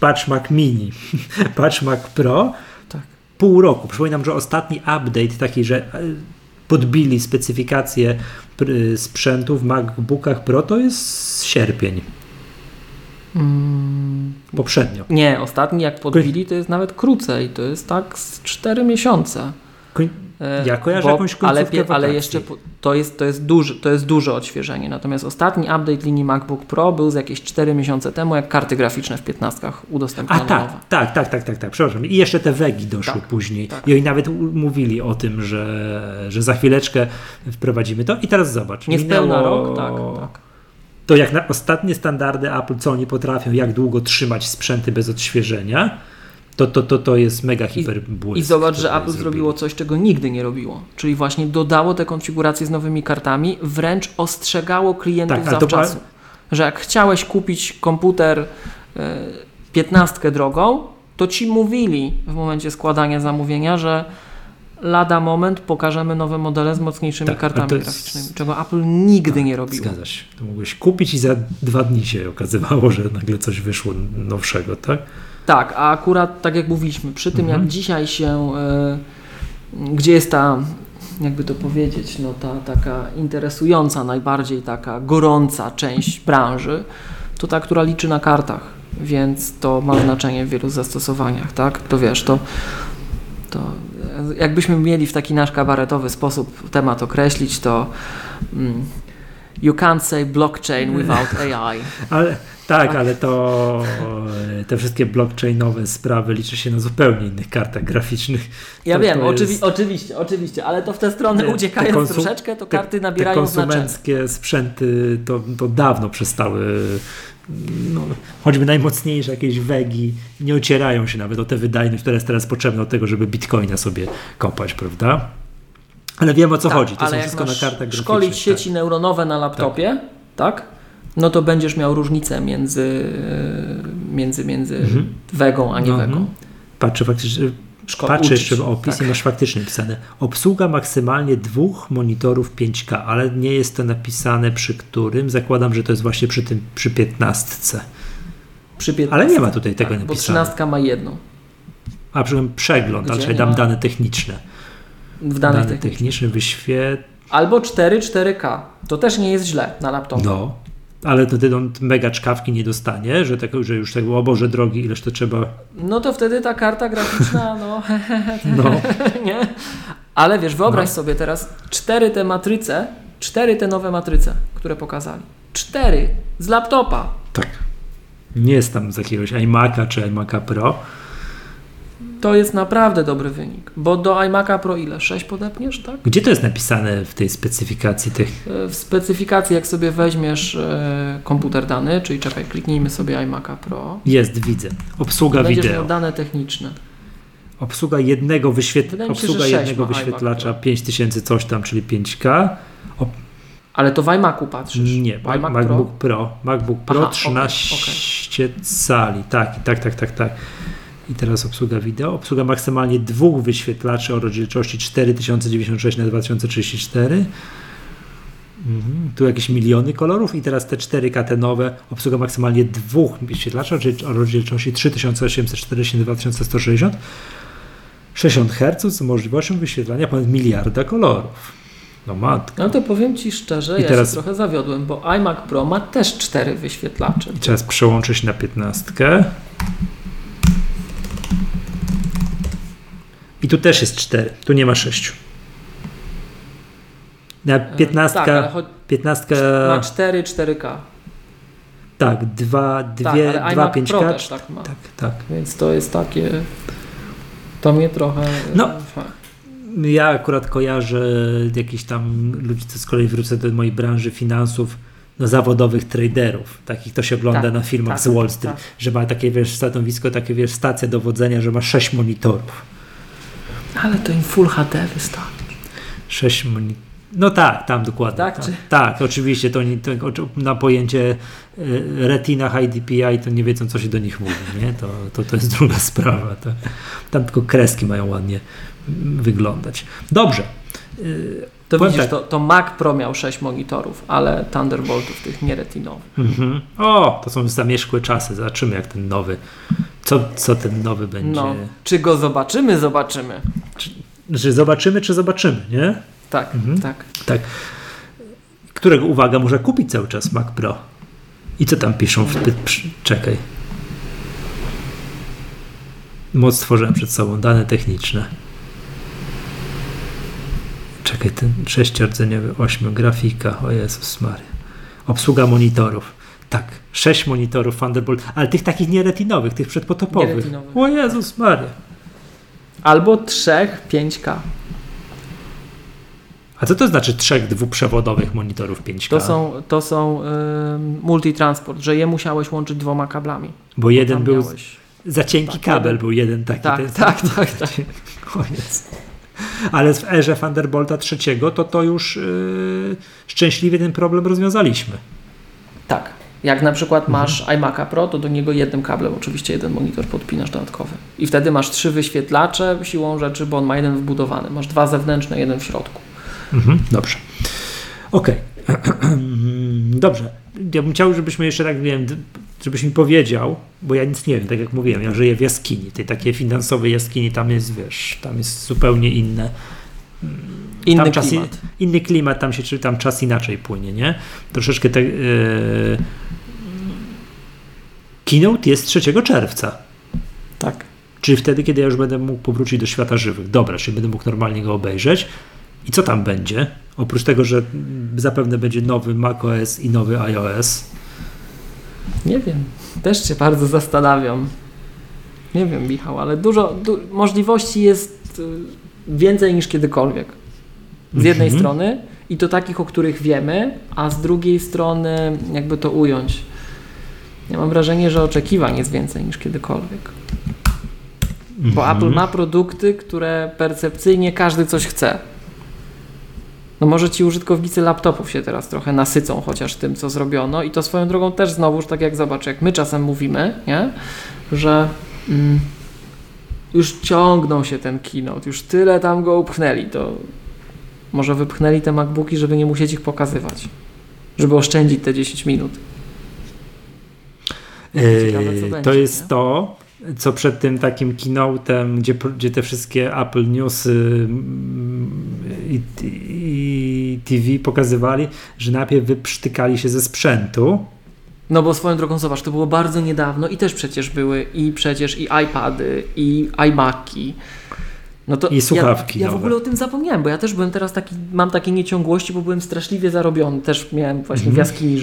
Patch Mac Mini, Patch Mac Pro, tak. pół roku. Przypominam, że ostatni update taki, że e, podbili specyfikację sprzętu w MacBookach Pro to jest sierpień. Mm, poprzednio. Nie, ostatni jak podbili, to jest nawet krócej. To jest tak z 4 miesiące. Koń- E, Ja kojarzę jakąś ale, pie- ale wakacji. jeszcze to jest, to, jest duży, to jest duże odświeżenie. Natomiast ostatni update linii MacBook Pro był z jakieś 4 miesiące temu, jak karty graficzne w 15 A udostępniono nowe. tak, tak, tak, tak, tak, tak, przepraszam. I jeszcze te wegi doszły Tak, później. tak. I oni nawet mówili o tym, że, że za chwileczkę wprowadzimy to. I teraz zobacz. Niespełna minęło- rok, tak, tak. To jak na ostatnie standardy Apple, co oni potrafią, jak długo trzymać sprzęty bez odświeżenia, to, to, to, to jest mega hiper błysk. I zobacz, że Apple zrobili. zrobiło coś, czego nigdy nie robiło. Czyli właśnie dodało te konfiguracje z nowymi kartami, wręcz ostrzegało klientów Tak, ale to zawczasu. Że jak chciałeś kupić komputer e, 15 drogą, to ci mówili w momencie składania zamówienia, że lada moment pokażemy nowe modele z mocniejszymi Tak, kartami jest- graficznymi, czego Apple nigdy nie robiło. Zgadza się. To mogłeś kupić i za dwa dni się okazywało, że nagle coś wyszło nowszego, tak? Tak, a akurat tak jak mówiliśmy, przy tym Mhm. jak dzisiaj się, e, gdzie jest ta, jakby to powiedzieć, no ta taka interesująca, najbardziej taka gorąca część branży, to ta, która liczy na kartach, więc to ma znaczenie w wielu zastosowaniach, tak? To wiesz, to, to jakbyśmy mieli w taki nasz kabaretowy sposób temat określić, to mm, you can't say blockchain without AI. Ale, tak, ale to te wszystkie blockchainowe sprawy liczy się na zupełnie innych kartach graficznych. Ja To- wiem, to oczywi- jest- oczywiście, oczywiście, ale to w tę stronę Te- uciekając te troszeczkę, to te- karty Te nabierają znaczenia. konsumenckie sprzęty to, to dawno przestały, no, choćby najmocniejsze jakieś wegi, nie ocierają się nawet o tę wydajność, która jest teraz potrzebna do tego, żeby bitcoina sobie kopać, prawda? Ale wiem o co Tak, chodzi, to są wszystko na kartach graficznych. szkolić tak. sieci neuronowe na laptopie, tak. No to będziesz miał różnicę między, między, między Mhm. wegą a nie No, wegą. Patrzę faktycznie, Szko- Patrzysz w opis tak. i masz faktycznie napisane obsługa maksymalnie dwóch monitorów 5K, ale nie jest to napisane przy którym. Zakładam, że to jest właśnie przy tym przy 15. Przy 15. Ale nie ma tutaj tego tak, Bo napisane. 13 ma jedną A przy czym przegląd, Gdzie ale dam ma? dane techniczne. w danych Dane technicznych. techniczne wyświet. Albo 4 4K. To też nie jest źle na laptopie. No. Ale to ty on mega czkawki nie dostanie, że, tak, że już tego, o Boże drogi, ileż to trzeba. No to wtedy ta karta graficzna, no No, nie? Ale wiesz, wyobraź No. sobie teraz cztery te matryce, cztery te nowe matryce, które pokazali. Cztery z laptopa. tak. Nie jest tam z jakiegoś iMac'a czy iMac'a Pro. To jest naprawdę dobry wynik, bo do iMac'a Pro ile? 6 podepniesz, tak? Gdzie to jest napisane w tej specyfikacji tych E, W specyfikacji, jak sobie weźmiesz e, komputer dany, czyli czekaj, kliknijmy sobie iMac'a Pro, Jest, widzę. Obsługa będziesz wideo. miał dane techniczne. Obsługa jednego, wyświetl... Się, Obsługa jednego wyświetlacza iMac 5000 coś tam, czyli 5K. Ale to w iMac'u patrzysz. Nie, W Ma- iMac MacBook Pro. MacBook Pro Aha, okej, 13 cali. Tak, tak, tak, tak, tak. I teraz obsługa wideo. Obsługa maksymalnie dwóch wyświetlaczy o rozdzielczości 4096 na 2034. Mhm. Tu jakieś miliony kolorów i teraz te 4K te nowe, obsługa maksymalnie dwóch wyświetlaczy o rozdzielczości 3840 na 2160 60 Hz z możliwością wyświetlania ponad miliarda kolorów. No matko. No to powiem Ci szczerze, I ja teraz- się trochę zawiodłem, bo iMac Pro ma też cztery wyświetlacze. I teraz przełączę się na 15. I tu też jest 4. Tu nie ma 6. Na 15. Tak, ale choć 15. ma 4 4K. Tak, 2, 2, Tak, ale 2 iMac 5 Pro też tak ma. Tak, tak. Więc to jest takie. To mnie trochę. No. Ja akurat kojarzę jakichś tam ludzi, to z kolei wrócę do mojej branży finansów, no, zawodowych traderów. Takich to się ogląda Tak, na filmach tak, z Wall Street, tak. że ma takie wiesz, stanowisko, takie wiesz, stacja dowodzenia, że ma 6 monitorów. Ale to im Full HD wystarczy. 6 monitorów. No tak, tam dokładnie. Tak, Tak, tak oczywiście. To, to na pojęcie y, Retina High DPI to nie wiedzą, co się do nich mówi. Nie? To, to, to jest druga sprawa. To, tam tylko kreski mają ładnie wyglądać. Dobrze. Y, To Powiem widzisz, tak. to, to Mac Pro miał 6 monitorów, ale Thunderboltów tych nie retinowych. Mhm. O, to są zamierzchłe czasy. Zobaczymy, jak ten nowy. Co, co ten nowy będzie. No, czy go zobaczymy? Zobaczymy. Czy zobaczymy, czy zobaczymy, nie? Tak, Mhm. tak. Tak. Którego, uwaga, może kupić cały czas Mac Pro. I co tam piszą? W, czekaj. Moc stworzyłem przed sobą, dane techniczne. Czekaj, ten sześciordzeniowy, ośmiu, grafika, o Jezus Maria. Obsługa monitorów. Tak, sześć monitorów Thunderbolt, ale tych takich nieretinowych, tych przedpotopowych. Nieretinowych. O Jezus Maria. Albo trzech 5K. A co to znaczy trzech dwuprzewodowych monitorów 5K? To są, to są ym, multitransport, że je musiałeś łączyć dwoma kablami. Bo jeden Tam był, miałeś- za cienki Tak, kabel był jeden taki. Tak, ten- tak, tak, tak. O Jezu. Ale w erze Thunderbolta trzeciego to to już yy, szczęśliwie ten problem rozwiązaliśmy. Tak. Jak na przykład Mhm. masz iMac'a Pro, to do niego jednym kablem oczywiście jeden monitor podpinasz dodatkowy. I wtedy masz trzy wyświetlacze siłą rzeczy, bo on ma jeden wbudowany. Masz dwa zewnętrzne, jeden w środku. Mhm, dobrze. Okej. Dobrze. Ja bym chciał, żebyśmy jeszcze tak, nie wiem, żebyś mi powiedział, bo ja nic nie wiem, tak jak mówiłem, ja żyję w jaskini, tej takiej finansowej jaskini, tam jest, wiesz, tam jest zupełnie inne. Inny tam czas, klimat. Inny klimat, tam się, czy tam czas inaczej płynie, nie? Troszeczkę te, yy... Keynote jest 3 czerwca. Tak. Czyli wtedy, kiedy ja już będę mógł powrócić do świata żywych. Dobra, czyli będę mógł normalnie go obejrzeć. I co tam będzie? Oprócz tego, że zapewne będzie nowy macOS i nowy iOS. Nie wiem. Też się bardzo zastanawiam. Nie wiem, Michał, ale dużo du możliwości jest y, więcej niż kiedykolwiek. Z jednej Mhm. strony i to takich, o których wiemy, a z drugiej strony, jakby to ująć. Ja mam wrażenie, że oczekiwań jest więcej niż kiedykolwiek. Bo Mhm. Apple ma produkty, które percepcyjnie każdy coś chce. No może ci użytkownicy laptopów się teraz trochę nasycą chociaż tym, co zrobiono i to swoją drogą też znowuż, tak jak zobacz, jak my czasem mówimy, nie? że mm, już ciągną się ten keynote, już tyle tam go upchnęli, to może wypchnęli te MacBooki, żeby nie musieć ich pokazywać, żeby oszczędzić te 10 minut. Ciekawe, Yy, będzie, to jest nie? to, co przed tym takim keynote'em, gdzie, gdzie te wszystkie Apple Newsy mm, i, i TV pokazywali, że najpierw wyprztykali się ze sprzętu. No bo swoją drogą, zobacz, to było bardzo niedawno i też przecież były i przecież i iPady, i iMaki. No to I słuchawki Ja, ja w ogóle o tym zapomniałem, bo ja też byłem teraz taki, mam takie nieciągłości, bo byłem straszliwie zarobiony. Też miałem właśnie Mhm. w jaskini.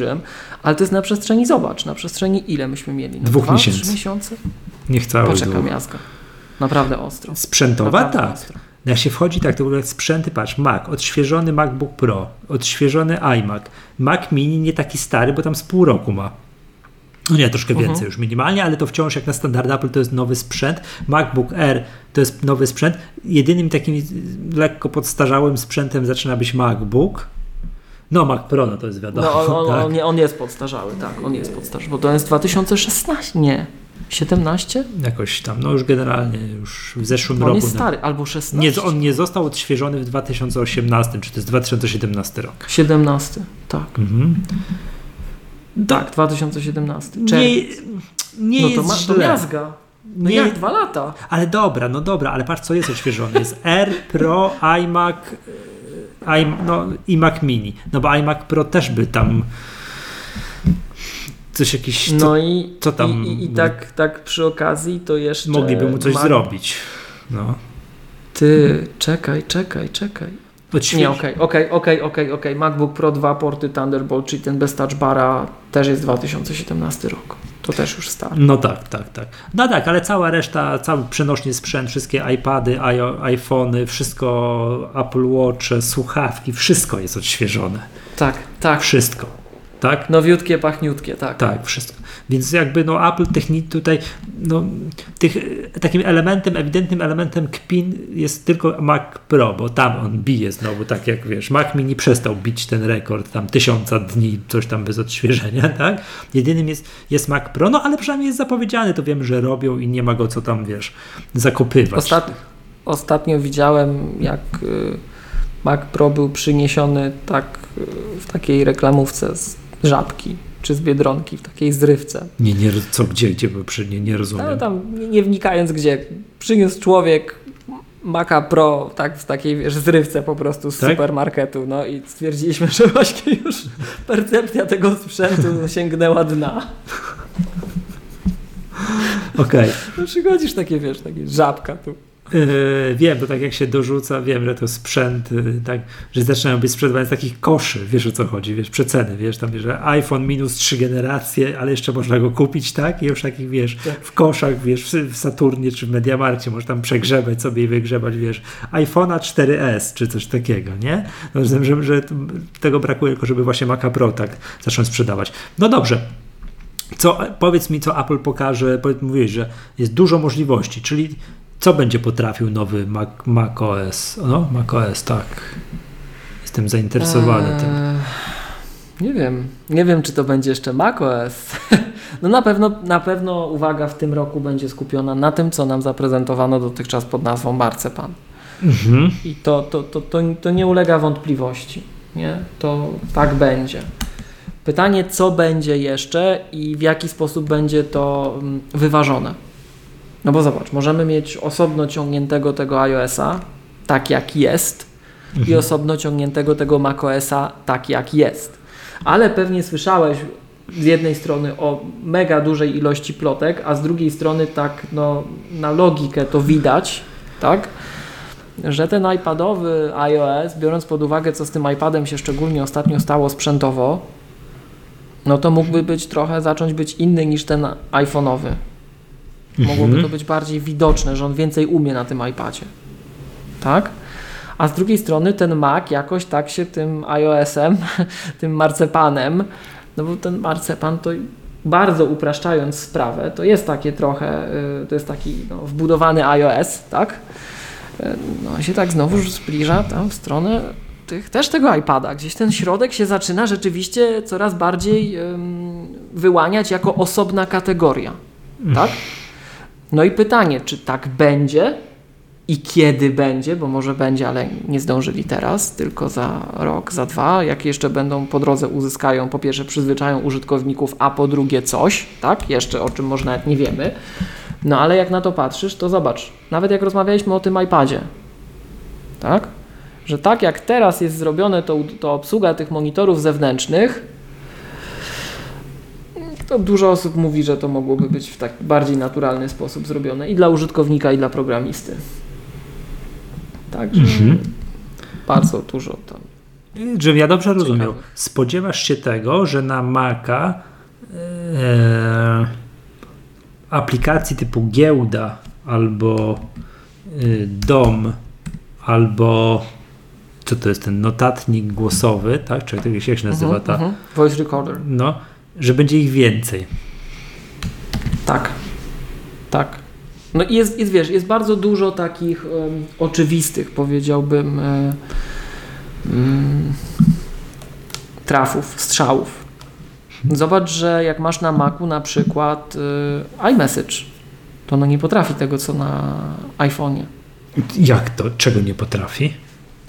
Ale to jest na przestrzeni, zobacz, na przestrzeni ile myśmy mieli? No Dwóch dwa, miesięcy. Trzy miesiące? Niech cały Poczekam, jazga. Naprawdę ostro. Sprzętowa? Naprawdę Tak. ostro. Jak się wchodzi tak, to w ogóle sprzęty, patrz, Mac, odświeżony MacBook Pro, odświeżony iMac, Mac Mini nie taki stary, bo tam z pół roku ma. No nie, troszkę Mhm. więcej już minimalnie, ale to wciąż jak na standard Apple to jest nowy sprzęt. MacBook Air to jest nowy sprzęt. Jedynym takim lekko podstarzałym sprzętem zaczyna być MacBook. No Mac Pro, no to jest wiadomo. No on, on, tak. on, on jest podstarzały, tak, on jest podstarzały, bo to jest 2016, nie, 17? Jakoś tam, no już generalnie, już w zeszłym On roku. jest no. stary, albo 16? Nie, on nie został odświeżony w 2018, czy to jest 2017 rok. 17, tak. Mhm. Tak, 2017. Nie, Czerwiec. nie no jest to, ma, źle. to miazga. No Nie- jak dwa lata? Ale dobra, no dobra, ale patrz co jest odświeżone. Jest R, Pro, iMac, y, i, no, i Mac Mini. No bo iMac Pro też by tam coś jakiś, co, No i, co tam i, i, tak, tak przy okazji to jeszcze... mogliby mu coś zrobić. No. Ty, czekaj, czekaj, czekaj. Nie, okej, okej, okej, okej, okej. MacBook Pro 2 porty Thunderbolt, czyli ten bez touch bara też jest 2017 rok. To też już stary. No tak, tak, tak. No tak, ale cała reszta, cały przenośny sprzęt, wszystkie iPady, iPhony, wszystko Apple Watch, słuchawki, wszystko jest odświeżone. Tak, tak. Wszystko. Tak? Nowiutkie, pachniutkie, tak. Tak, wszystko. Więc jakby no Apple technik tutaj, no tych, takim elementem, ewidentnym elementem kpin jest tylko Mac Pro, bo tam on bije znowu, tak jak wiesz, Mac Mini przestał bić ten rekord, tam tysiąca dni, coś tam bez odświeżenia, tak? Jedynym jest, jest Mac Pro, no ale przynajmniej jest zapowiedziany, to wiem, że robią i nie ma go co tam, wiesz, zakopywać. Ostat... Ostatnio widziałem, jak y, Mac Pro był przyniesiony tak y, w takiej reklamówce z żabki czy z biedronki, w takiej zrywce. Nie, nie, co, gdzie, gdzie, nie, nie Ale rozumiem. tam nie- wnikając gdzie, przyniósł człowiek Maca Pro tak w takiej wiesz, zrywce po prostu z Tak? supermarketu. No i stwierdziliśmy, że właśnie już percepcja tego sprzętu sięgnęła dna. Okej. No przychodzisz takie, wiesz, takie żabka tu. Yy, wiem, to tak jak się dorzuca, wiem, że to sprzęt, yy, tak, że zaczynają być sprzedawane z takich koszy, wiesz o co chodzi, wiesz, przeceny, wiesz, tam, że iPhone minus trzy generacje, ale jeszcze można go kupić, tak, i już takich, wiesz, w koszach, wiesz, w, Saturnie czy w Mediamarkcie możesz tam przegrzebać sobie i wygrzebać, wiesz, iPhone'a 4S czy coś takiego, nie? No, rozumiem, że, że tego brakuje tylko, żeby właśnie Maca Pro tak zacząć sprzedawać. No dobrze, co, powiedz mi, co Apple pokaże, powiedz, mówiłeś, że jest dużo możliwości, czyli co będzie potrafił nowy Mac, Mac OS? No, Mac OS, tak. Jestem zainteresowany Eee, tym. Nie wiem. Nie wiem, czy to będzie jeszcze macOS. No na pewno, na pewno uwaga w tym roku będzie skupiona na tym, co nam zaprezentowano dotychczas pod nazwą Marcepan. Mhm. I to, to, to, to, to nie ulega wątpliwości. Nie? To tak będzie. Pytanie, co będzie jeszcze i w jaki sposób będzie to mm, wyważone. No bo zobacz, możemy mieć osobno ciągniętego tego iOS-a, tak jak jest, i Mhm. osobno ciągniętego tego macOS-a, tak jak jest. Ale pewnie słyszałeś z jednej strony o mega dużej ilości plotek, a z drugiej strony tak no, na logikę to widać, tak? że ten iPadowy iOS, biorąc pod uwagę, co z tym iPadem się szczególnie ostatnio stało sprzętowo, no to mógłby być trochę zacząć być inny niż ten iPhone'owy. Mogłoby Mhm. to być bardziej widoczne, że on więcej umie na tym iPadzie. Tak? A z drugiej strony ten Mac jakoś tak się tym iOS-em, tym marcepanem, no bo ten marcepan to bardzo upraszczając sprawę, to jest takie trochę, y, to jest taki no, wbudowany iOS, tak? Y, No się tak znowu zbliża tam w stronę tych, też tego iPada. Gdzieś ten środek się zaczyna rzeczywiście coraz bardziej ym, wyłaniać jako osobna kategoria, tak? No i pytanie, czy tak będzie i kiedy będzie, bo może będzie, ale nie zdążyli teraz, tylko za rok, za dwa, jak jeszcze będą po drodze uzyskają, po pierwsze przyzwyczają użytkowników, a po drugie coś, tak, jeszcze o czym może nawet nie wiemy. No ale jak na to patrzysz, to zobacz, nawet jak rozmawialiśmy o tym iPadzie, tak, że tak jak teraz jest zrobione to, to obsługa tych monitorów zewnętrznych, to dużo osób mówi, że to mogłoby być w taki bardziej naturalny sposób zrobione i dla użytkownika, i dla programisty. Także Mhm. bardzo dużo tam. Żebym ja dobrze rozumiał, Ciekawe. spodziewasz się tego, że na Maca e, aplikacji typu giełda albo e, dom albo co to jest ten notatnik głosowy, tak? Czy jak się jak się nazywa Mhm, ta? mhm. Voice recorder. No, że będzie ich więcej. Tak. Tak. No i jest, jest wiesz, jest bardzo dużo takich em, oczywistych, powiedziałbym, e, mm, trafów, strzałów. Zobacz, że jak masz na Macu na przykład e, iMessage, to ono nie potrafi tego, co na iPhone'ie. Jak to? Czego nie potrafi?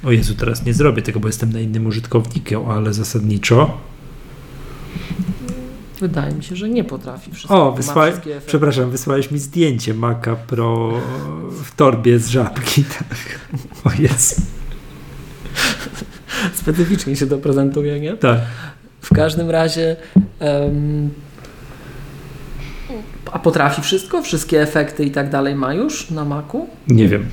O Jezu, teraz nie zrobię tego, bo jestem na innym użytkownikiem, ale zasadniczo. Wydaje mi się, że nie potrafi wszystkiego. O, wysłałeś, przepraszam, wysłałeś mi zdjęcie Maca Pro w torbie z żabki. Tak. O jest. Specyficznie się to prezentuje, nie? Tak. W każdym razie. em, a potrafi wszystko? Wszystkie efekty i tak dalej ma już na Macu? Nie wiem.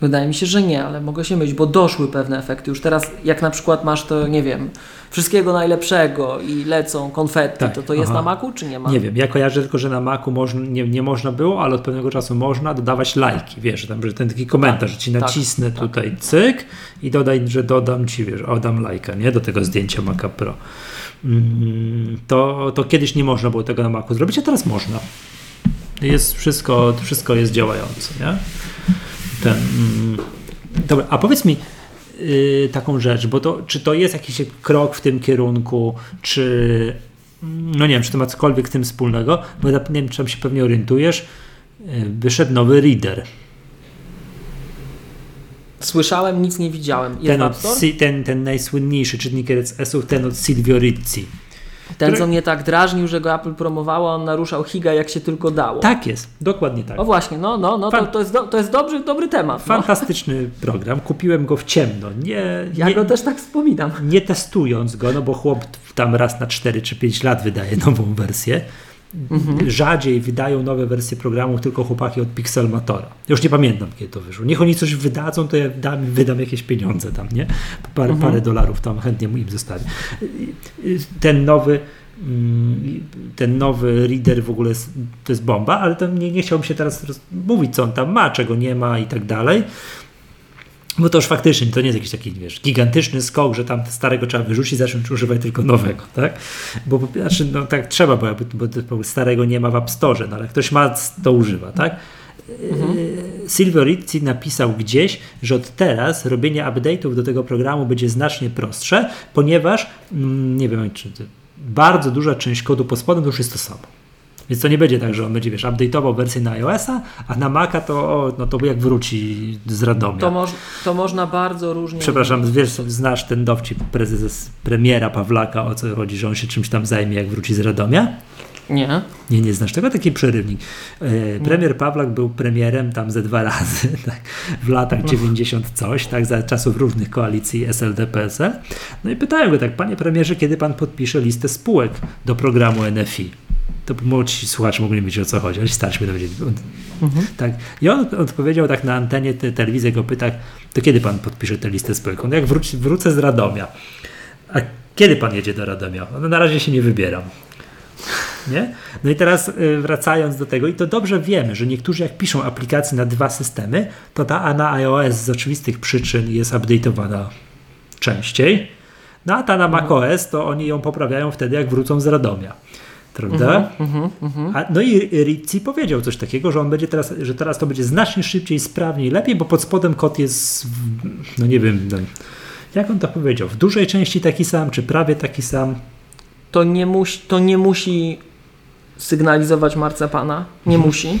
Wydaje mi się, że nie, ale mogę się mylić, bo doszły pewne efekty. Już teraz, jak na przykład masz to, nie wiem, wszystkiego najlepszego i lecą konfetti, Tak, to to jest aha. na Macu, czy nie ma? Nie wiem. Ja kojarzę tylko, że na Macu można, nie, nie można było, ale od pewnego czasu można dodawać lajki. Wiesz, tam, że ten taki komentarz, że ci tak, nacisnę tak. tutaj cyk i dodaj, że dodam ci, wiesz, oddam lajka, nie? Do tego zdjęcia Maca Pro. Mm, To, to kiedyś nie można było tego na Macu zrobić, a teraz można. Jest wszystko, wszystko jest działające, nie? Ten, mm, dobra, a powiedz mi yy, taką rzecz, bo to, czy to jest jakiś krok w tym kierunku, czy mm, no nie wiem, czy to ma cokolwiek z tym wspólnego, bo nie wiem, czy tam się pewnie orientujesz, yy, wyszedł nowy reader. Słyszałem, nic nie widziałem. Ten, od, ten, ten najsłynniejszy czytnik RSS-ów, ten od Silvio Rizzi. Ten, co mnie tak drażnił, że go Apple promowało, on naruszał Higa jak się tylko dało. Tak jest, dokładnie tak. O właśnie, no, no, no to, Fan- to jest, do, to jest dobry, dobry temat. No. Fantastyczny program, kupiłem go w ciemno, nie, Ja nie, go też tak wspominam. nie testując go, no bo chłop tam raz na 4 czy 5 lat wydaje nową wersję. Mhm. rzadziej wydają nowe wersje programów tylko chłopaki od Pixelmatora. Już nie pamiętam, kiedy to wyszło. Niech oni coś wydadzą, to ja dam, wydam jakieś pieniądze tam, nie? Parę, mhm. parę dolarów tam chętnie im zostawię. Ten nowy mm, ten nowy reader w ogóle jest, to jest bomba, ale to nie, nie chciałbym się teraz mówić, co on tam ma, czego nie ma i tak dalej. Bo to już faktycznie to nie jest jakiś taki, wiesz, gigantyczny skok, że tam starego trzeba wyrzucić, zacząć używać tylko nowego, tak? Bo znaczy, no tak trzeba, bo, bo, bo starego nie ma w App Store, no ale ktoś ma, to używa, tak? Mhm. Silvio Rizzi napisał gdzieś, że od teraz robienie update'ów do tego programu będzie znacznie prostsze, ponieważ, mm, nie wiem, czy bardzo duża część kodu pod spodem już jest to samo. Więc to nie będzie tak, że on będzie, wiesz, update'ował wersję na iOS-a, a na Maca to, no to jak wróci z Radomia. To, moż, to można bardzo różnie... Przepraszam, wiesz, znasz ten dowcip prezes, premiera Pawlaka, o co chodzi, że on się czymś tam zajmie, jak wróci z Radomia? Nie. Nie, nie znasz tego? Taki przerywnik. E, premier Pawlak był premierem tam ze dwa razy, tak, w latach 90 coś, tak, za czasów różnych koalicji SLD-PSL. No i pytałem go tak, panie premierze, kiedy pan podpisze listę spółek do programu NFI? To młodsi słuchacze mogli wiedzieć o co chodzi, ale starsi będą wiedzieli. Mhm. Tak. I on odpowiedział tak na antenie te, telewizji, go pyta, to kiedy pan podpisze tę listę spółek? On jak wróci, wrócę z Radomia. A kiedy pan jedzie do Radomia? No, na razie się nie wybieram. Nie? No i teraz y, wracając do tego, i to dobrze wiemy, że niektórzy jak piszą aplikacje na dwa systemy, to ta na iOS z oczywistych przyczyn jest update'owana częściej, no a ta na macOS to oni ją poprawiają wtedy, jak wrócą z Radomia prawda? -huh, uh -huh. A, no i Rizzi powiedział coś takiego, że on będzie teraz, że teraz to będzie znacznie szybciej, sprawniej, lepiej, bo pod spodem kod jest, w, no nie wiem, no, jak on to powiedział, w dużej części taki sam, czy prawie taki sam. To nie, musi, to nie musi sygnalizować marcepana, nie mhm. musi.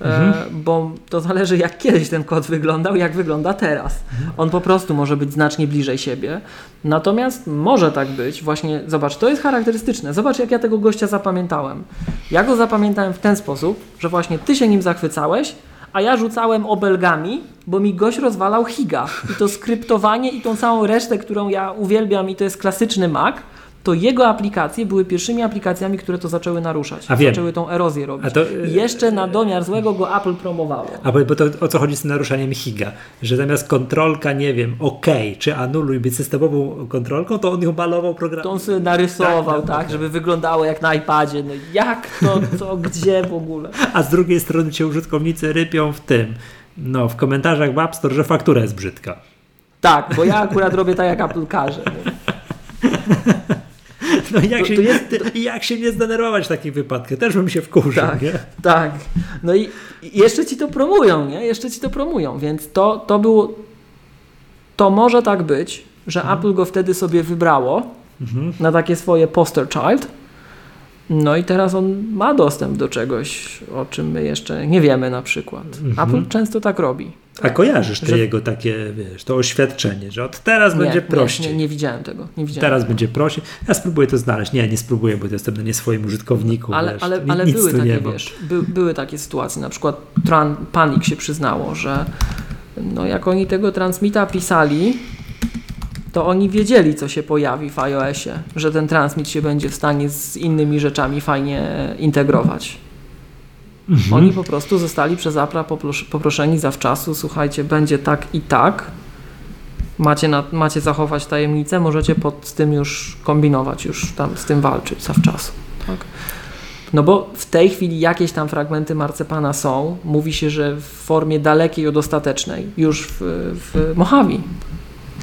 Mhm. E, bo to zależy jak kiedyś ten kod wyglądał, jak wygląda teraz. Mhm. On po prostu może być znacznie bliżej siebie. Natomiast może tak być, właśnie, zobacz, to jest charakterystyczne. Zobacz, jak ja tego gościa zapamiętałem. Ja go zapamiętałem w ten sposób, że właśnie ty się nim zachwycałeś, a ja rzucałem obelgami, bo mi gość rozwalał higa. I to skryptowanie i tą całą resztę, którą ja uwielbiam i to jest klasyczny Mac, to jego aplikacje były pierwszymi aplikacjami, które to zaczęły naruszać. A wiem. Zaczęły tą erozję robić. To, I jeszcze na domiar złego go Apple promowało. A bo, bo to o co chodzi z naruszaniem HIGA? Że zamiast kontrolka, nie wiem, OK, czy anuluj być systemową kontrolką, to on ją malował program. To on sobie narysował, tak, tak, tak żeby wyglądało jak na iPadzie. No jak to, co, gdzie w ogóle? A z drugiej strony cię użytkownicy rypią w tym, no w komentarzach w App Store, że faktura jest brzydka. Tak, bo ja akurat robię tak jak Apple każe. No jak, to, się, to jest, to... jak się nie zdenerwować w takich wypadkach? Też bym się wkurzył, tak, nie? Tak, no i jeszcze ci to promują, nie? Jeszcze ci to promują, więc to, to było, to może tak być, że mhm. Apple go wtedy sobie wybrało mhm. na takie swoje poster child, no i teraz on ma dostęp do czegoś, o czym my jeszcze nie wiemy na przykład. Mhm. Apple często tak robi. A kojarzysz te jego takie, wiesz, to oświadczenie, że od teraz nie, będzie prościej. Nie, nie, nie, widziałem tego. Nie widziałem teraz tego. będzie prościej. Ja spróbuję to znaleźć. Nie, nie spróbuję, bo to jestem na nie swoim użytkowniku. Ale, wiesz, ale, ale były takie, wiesz, by, były takie sytuacje. Na przykład Tran, Panik się przyznało, że no jak oni tego transmita pisali, to oni wiedzieli, co się pojawi w iOSie, że ten transmit się będzie w stanie z innymi rzeczami fajnie integrować. Mhm. Oni po prostu zostali przez Apple poproszeni zawczasu, słuchajcie, będzie tak i tak, macie, na, macie zachować tajemnicę, możecie pod tym już kombinować, już tam z tym walczyć zawczasu. Tak? No bo w tej chwili jakieś tam fragmenty marcepana są, mówi się, że w formie dalekiej od ostatecznej, już w, w.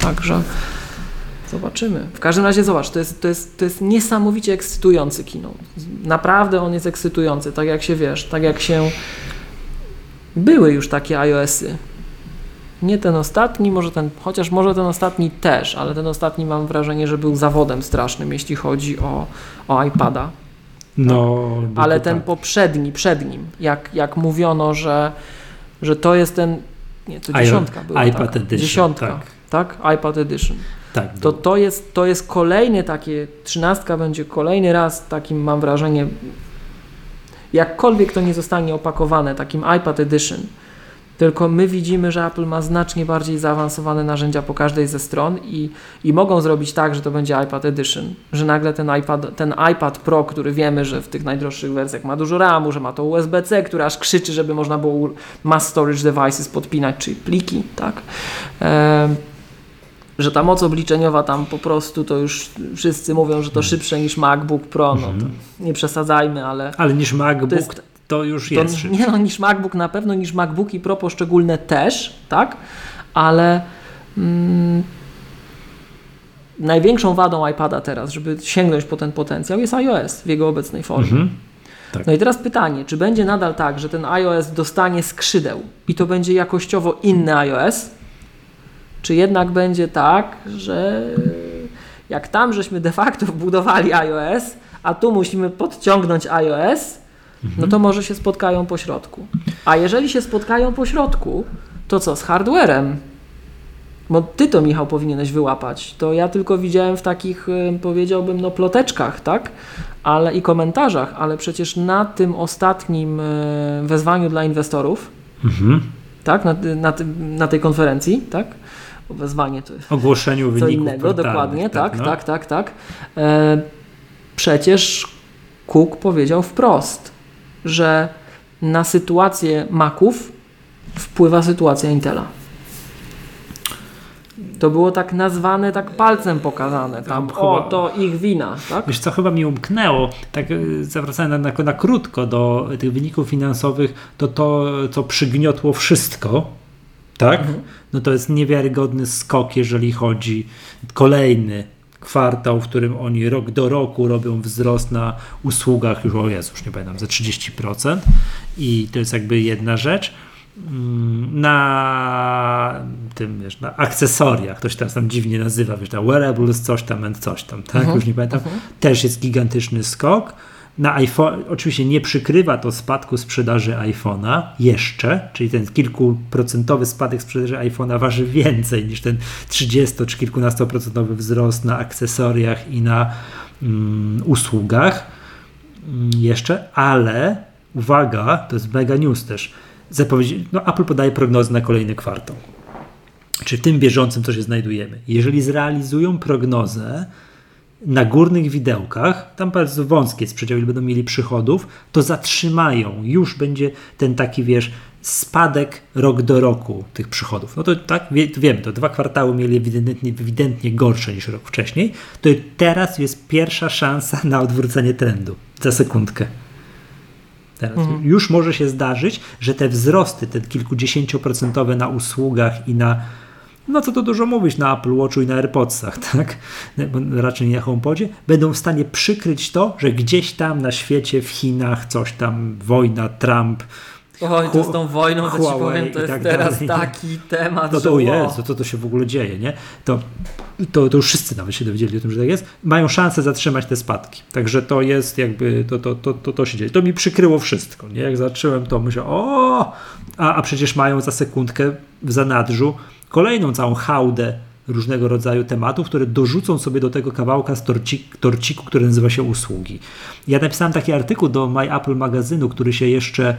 Także Zobaczymy. W każdym razie zobacz, to jest, to jest, to jest niesamowicie ekscytujący kino. Naprawdę on jest ekscytujący, tak jak się wiesz, tak jak się były już takie iOSy. Nie ten ostatni, może ten, chociaż może ten ostatni też, ale ten ostatni mam wrażenie, że był zawodem strasznym, jeśli chodzi o, o iPada. No, tak? ale ten tak. poprzedni, przed nim, jak, jak mówiono, że, że to jest ten, nie, to dziesiątka była. iPad tak? Edition. Dziesiątka, tak. tak? iPad Edition. Tak. To, to, jest, to jest kolejny takie, trzynastka będzie kolejny raz takim mam wrażenie, jakkolwiek to nie zostanie opakowane, takim iPad Edition, Tylko my widzimy, że Apple ma znacznie bardziej zaawansowane narzędzia po każdej ze stron i, i mogą zrobić tak, że to będzie iPad Edition, że nagle ten iPad, ten iPad Pro, który wiemy, że w tych najdroższych wersjach ma dużo RAMu, że ma to USB-C, które aż krzyczy, żeby można było mass storage devices podpinać, czyli pliki, tak? Że ta moc obliczeniowa tam po prostu to już wszyscy mówią, że to szybsze niż MacBook Pro, no to nie przesadzajmy, ale... Ale niż MacBook to, jest- to już To, jest szybsze. nie no, niż MacBook na pewno, niż MacBooki Pro poszczególne też, tak? Ale mm, największą wadą iPada teraz, żeby sięgnąć po ten potencjał, jest iOS w jego obecnej formie. Mhm. Tak. No i teraz pytanie, czy będzie nadal tak, że ten iOS dostanie skrzydeł i to będzie jakościowo inny iOS? Czy jednak będzie tak, że jak tam żeśmy de facto wbudowali iOS, a tu musimy podciągnąć iOS, no to może się spotkają po środku. A jeżeli się spotkają po środku, to co z hardwarem? Bo ty to, Michał, powinieneś wyłapać. To ja tylko widziałem w takich, y, powiedziałbym, no ploteczkach, tak? Ale i komentarzach, ale przecież na tym ostatnim y, wezwaniu dla inwestorów, Mhm. tak? Na, na, na tej konferencji, tak? Wezwanie to jest Ogłoszeniu co wyników innego, dokładnie, tak, no. tak, tak, tak. E, przecież Cook powiedział wprost, że na sytuację Maców wpływa sytuacja Intela. To było tak nazwane, tak palcem pokazane. Tam, Tam o, chyba- to ich wina, tak? Wiesz co, chyba mi umknęło, tak y, zawracając na, na, na krótko do tych wyników finansowych, to to, co przygniotło wszystko, tak? Mhm. No to jest niewiarygodny skok, jeżeli chodzi kolejny kwartał, w którym oni rok do roku robią wzrost na usługach, już o Jezu, już nie pamiętam, za 30% i to jest jakby jedna rzecz. Mm, Na tym, wiesz, na akcesoriach, to się teraz tam dziwnie nazywa, wiesz, na wearables, coś tam, coś tam, tak? Mhm. Już nie pamiętam. Też jest gigantyczny skok. Na iPhone, oczywiście nie przykrywa to spadku sprzedaży iPhone'a jeszcze, czyli ten kilkuprocentowy spadek sprzedaży iPhone'a waży więcej niż ten 30 czy kilkunastoprocentowy wzrost na akcesoriach i na mm, usługach mm, jeszcze, ale uwaga, to jest mega news też. Zapowiedzi, no Apple podaje prognozy na kolejny kwartał. Czy w tym bieżącym co się znajdujemy? Jeżeli zrealizują prognozę na górnych widełkach, tam bardzo wąskie jest przedział, ile będą mieli przychodów, to zatrzymają. Już będzie ten taki, wiesz, spadek rok do roku tych przychodów. No to tak, wie, to wiemy, to dwa kwartały mieli ewidentnie, ewidentnie gorsze niż rok wcześniej. To teraz jest pierwsza szansa na odwrócenie trendu. Za sekundkę. Teraz już może się zdarzyć, że te wzrosty, te kilkudziesięcioprocentowe na usługach i na no co to dużo mówić na Apple Watchu i na AirPodsach, tak? Raczej nie na HomePodzie, będą w stanie przykryć to, że gdzieś tam na świecie, w Chinach, coś tam, wojna, Trump, Oj, to z tą wojną, to ci powiem, to jest tak teraz dalej. taki temat, no to o. Jezu, co to się w ogóle dzieje, nie? To, to, to już wszyscy nawet się dowiedzieli o tym, że tak jest. Mają szansę zatrzymać te spadki. Także to jest jakby, to, to, to, to, to się dzieje. To mi przykryło wszystko, nie? Jak zacząłem to myślałem, o, a, a przecież mają za sekundkę w zanadrzu kolejną całą hałdę różnego rodzaju tematów, które dorzucą sobie do tego kawałka z torcik, torciku, który nazywa się usługi. Ja napisałem taki artykuł do My Apple magazynu, który się jeszcze e,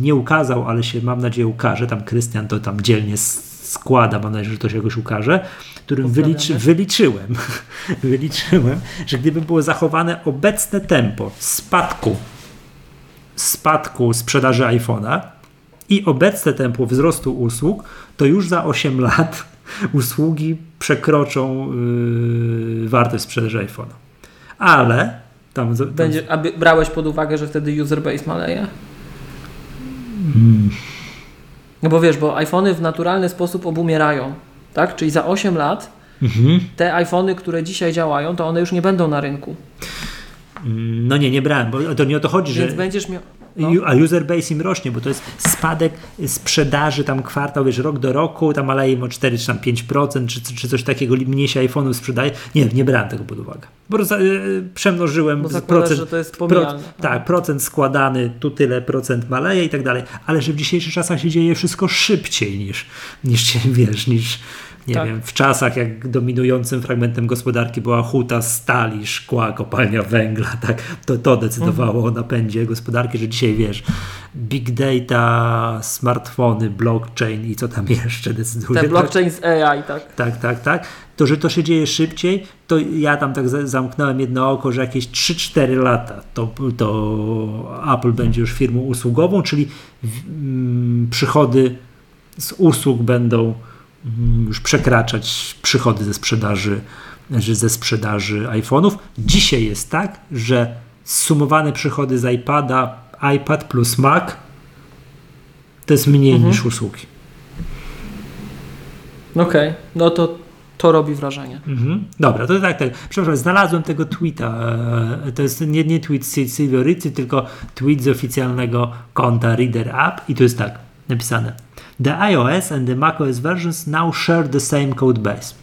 nie ukazał, ale się mam nadzieję ukaże. Tam Krystian to tam dzielnie składa, mam nadzieję, że to się jakoś ukaże, którym wyliczy, wyliczyłem, wyliczyłem, że gdyby było zachowane obecne tempo spadku, spadku sprzedaży iPhone'a i obecne tempo wzrostu usług, to już za 8 lat usługi przekroczą yy, wartość sprzedaży iPhone'a. Ale tam, tam Będzie, a by- brałeś pod uwagę, że wtedy user base maleje? Hmm. No bo wiesz, bo iPhony w naturalny sposób obumierają, tak? Czyli za 8 lat Mhm. te iPhony, które dzisiaj działają, to one już nie będą na rynku. No nie, nie brałem, bo to nie o to chodzi, Więc że będziesz miał... No. A user base im rośnie, bo to jest spadek sprzedaży tam kwartał, wiesz, rok do roku, tam maleje im o 4 czy tam 5%, czy, czy coś takiego, mniej się iPhone'ów sprzedaje. Nie, nie brałem tego pod uwagę. Po prostu yy, przemnożyłem Bo zakładasz, że to jest pomijalne. tak, procent składany, tu tyle procent maleje i tak dalej, ale że w dzisiejszych czasach się dzieje wszystko szybciej niż, niż się, wiesz, niż nie Tak. wiem, w czasach jak dominującym fragmentem gospodarki była huta stali, szkła, kopalnia węgla, tak, to to decydowało Mhm. o napędzie gospodarki, że dzisiaj wiesz, big data, smartfony, blockchain i co tam jeszcze decyduje. Ten blockchain z AI, tak. Tak, tak, tak. To, że to się dzieje szybciej, to ja tam tak za- zamknąłem jedno oko, że jakieś 3-4 lata to, to Apple będzie już firmą usługową, czyli w- mm, przychody z usług będą już przekraczać przychody ze sprzedaży, że ze sprzedaży iPhone'ów. Dzisiaj jest tak, że sumowane przychody z iPada, iPad plus Mac to jest mniej Mhm. niż usługi. Okej, no to to robi wrażenie. Mhm. Dobra, to tak, tak. Przepraszam, znalazłem tego tweeta. e, To jest nie, nie tweet z Silvericy, tylko tweet z oficjalnego konta Reader App i tu jest tak napisane. The iOS and the macOS versions now share the same code base.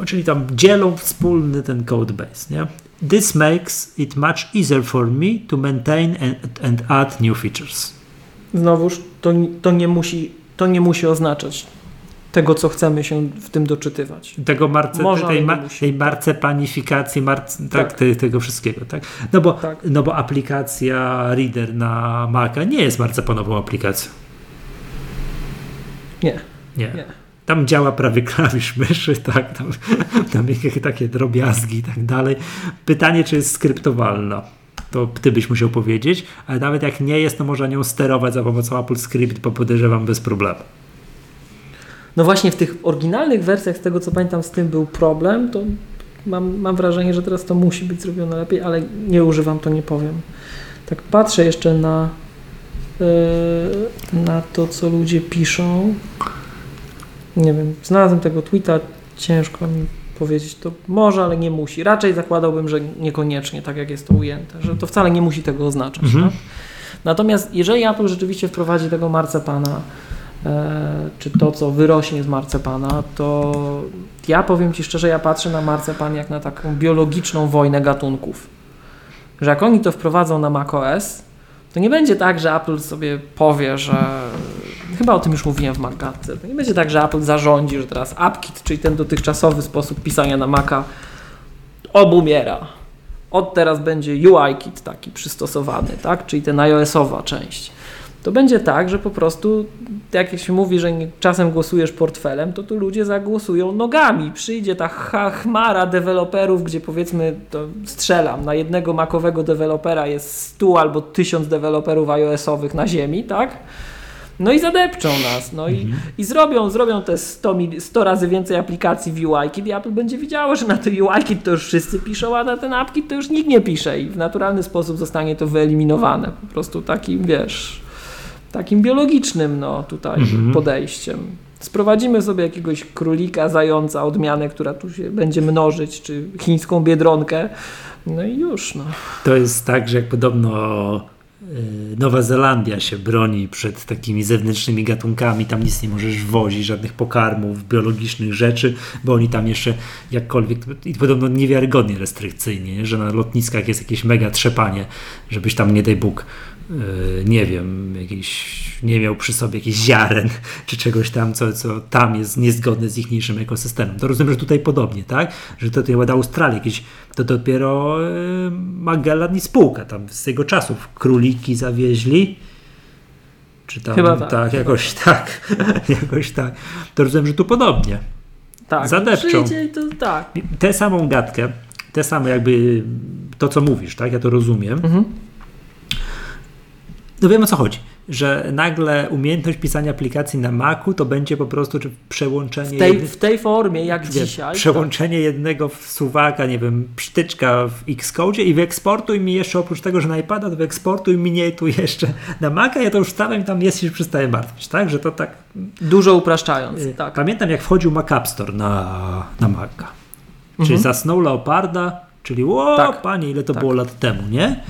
O, Czyli tam dzielą wspólny ten code base, nie? This makes it much easier for me to maintain and, and add new features. Znowuż to, to, nie musi, to nie musi oznaczać tego, co chcemy się w tym doczytywać. Tego marce, Może, tej, ma, tej marcepanifikacji, marce, tak, Tak. te, tego wszystkiego, tak? No bo, Tak. no bo aplikacja Reader na Maca nie jest marcepanową aplikacją. Nie, Nie. nie. Tam działa prawie klawisz myszy, tak, tam, tam jakieś takie drobiazgi i tak dalej. Pytanie, czy jest skryptowalna. To ty byś musiał powiedzieć, ale nawet jak nie jest, to można nią sterować za pomocą Apple Script, bo podejrzewam bez problemu. No właśnie w tych oryginalnych wersjach, z tego co pamiętam, z tym był problem, to mam, mam wrażenie, że teraz to musi być zrobione lepiej, ale nie używam, to nie powiem. Tak patrzę jeszcze na, na to, co ludzie piszą. Nie wiem, znalazłem tego tweeta, ciężko mi powiedzieć, to może, ale nie musi. Raczej zakładałbym, że niekoniecznie, tak jak jest to ujęte, że to wcale nie musi tego oznaczać. Mhm. Tak? Natomiast jeżeli Apple rzeczywiście wprowadzi tego marcepana, e, czy to, co wyrośnie z marcepana, to ja powiem Ci szczerze, ja patrzę na marcepan jak na taką biologiczną wojnę gatunków. Że jak oni to wprowadzą na macOS, to nie będzie tak, że Apple sobie powie, że chyba o tym już mówiłem w Magatce, to nie będzie tak, że Apple zarządzi, że teraz AppKit, czyli ten dotychczasowy sposób pisania na Maca obumiera. Od teraz będzie UIKit taki przystosowany, tak? czyli ten iOS-owa część. To będzie tak, że po prostu, jak się mówi, że czasem głosujesz portfelem, to tu ludzie zagłosują nogami. Przyjdzie ta ch- chmara deweloperów, gdzie powiedzmy, to strzelam, na jednego makowego dewelopera jest 100 albo 1000 deweloperów iOS-owych na ziemi, tak? No i zadepczą nas, no i, i zrobią, zrobią te 100, mil- 100 razy więcej aplikacji w UIKit i Apple będzie widziało, że na to UIKit to już wszyscy piszą, a na ten AppKit to już nikt nie pisze i w naturalny sposób zostanie to wyeliminowane. Po prostu takim, wiesz, takim biologicznym, no tutaj Mhm. podejściem. Sprowadzimy sobie jakiegoś królika, zająca, odmianę, która tu się będzie mnożyć, czy chińską biedronkę, no i już, no. To jest tak, że jak podobno y, Nowa Zelandia się broni przed takimi zewnętrznymi gatunkami, tam nic nie możesz wozić, żadnych pokarmów, biologicznych rzeczy, bo oni tam jeszcze jakkolwiek, i podobno niewiarygodnie restrykcyjnie, nie? że na lotniskach jest jakieś mega trzepanie, żebyś tam nie daj Bóg nie wiem, jakiś, nie miał przy sobie jakichś ziaren, czy czegoś tam, co, co tam jest niezgodne z ichniejszym ekosystemem. To rozumiem, że tutaj podobnie, tak? Że to tutaj Australii jakieś, to dopiero y, Magellan i spółka tam z jego czasów króliki zawieźli, czy tam, Chyba tak. jakoś tak, jakoś tak. To rozumiem, że tu podobnie. Tak, Zadepczą. przyjdzie i to tak. Tę samą gadkę, te same jakby to, co mówisz, tak? Ja to rozumiem. Mhm. No wiem o co chodzi, że nagle umiejętność pisania aplikacji na Macu to będzie po prostu czy przełączenie W tej, jedny- w tej formie, jak wiesz, dzisiaj. przełączenie jednego suwaka, nie wiem, psztyczka w Xcode i wyeksportuj mi jeszcze oprócz tego, że na iPada to wyeksportuj mi nie tu jeszcze na Maca, ja to już wstawiam i tam jest i się przestaję martwić, tak? Że to tak Dużo upraszczając, Y, tak. Pamiętam, jak wchodził Mac App Store na, na Maca. Czyli Mhm. zasnął Leoparda, czyli o, Tak. panie, ile to Tak. było lat temu, nie?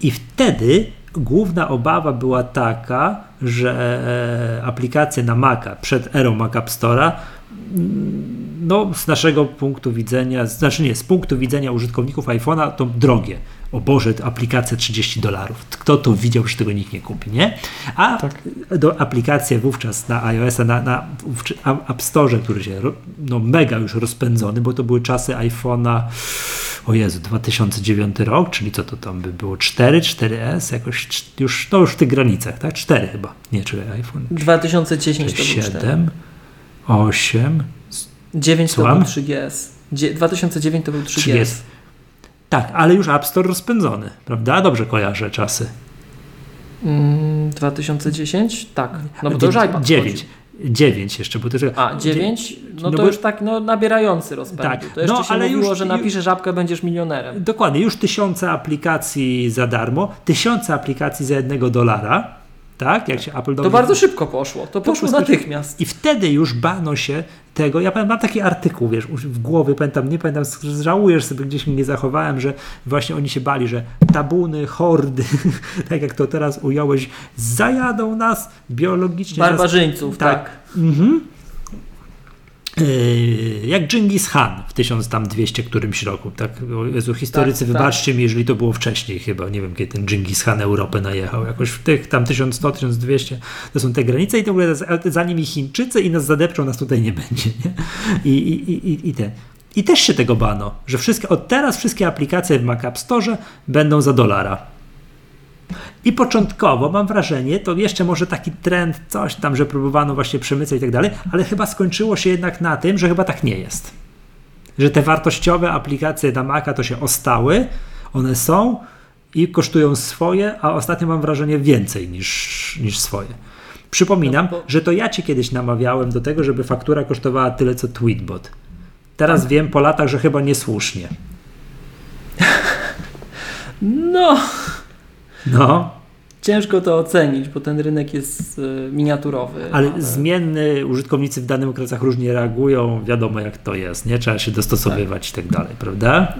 I wtedy główna obawa była taka, że aplikacje na Maca przed erą Mac App Store'a no, z naszego punktu widzenia, znaczy nie, z punktu widzenia użytkowników iPhone'a to drogie. O Boże, aplikacja 30 dolarów. Kto to widział, że tego nikt nie kupi, nie? A tak. do aplikacja wówczas na iOS-a, na, na App Store, który się no, mega już rozpędzony, bo to były czasy iPhone'a o Jezu, 2009 rok, czyli co to tam by było? 4, 4S, jakoś już, no już w tych granicach, tak? 4 chyba, nie, czy iPhone. 2010 to 7, 7, 8, 9 Słucham? to był 3GS. 2009 to był 3GS. 3GS. Tak, ale już App Store rozpędzony, prawda? Dobrze kojarzę czasy. 2010? Mm, tak. No bo to już iPad 9. 9 jeszcze, bo to jest... A, 9? No, no to bo... już tak no, nabierający rozpędu. Tak. To jeszcze no, się ale mówiło, już, że napiszesz żabkę, będziesz milionerem. Dokładnie, już tysiące aplikacji za darmo, tysiące aplikacji za jednego dolara tak? Jak się Apple To bardzo szybko poszło. To poszło natychmiast. I wtedy już bano się tego. Ja mam taki artykuł, wiesz, w głowie pamiętam, nie pamiętam, żałujesz sobie gdzieś nie zachowałem, że właśnie oni się bali, że tabuny, hordy, tak jak to teraz ująłeś, zajadą nas biologicznie. Barbarzyńców, tak. tak. Mhm. Yy, jak Genghis Khan w 1200 którymś roku. Tak, Jezu, historycy, tak, tak. wybaczcie tak. mi, jeżeli to było wcześniej chyba, nie wiem kiedy ten Genghis Khan Europę najechał, jakoś w tych tam 1100-1200 to są te granice i to w ogóle za nimi Chińczycy i nas zadepczą, nas tutaj nie będzie. Nie? I, i, i, i, te. I też się tego bano, że wszystkie, od teraz wszystkie aplikacje w Mac App Store będą za dolara. I początkowo mam wrażenie, to jeszcze może taki trend, coś tam, że próbowano właśnie przemycać i tak dalej, ale chyba skończyło się jednak na tym, że chyba tak nie jest. Że te wartościowe aplikacje na Maca to się ostały, one są i kosztują swoje, a ostatnio mam wrażenie więcej niż, niż swoje. Przypominam, no, bo... że to ja cię kiedyś namawiałem do tego, żeby faktura kosztowała tyle co Tweetbot. Teraz tak. wiem po latach, że chyba niesłusznie. No. No. Ciężko to ocenić, bo ten rynek jest e, miniaturowy. Ale, ale, zmienny, użytkownicy w danych okresach różnie reagują, wiadomo jak to jest, nie? Trzeba się dostosowywać tak. i tak dalej, prawda?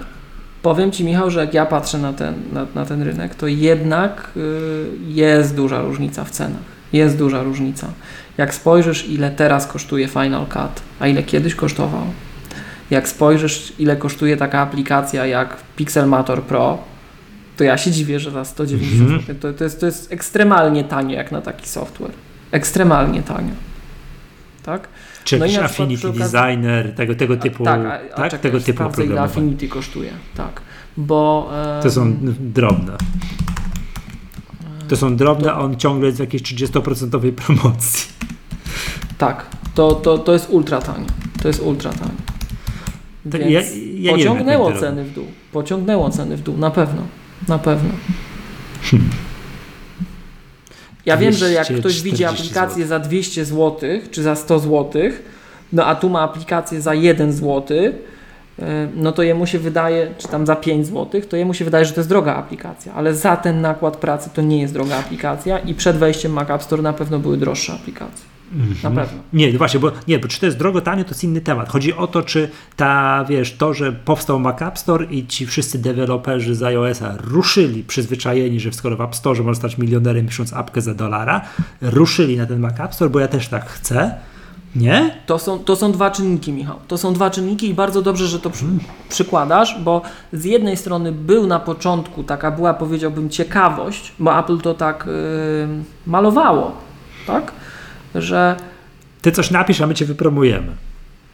Powiem Ci Michał, że jak ja patrzę na ten, na, na ten rynek, to jednak y, jest duża różnica w cenach. Jest duża różnica. Jak spojrzysz ile teraz kosztuje Final Cut, a ile kiedyś kosztował, jak spojrzysz ile kosztuje taka aplikacja jak Pixelmator Pro, to ja się dziwię, że za 190 mm -hmm. to, to, jest, to jest ekstremalnie tanio jak na taki software. Ekstremalnie tanio. Tak? Czy no jakiś Affinity okazji... Designer, tego, tego typu, tak, a, a tak? Czekaj, tego typu ile Affinity kosztuje, tak. Bo, um... To są drobne. To są drobne, to... a on ciągle jest w jakiejś 30% promocji. Tak, to, to, to jest ultra tanio. To jest ultra tanio. Więc ja, ja pociągnęło wiem, ceny w dół. Pociągnęło ceny w dół, na pewno. Na pewno. Ja wiem, że jak ktoś widzi aplikację zł. za 200 zł czy za 100 zł, no a tu ma aplikację za 1 zł, e, no to jemu się wydaje, czy tam za 5 zł, to jemu się wydaje, że to jest droga aplikacja, ale za ten nakład pracy to nie jest droga aplikacja i przed wejściem Mac App Store na pewno były droższe aplikacje. Mhm. Na pewno. Nie, no właśnie, bo nie, bo czy to jest drogo, tanio, to jest inny temat. Chodzi o to, czy ta, wiesz, to, że powstał Mac App Store i ci wszyscy deweloperzy z iOS-a ruszyli, przyzwyczajeni, że skoro w App Store można stać milionerem pisząc apkę za dolara, ruszyli na ten Mac App Store, bo ja też tak chcę. Nie? To są, to są dwa czynniki, Michał. To są dwa czynniki i bardzo dobrze, że to przy, hmm. przykładasz, bo z jednej strony był na początku taka była, powiedziałbym, ciekawość, bo Apple to tak yy, malowało, tak? Że. Ty coś napisz, a my cię wypromujemy.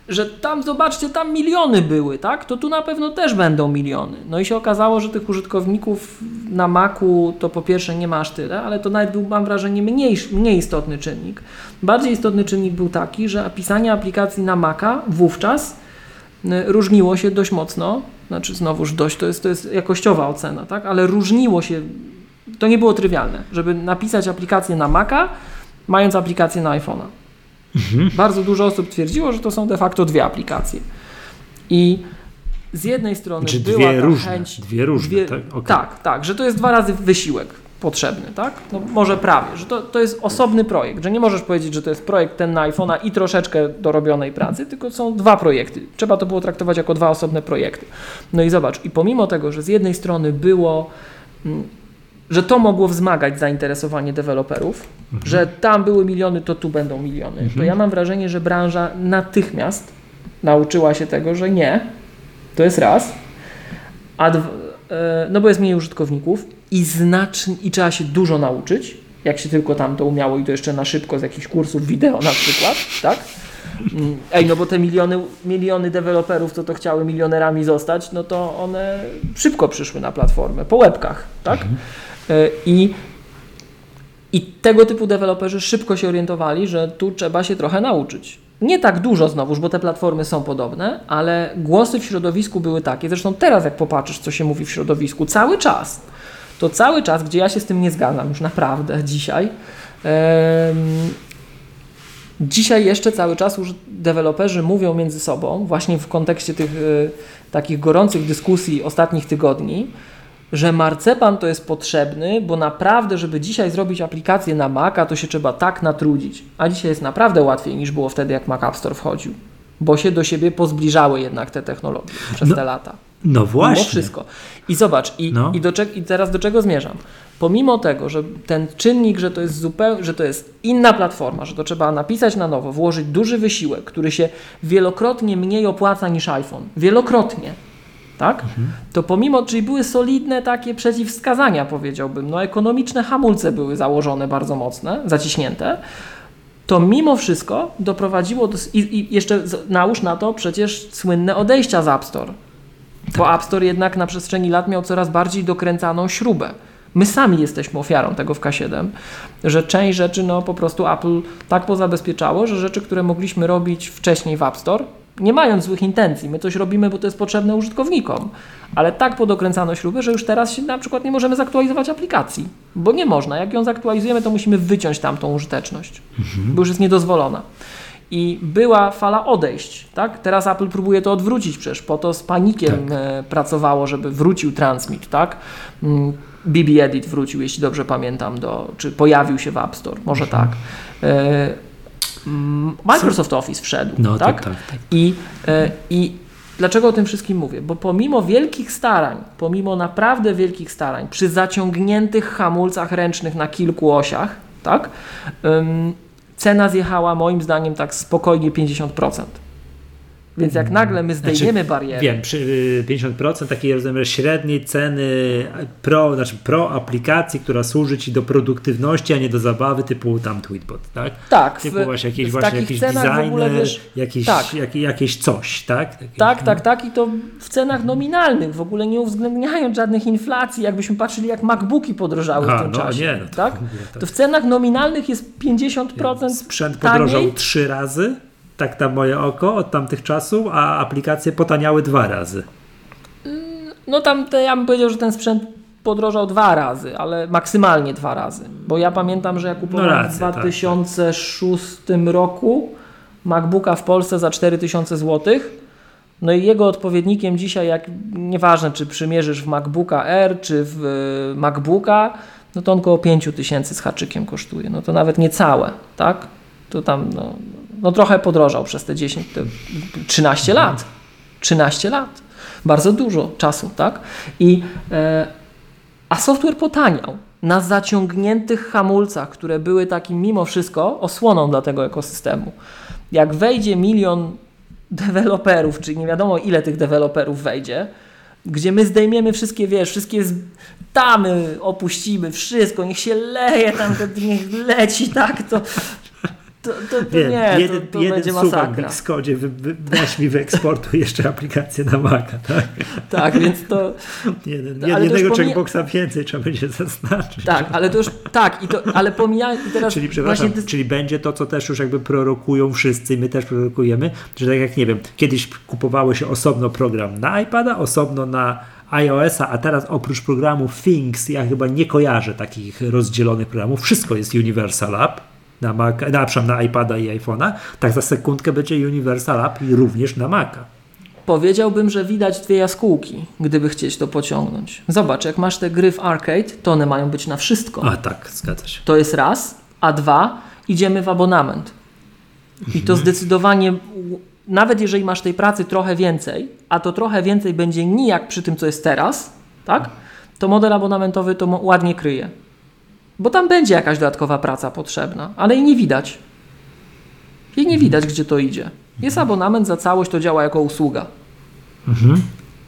Że tam, zobaczcie, tam miliony były, tak? To tu na pewno też będą miliony. No i się okazało, że tych użytkowników na Macu to po pierwsze nie ma aż tyle, ale to nawet był, mam wrażenie, mniej, mniej istotny czynnik. Bardziej istotny czynnik był taki, że pisanie aplikacji na Maca wówczas y, różniło się dość mocno, znaczy znowuż dość, to jest, to jest jakościowa ocena, tak? Ale różniło się, to nie było trywialne, żeby napisać aplikację na Maca, mając aplikację na iPhone'a. Mhm. Bardzo dużo osób twierdziło, że to są de facto dwie aplikacje. I z jednej strony Czy była dwie ta różne, chęć. Dwie różne, dwie, tak? Okay. tak? Tak, że to jest dwa razy wysiłek potrzebny, tak? No może prawie, że to, to jest osobny projekt, że nie możesz powiedzieć, że to jest projekt ten na iPhone'a i troszeczkę dorobionej pracy, tylko są dwa projekty. Trzeba to było traktować jako dwa osobne projekty. No i zobacz, i pomimo tego, że z jednej strony było, mm, że to mogło wzmagać zainteresowanie deweloperów, mhm. że tam były miliony, to tu będą miliony. Mhm. To ja mam wrażenie, że branża natychmiast nauczyła się tego, że nie. To jest raz. A e, no bo jest mniej użytkowników i znacznie, i trzeba się dużo nauczyć, jak się tylko tam to umiało i to jeszcze na szybko z jakichś kursów wideo na przykład, tak? Mm, ej, no bo te miliony, miliony deweloperów, co to chciały milionerami zostać, no to one szybko przyszły na platformę, po łebkach, tak? Mhm. E, I, I tego typu deweloperzy szybko się orientowali, że tu trzeba się trochę nauczyć. Nie tak dużo znowuż, bo te platformy są podobne, ale głosy w środowisku były takie. Zresztą teraz, jak popatrzysz, co się mówi w środowisku, cały czas, to cały czas, gdzie ja się z tym nie zgadzam już naprawdę dzisiaj, Dzisiaj jeszcze cały czas już deweloperzy mówią między sobą, właśnie w kontekście tych y, takich gorących dyskusji ostatnich tygodni, że marcepan to jest potrzebny, bo naprawdę, żeby dzisiaj zrobić aplikację na Maca, to się trzeba tak natrudzić. A dzisiaj jest naprawdę łatwiej niż było wtedy, jak Mac App Store wchodził, bo się do siebie pozbliżały jednak te technologie przez no, te lata. No właśnie. Mimo wszystko. I zobacz, i, no. i, do, i teraz do czego zmierzam? Pomimo tego, że ten czynnik, że to jest zupełnie, że to jest inna platforma, że to trzeba napisać na nowo, włożyć duży wysiłek, który się wielokrotnie mniej opłaca niż iPhone, wielokrotnie, tak? Mhm. To pomimo, czyli były solidne takie przeciwwskazania, powiedziałbym, no ekonomiczne hamulce były założone bardzo mocne, zaciśnięte, to mimo wszystko doprowadziło do. I, i jeszcze nałóż na to przecież słynne odejścia z App Store. Bo App Store jednak na przestrzeni lat miał coraz bardziej dokręcaną śrubę. My sami jesteśmy ofiarą tego w K7, że część rzeczy no po prostu Apple tak pozabezpieczało, że rzeczy, które mogliśmy robić wcześniej w App Store, nie mając złych intencji, my coś robimy, bo to jest potrzebne użytkownikom, ale tak podokręcano śruby, że już teraz się na przykład nie możemy zaktualizować aplikacji, bo nie można. Jak ją zaktualizujemy, to musimy wyciąć tamtą użyteczność, mhm. bo już jest niedozwolona. I była fala odejść, tak? Teraz Apple próbuje to odwrócić przecież, po to z panikiem tak. E, pracowało, żeby wrócił transmit, tak? BB mm, Edit wrócił, jeśli dobrze pamiętam, do, czy pojawił się w App Store, może mhm. tak. Mm, Microsoft Office wszedł, no, tak? tak, tak, tak. I, e, I dlaczego o tym wszystkim mówię? Bo pomimo wielkich starań, pomimo naprawdę wielkich starań, przy zaciągniętych hamulcach ręcznych na kilku osiach, tak? cena zjechała moim zdaniem tak spokojnie 50%. Więc jak nagle my zdejmiemy znaczy, barierę. Wiem, przy 50% y, takiej rozumiem, średniej ceny pro, znaczy pro aplikacji, która służy ci do produktywności, a nie do zabawy, typu tam Tweetbot, tak? Tak. Typu w, właśnie jakiś, właśnie jakiś designer, wiesz, jakiś, tak. jak, jakieś coś, tak? Jakieś, tak, no. tak, tak. I to w cenach nominalnych, w ogóle nie uwzględniając żadnych inflacji, jakbyśmy patrzyli, jak MacBooki podrożały a, w tym no, czasie. Nie, no to, tak? to w cenach nominalnych jest 50% Sprzęt podrożał trzy razy tak na moje oko od tamtych czasów, a aplikacje potaniały dwa razy. No tam te, ja bym powiedział, że ten sprzęt podrożał dwa razy, ale maksymalnie dwa razy. Bo ja pamiętam, że ja kupowałem no w 2006 tak, tak. roku MacBooka w Polsce za 4000 zł. No i jego odpowiednikiem dzisiaj, jak nieważne czy przymierzysz w MacBooka R czy w e, MacBooka, no to on około 5000 z haczykiem kosztuje. No to nawet niecałe, tak? To tam no, no trochę podrożał przez te 10, te 13 lat. 13 lat. Bardzo dużo czasu, tak? I, e, a software potaniał na zaciągniętych hamulcach, które były takim mimo wszystko osłoną dla tego ekosystemu. Jak wejdzie milion deweloperów, czyli nie wiadomo ile tych deweloperów wejdzie, gdzie my zdejmiemy wszystkie, wiesz, wszystkie tamy opuścimy, wszystko, niech się leje tam, niech leci, tak, to to, to, to Wiem, nie, jeden, to, to jeden będzie masakra. w Xcode wy, wy, weź mi wyeksportuj jeszcze aplikację na Maca, tak? Tak, więc to... Jeden, ale jednego pomija... checkboxa więcej trzeba będzie zaznaczyć. Tak, ale to już, tak, i to, ale pomijając teraz... Czyli, przepraszam, właśnie... czyli będzie to, co też już jakby prorokują wszyscy, my też prorokujemy, że tak jak, nie wiem, kiedyś kupowało się osobno program na iPada, osobno na iOS-a, a teraz oprócz programu Things, ja chyba nie kojarzę takich rozdzielonych programów, wszystko jest Universal App, na, Mac, na, na iPada i iPhone'a, tak za sekundkę będzie Universal App i również na Maca. Powiedziałbym, że widać dwie jaskółki, gdyby chcieć to pociągnąć. Zobacz, jak masz te gry w arcade, to one mają być na wszystko. A tak, zgadza się. To jest raz, a dwa, idziemy w abonament. I to mhm. zdecydowanie, nawet jeżeli masz tej pracy trochę więcej, a to trochę więcej będzie nijak przy tym, co jest teraz, tak? To model abonamentowy to ładnie kryje bo tam będzie jakaś dodatkowa praca potrzebna, ale jej nie widać. Jej nie widać, gdzie to idzie. Jest abonament za całość, to działa jako usługa. Mhm.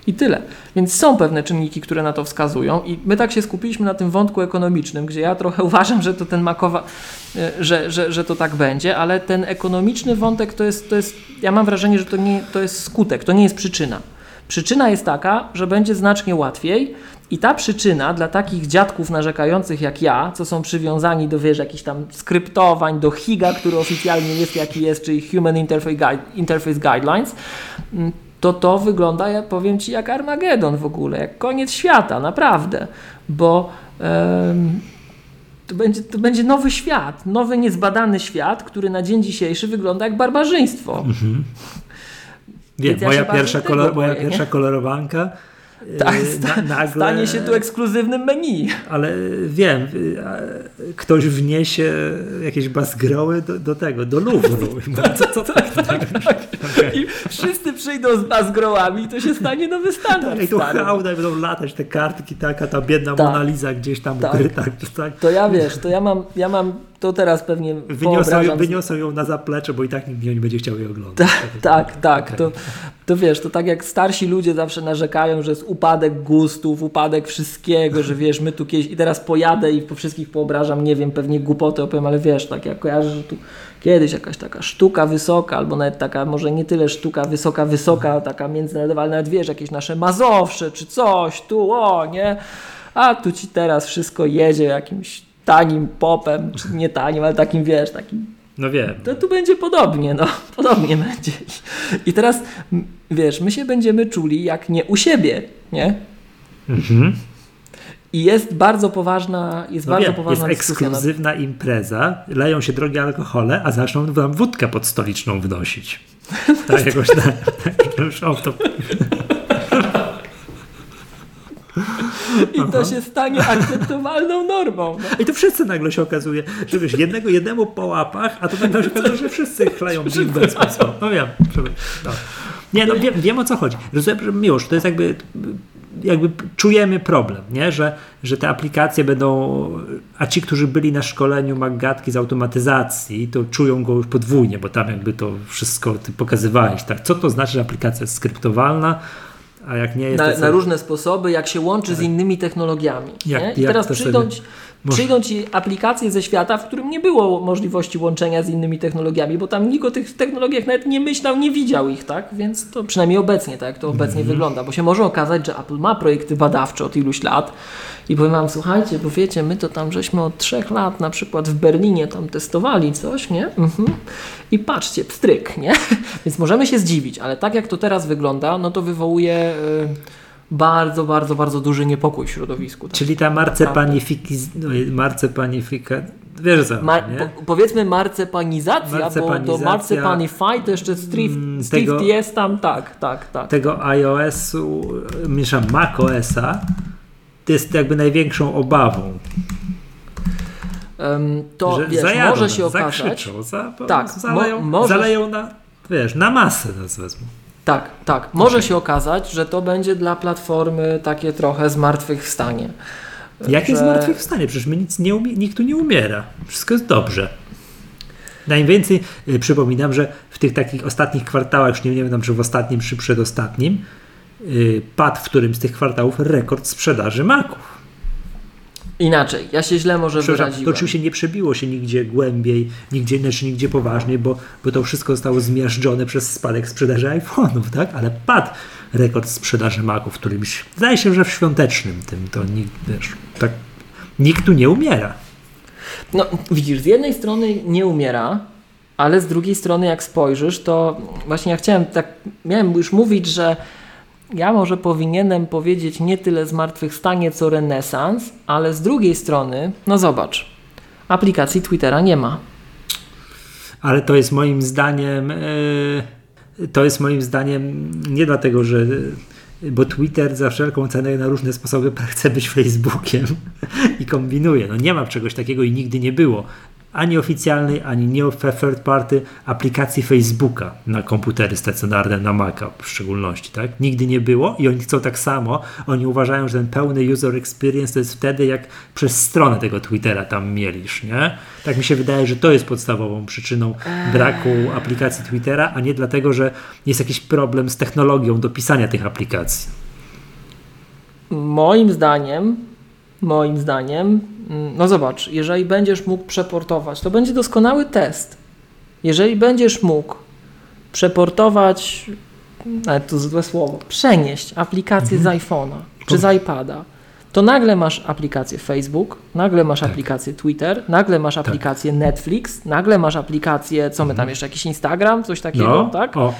I tyle. Więc są pewne czynniki, które na to wskazują, i my tak się skupiliśmy na tym wątku ekonomicznym, gdzie ja trochę uważam, że to ten makowa, e, że, że, że to tak będzie, ale ten ekonomiczny wątek to jest, to jest ja mam wrażenie, że to, nie, to jest skutek, to nie jest przyczyna. Przyczyna jest taka, że będzie znacznie łatwiej i ta przyczyna dla takich dziadków narzekających jak ja, co są przywiązani do wiesz, jakichś tam skryptowań, do HIGA, który oficjalnie jest jaki jest, czyli Human Interface, Guide, Interface Guidelines, mm, to to wygląda, ja powiem Ci, jak Armagedon w ogóle, jak koniec świata, naprawdę, bo em, to, będzie, to będzie nowy świat, nowy, niezbadany świat, który na dzień dzisiejszy wygląda jak barbarzyństwo. Wiem, Więc ja moja, pierwsza, kolor, moja nie? pierwsza kolorowanka Tak, sta, na, nagle, stanie się tu ekskluzywnym menu. ale wiem, y, ktoś wniesie jakieś bazgroły do, do tego, do Louvru. co, co, co, tak, tak, okay. I wszyscy przyjdą z bazgrołami i to się stanie nowy standard. Tak, I tu hałda będą latać te kartki, taka ta biedna Tak. Mona Lisa gdzieś tam Tak. ukryta. Tak. To ja wiesz, to ja mam, ja mam to teraz pewnie Wyniosą, wyobrażam. wyniosą ją na zaplecze, bo i tak nikt nie będzie chciał jej oglądać. Tak, tak. Okej. To, to wiesz, to tak jak starsi ludzie zawsze narzekają, że jest upadek gustów, upadek wszystkiego, że wiesz, my tu kiedyś i teraz pojadę i po wszystkich poobrażam, nie wiem, pewnie głupoty opowiem, ale wiesz, tak jak kojarzę, że tu kiedyś jakaś taka sztuka wysoka, albo nawet taka, może nie tyle sztuka wysoka, wysoka, taka międzynarodowa, ale nawet wiesz, jakieś nasze Mazowsze czy coś, tu, o, nie? A tu ci teraz wszystko jedzie jakimś tanim popem, czy nie tanim, ale takim, wiesz, takim No wiem. to tu będzie podobnie, no, podobnie będzie. I teraz, wiesz, my się będziemy czuli jak nie u siebie, nie? Mhm. I jest bardzo poważna, jest No bardzo wiem, poważna jest. Na... ekskluzywna impreza, leją się drogie alkohole, a zaczną tam wódkę podstoliczną wnosić. Tak jakoś już o, to, I to się stanie akceptowalną normą. No. I to wszyscy nagle się okazuje, że wiesz, jednego jednemu po łapach, a to nagle się okazuje, że wszyscy chlają bimbę z. No wiem. No. Nie, no wiem, wiem o co chodzi. Rozumiem, że miłość, to jest jakby jakby czujemy problem, nie? Że, że te aplikacje będą, a ci, którzy byli na szkoleniu Maggatki z automatyzacji, to czują go już podwójnie, bo tam jakby to wszystko ty pokazywałeś, tak? Co to znaczy, że aplikacja jest skryptowalna, a jak nie jest... Na, na różne sposoby, jak się łączy z innymi technologiami. Jak- nie? I jak teraz to przyjdą, sobie- ci, Może- przyjdą ci aplikacje ze świata, w którym nie było możliwości łączenia z innymi technologiami, bo tam nikt o tych technologiach nawet nie myślał, nie widział ich, tak? Więc to przynajmniej obecnie, tak jak to obecnie Mhm. wygląda, bo się może okazać, że Apple ma projekty badawcze od iluś lat i powiem wam, słuchajcie, bo wiecie, my to tam żeśmy od trzech lat na przykład w Berlinie tam testowali coś, nie? Mhm. I patrzcie, pstryk, nie? Więc możemy się zdziwić, ale tak jak to teraz wygląda, no to wywołuje y, bardzo, bardzo, bardzo duży niepokój w środowisku. Tak? Czyli ta marcepanifiki, no, marcepanifika, wiesz co, Ma, nie? po, powiedzmy marcepanizacja, bo to Marcepanizacja, marcepanify to jeszcze Steve, mm, Steve tego- jest tam, tak, tak, tak. tego iOS-u, mieszam macOS-a, to jest jakby największą obawą. Em, to że wiesz, zajadą może się okazać, zakrzyczą, za, Tak, zaleją, mo- możesz- zaleją na, wiesz, na masę nas wezmą. Tak, tak, może się okazać, że to będzie dla platformy takie trochę zmartwychwstanie. Jakie że- zmartwychwstanie? Przecież my nic nie umie, nikt tu nie umiera. Wszystko jest dobrze. Najwięcej, y, przypominam, że w tych takich ostatnich kwartałach, już nie wiem tam, czy w ostatnim, czy przedostatnim, y, padł w którymś z tych kwartałów rekord sprzedaży maków. Inaczej, ja się źle może Przepraszam, to wyraziłem. oczywiście nie przebiło się nigdzie głębiej, nigdzie, znaczy nigdzie poważniej, bo, bo to wszystko zostało zmiażdżone przez spadek sprzedaży iPhone'ów, tak? Ale padł rekord sprzedaży Maców w którymś, zdaje się, że w świątecznym tym, to nikt, wiesz, tak, nikt tu nie umiera. No, widzisz, z jednej strony nie umiera, ale z drugiej strony, jak spojrzysz, to właśnie ja chciałem tak, miałem już mówić, że ja może powinienem powiedzieć nie tyle zmartwychwstanie, co renesans, ale z drugiej strony, no zobacz, aplikacji Twittera nie ma. Ale to jest moim zdaniem, e, to jest moim zdaniem nie dlatego, że bo Twitter za wszelką cenę na różne sposoby chce być Facebookiem i kombinuje. No nie ma czegoś takiego i nigdy nie było. Ani oficjalnej, ani nie third party aplikacji Facebooka na komputery stacjonarne, na Maca w szczególności, tak? Nigdy nie było i oni chcą tak samo. Oni uważają, że ten pełny user experience to jest wtedy, jak przez stronę tego Twittera tam mielisz, nie? Tak mi się wydaje, że to jest podstawową przyczyną braku aplikacji Twittera, a nie dlatego, że jest jakiś problem z technologią do pisania tych aplikacji. Moim zdaniem, moim zdaniem, mm, no zobacz, jeżeli będziesz mógł przeportować, to będzie doskonały test. Jeżeli będziesz mógł przeportować, nawet to złe słowo, przenieść aplikację Mhm. z iPhone'a czy z iPada, to nagle masz aplikację Facebook, nagle masz Tak. aplikację Twitter, nagle masz aplikację Netflix, nagle masz aplikację, co my tam jeszcze, jakiś Instagram, coś takiego, Mhm. No, tak? o,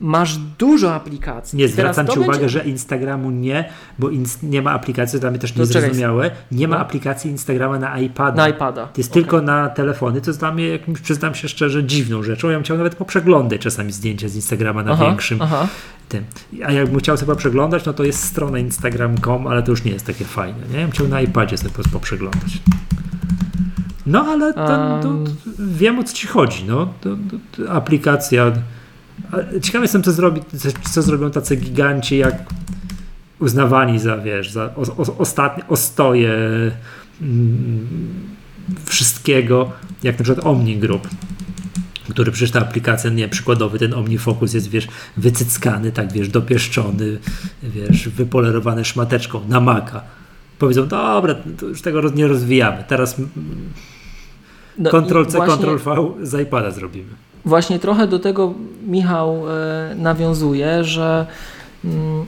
Masz dużo aplikacji. Nie, zwracam Ci będzie- uwagę, że Instagramu nie, bo nie ma aplikacji, to dla mnie też niezrozumiałe, nie ma No. aplikacji Instagrama na iPada. Na iPada. To jest Okej. tylko na telefony, to jest dla mnie, jakimś, przyznam się szczerze, dziwną rzeczą. Ja bym chciał nawet poprzeglądać czasami zdjęcia z Instagrama na Aha, większym Aha. tym. A jakbym chciał sobie przeglądać, no to jest strona instagram.com, ale to już nie jest takie fajne. Nie? Ja bym chciał na iPadzie sobie po prostu poprzeglądać. No ale to, to, wiem o co Ci chodzi. No. To aplikacja... Ciekawy jestem, co, zrobi, co, zrobią tacy giganci, jak uznawani za, wiesz, za o, o, ostatnie ostoje mm, wszystkiego, jak na przykład Omni Group, który przecież ta aplikacja, nie, przykładowy ten OmniFocus jest, wiesz, wycyckany, tak, wiesz, dopieszczony, wiesz, wypolerowany szmateczką na Maca. Powiedzą, dobra, już tego nie rozwijamy, teraz No Ctrl i C, właśnie- Ctrl V z iPada zrobimy. Właśnie trochę do tego Michał e, nawiązuje, że mm,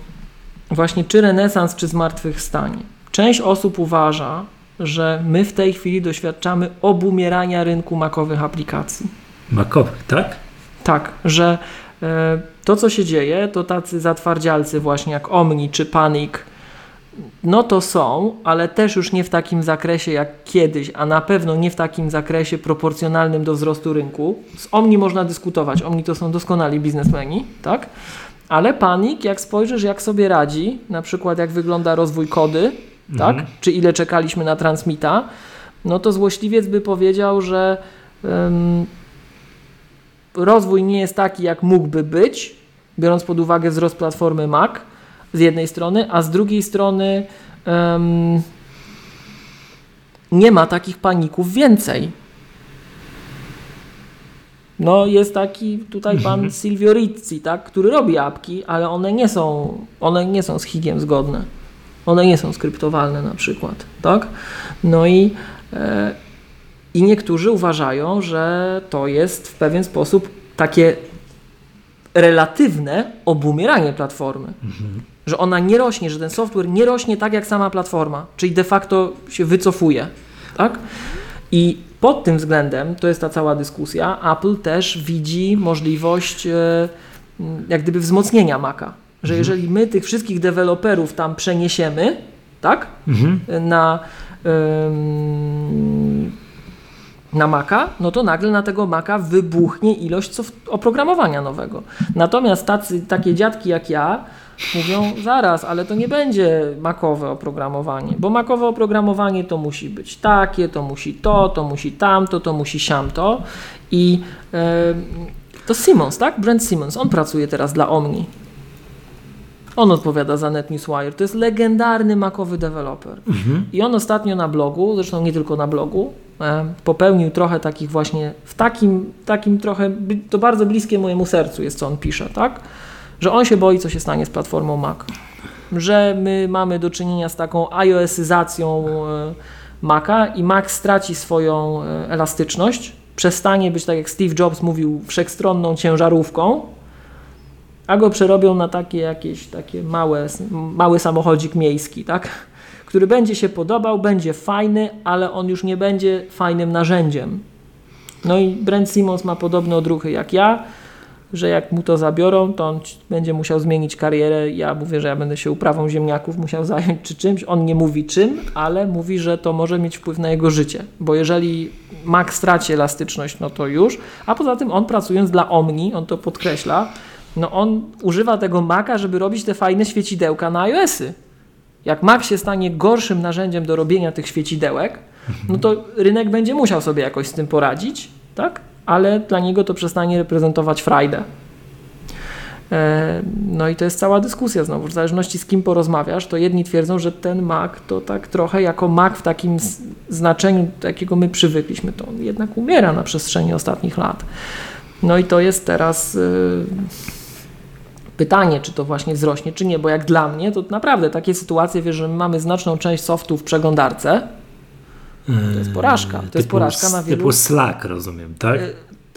właśnie czy renesans, czy zmartwychwstanie. Część osób uważa, że my w tej chwili doświadczamy obumierania rynku makowych aplikacji. Macowych, tak? Tak, że e, to co się dzieje, to tacy zatwardzialcy właśnie jak Omni czy Panic, no to są, ale też już nie w takim zakresie jak kiedyś, a na pewno nie w takim zakresie proporcjonalnym do wzrostu rynku. Z Omni można dyskutować, Omni to są doskonali biznesmeni, tak? Ale Panic, jak spojrzysz jak sobie radzi, na przykład jak wygląda rozwój kody, tak? Mhm. Czy ile czekaliśmy na transmita, no to złośliwiec by powiedział, że em, rozwój nie jest taki, jak mógłby być, biorąc pod uwagę wzrost platformy Mac z jednej strony, a z drugiej strony em, nie ma takich paników więcej. No jest taki tutaj pan Silvio Rizzi, tak, który robi apki, ale one nie są, one nie są z higiem zgodne. One nie są skryptowalne na przykład, tak? No i, e, i niektórzy uważają, że to jest w pewien sposób takie relatywne obumieranie platformy. Że ona nie rośnie, że ten software nie rośnie tak jak sama platforma, czyli de facto się wycofuje. Tak? I pod tym względem, to jest ta cała dyskusja, Apple też widzi możliwość e, jak gdyby wzmocnienia Maca. Że jeżeli my tych wszystkich deweloperów tam przeniesiemy, tak? Mhm. na, ym, na Maca, no to nagle na tego Maca wybuchnie ilość oprogramowania nowego. Natomiast tacy, takie dziadki jak ja mówią, zaraz, ale to nie będzie makowe oprogramowanie, bo makowe oprogramowanie to musi być takie, to musi to, to musi tamto, to musi siamto i to Simmons, tak? Brent Simmons, on pracuje teraz dla Omni. On odpowiada za NetNewsWire. To jest legendarny makowy deweloper. Mhm. I on ostatnio na blogu, zresztą nie tylko na blogu, e, popełnił trochę takich właśnie, w takim, takim trochę, to bardzo bliskie mojemu sercu jest, co on pisze, tak? Że on się boi, co się stanie z platformą Mac. Że my mamy do czynienia z taką iOSyzacją e, Maca i Mac straci swoją e, elastyczność, przestanie być, tak jak Steve Jobs mówił, wszechstronną ciężarówką, a go przerobią na takie jakieś takie małe, mały samochodzik miejski, tak? Który będzie się podobał, będzie fajny, ale on już nie będzie fajnym narzędziem. No i Brent Simmons ma podobne odruchy jak ja, że jak mu to zabiorą, to on będzie musiał zmienić karierę. Ja mówię, że ja będę się uprawą ziemniaków musiał zająć czy czymś. On nie mówi czym, ale mówi, że to może mieć wpływ na jego życie. Bo jeżeli Mac straci elastyczność, no to już. A poza tym on pracując dla Omni, on to podkreśla, no on używa tego Maca, żeby robić te fajne świecidełka na iOSy. Jak Mac się stanie gorszym narzędziem do robienia tych świecidełek, no to rynek będzie musiał sobie jakoś z tym poradzić, tak? Ale dla niego to przestanie reprezentować frajdę. E, no i to jest cała dyskusja znowu, w zależności z kim porozmawiasz, to jedni twierdzą, że ten Mac to tak trochę jako Mac w takim znaczeniu, jakiego my przywykliśmy, to on jednak umiera na przestrzeni ostatnich lat. No i to jest teraz y, pytanie, czy to właśnie wzrośnie, czy nie, bo jak dla mnie, to naprawdę takie sytuacje, wiesz, że mamy znaczną część softu w przeglądarce, to jest porażka. To typu, jest porażka na wielu... Typu Slack, rozumiem, tak? Y,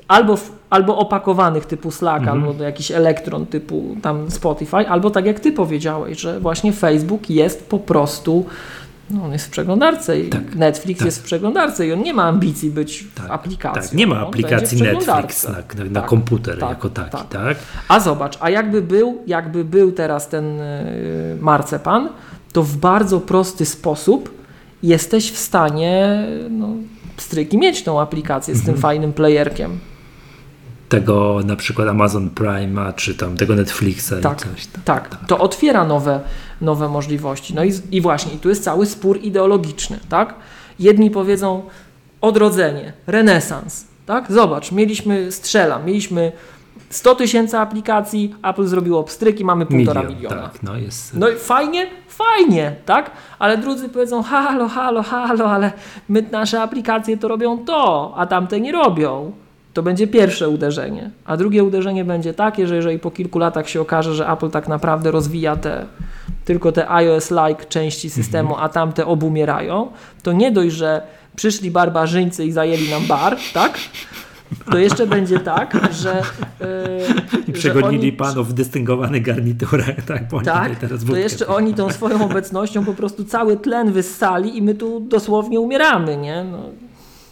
albo, albo opakowanych typu Slack, mhm. albo jakiś elektron typu tam Spotify, albo tak jak ty powiedziałeś, że właśnie Facebook jest po prostu no on jest w przeglądarce i tak, Netflix tak. jest w przeglądarce i on nie ma ambicji być tak, w aplikacji. Tak, nie ma aplikacji Netflix na, na, na tak, komputer tak, jako taki, tak. tak. A zobacz, a jakby był, jakby był teraz ten y, marcepan, to w bardzo prosty sposób jesteś w stanie no, stryki mieć tą aplikację z mhm. tym fajnym playerkiem tego na przykład Amazon Prime, czy tam tego Netflixa tak, coś tam. Tak, tak, to otwiera nowe, nowe możliwości. No i, i właśnie, i tu jest cały spór ideologiczny, tak? Jedni powiedzą odrodzenie, renesans, tak? Zobacz, mieliśmy, strzelam, mieliśmy 100 tysięcy aplikacji, Apple zrobiło pstryki, mamy półtora Milion, miliona. Tak, no, jest... no i fajnie, fajnie, tak? Ale drudzy powiedzą, halo, halo, halo, ale my, nasze aplikacje to robią to, a tamte nie robią. To będzie pierwsze uderzenie. A drugie uderzenie będzie takie, że jeżeli po kilku latach się okaże, że Apple tak naprawdę rozwija te, tylko te iOS-like części systemu, mhm. a tamte obumierają, to nie dość, że przyszli barbarzyńcy i zajęli nam bar, tak? To jeszcze będzie tak, że. Yy, Przegonili oni, panów w dystyngowanych garniturach, tak? Bo tak, teraz to jeszcze oni tą swoją obecnością po prostu cały tlen wyssali i my tu dosłownie umieramy, nie? No,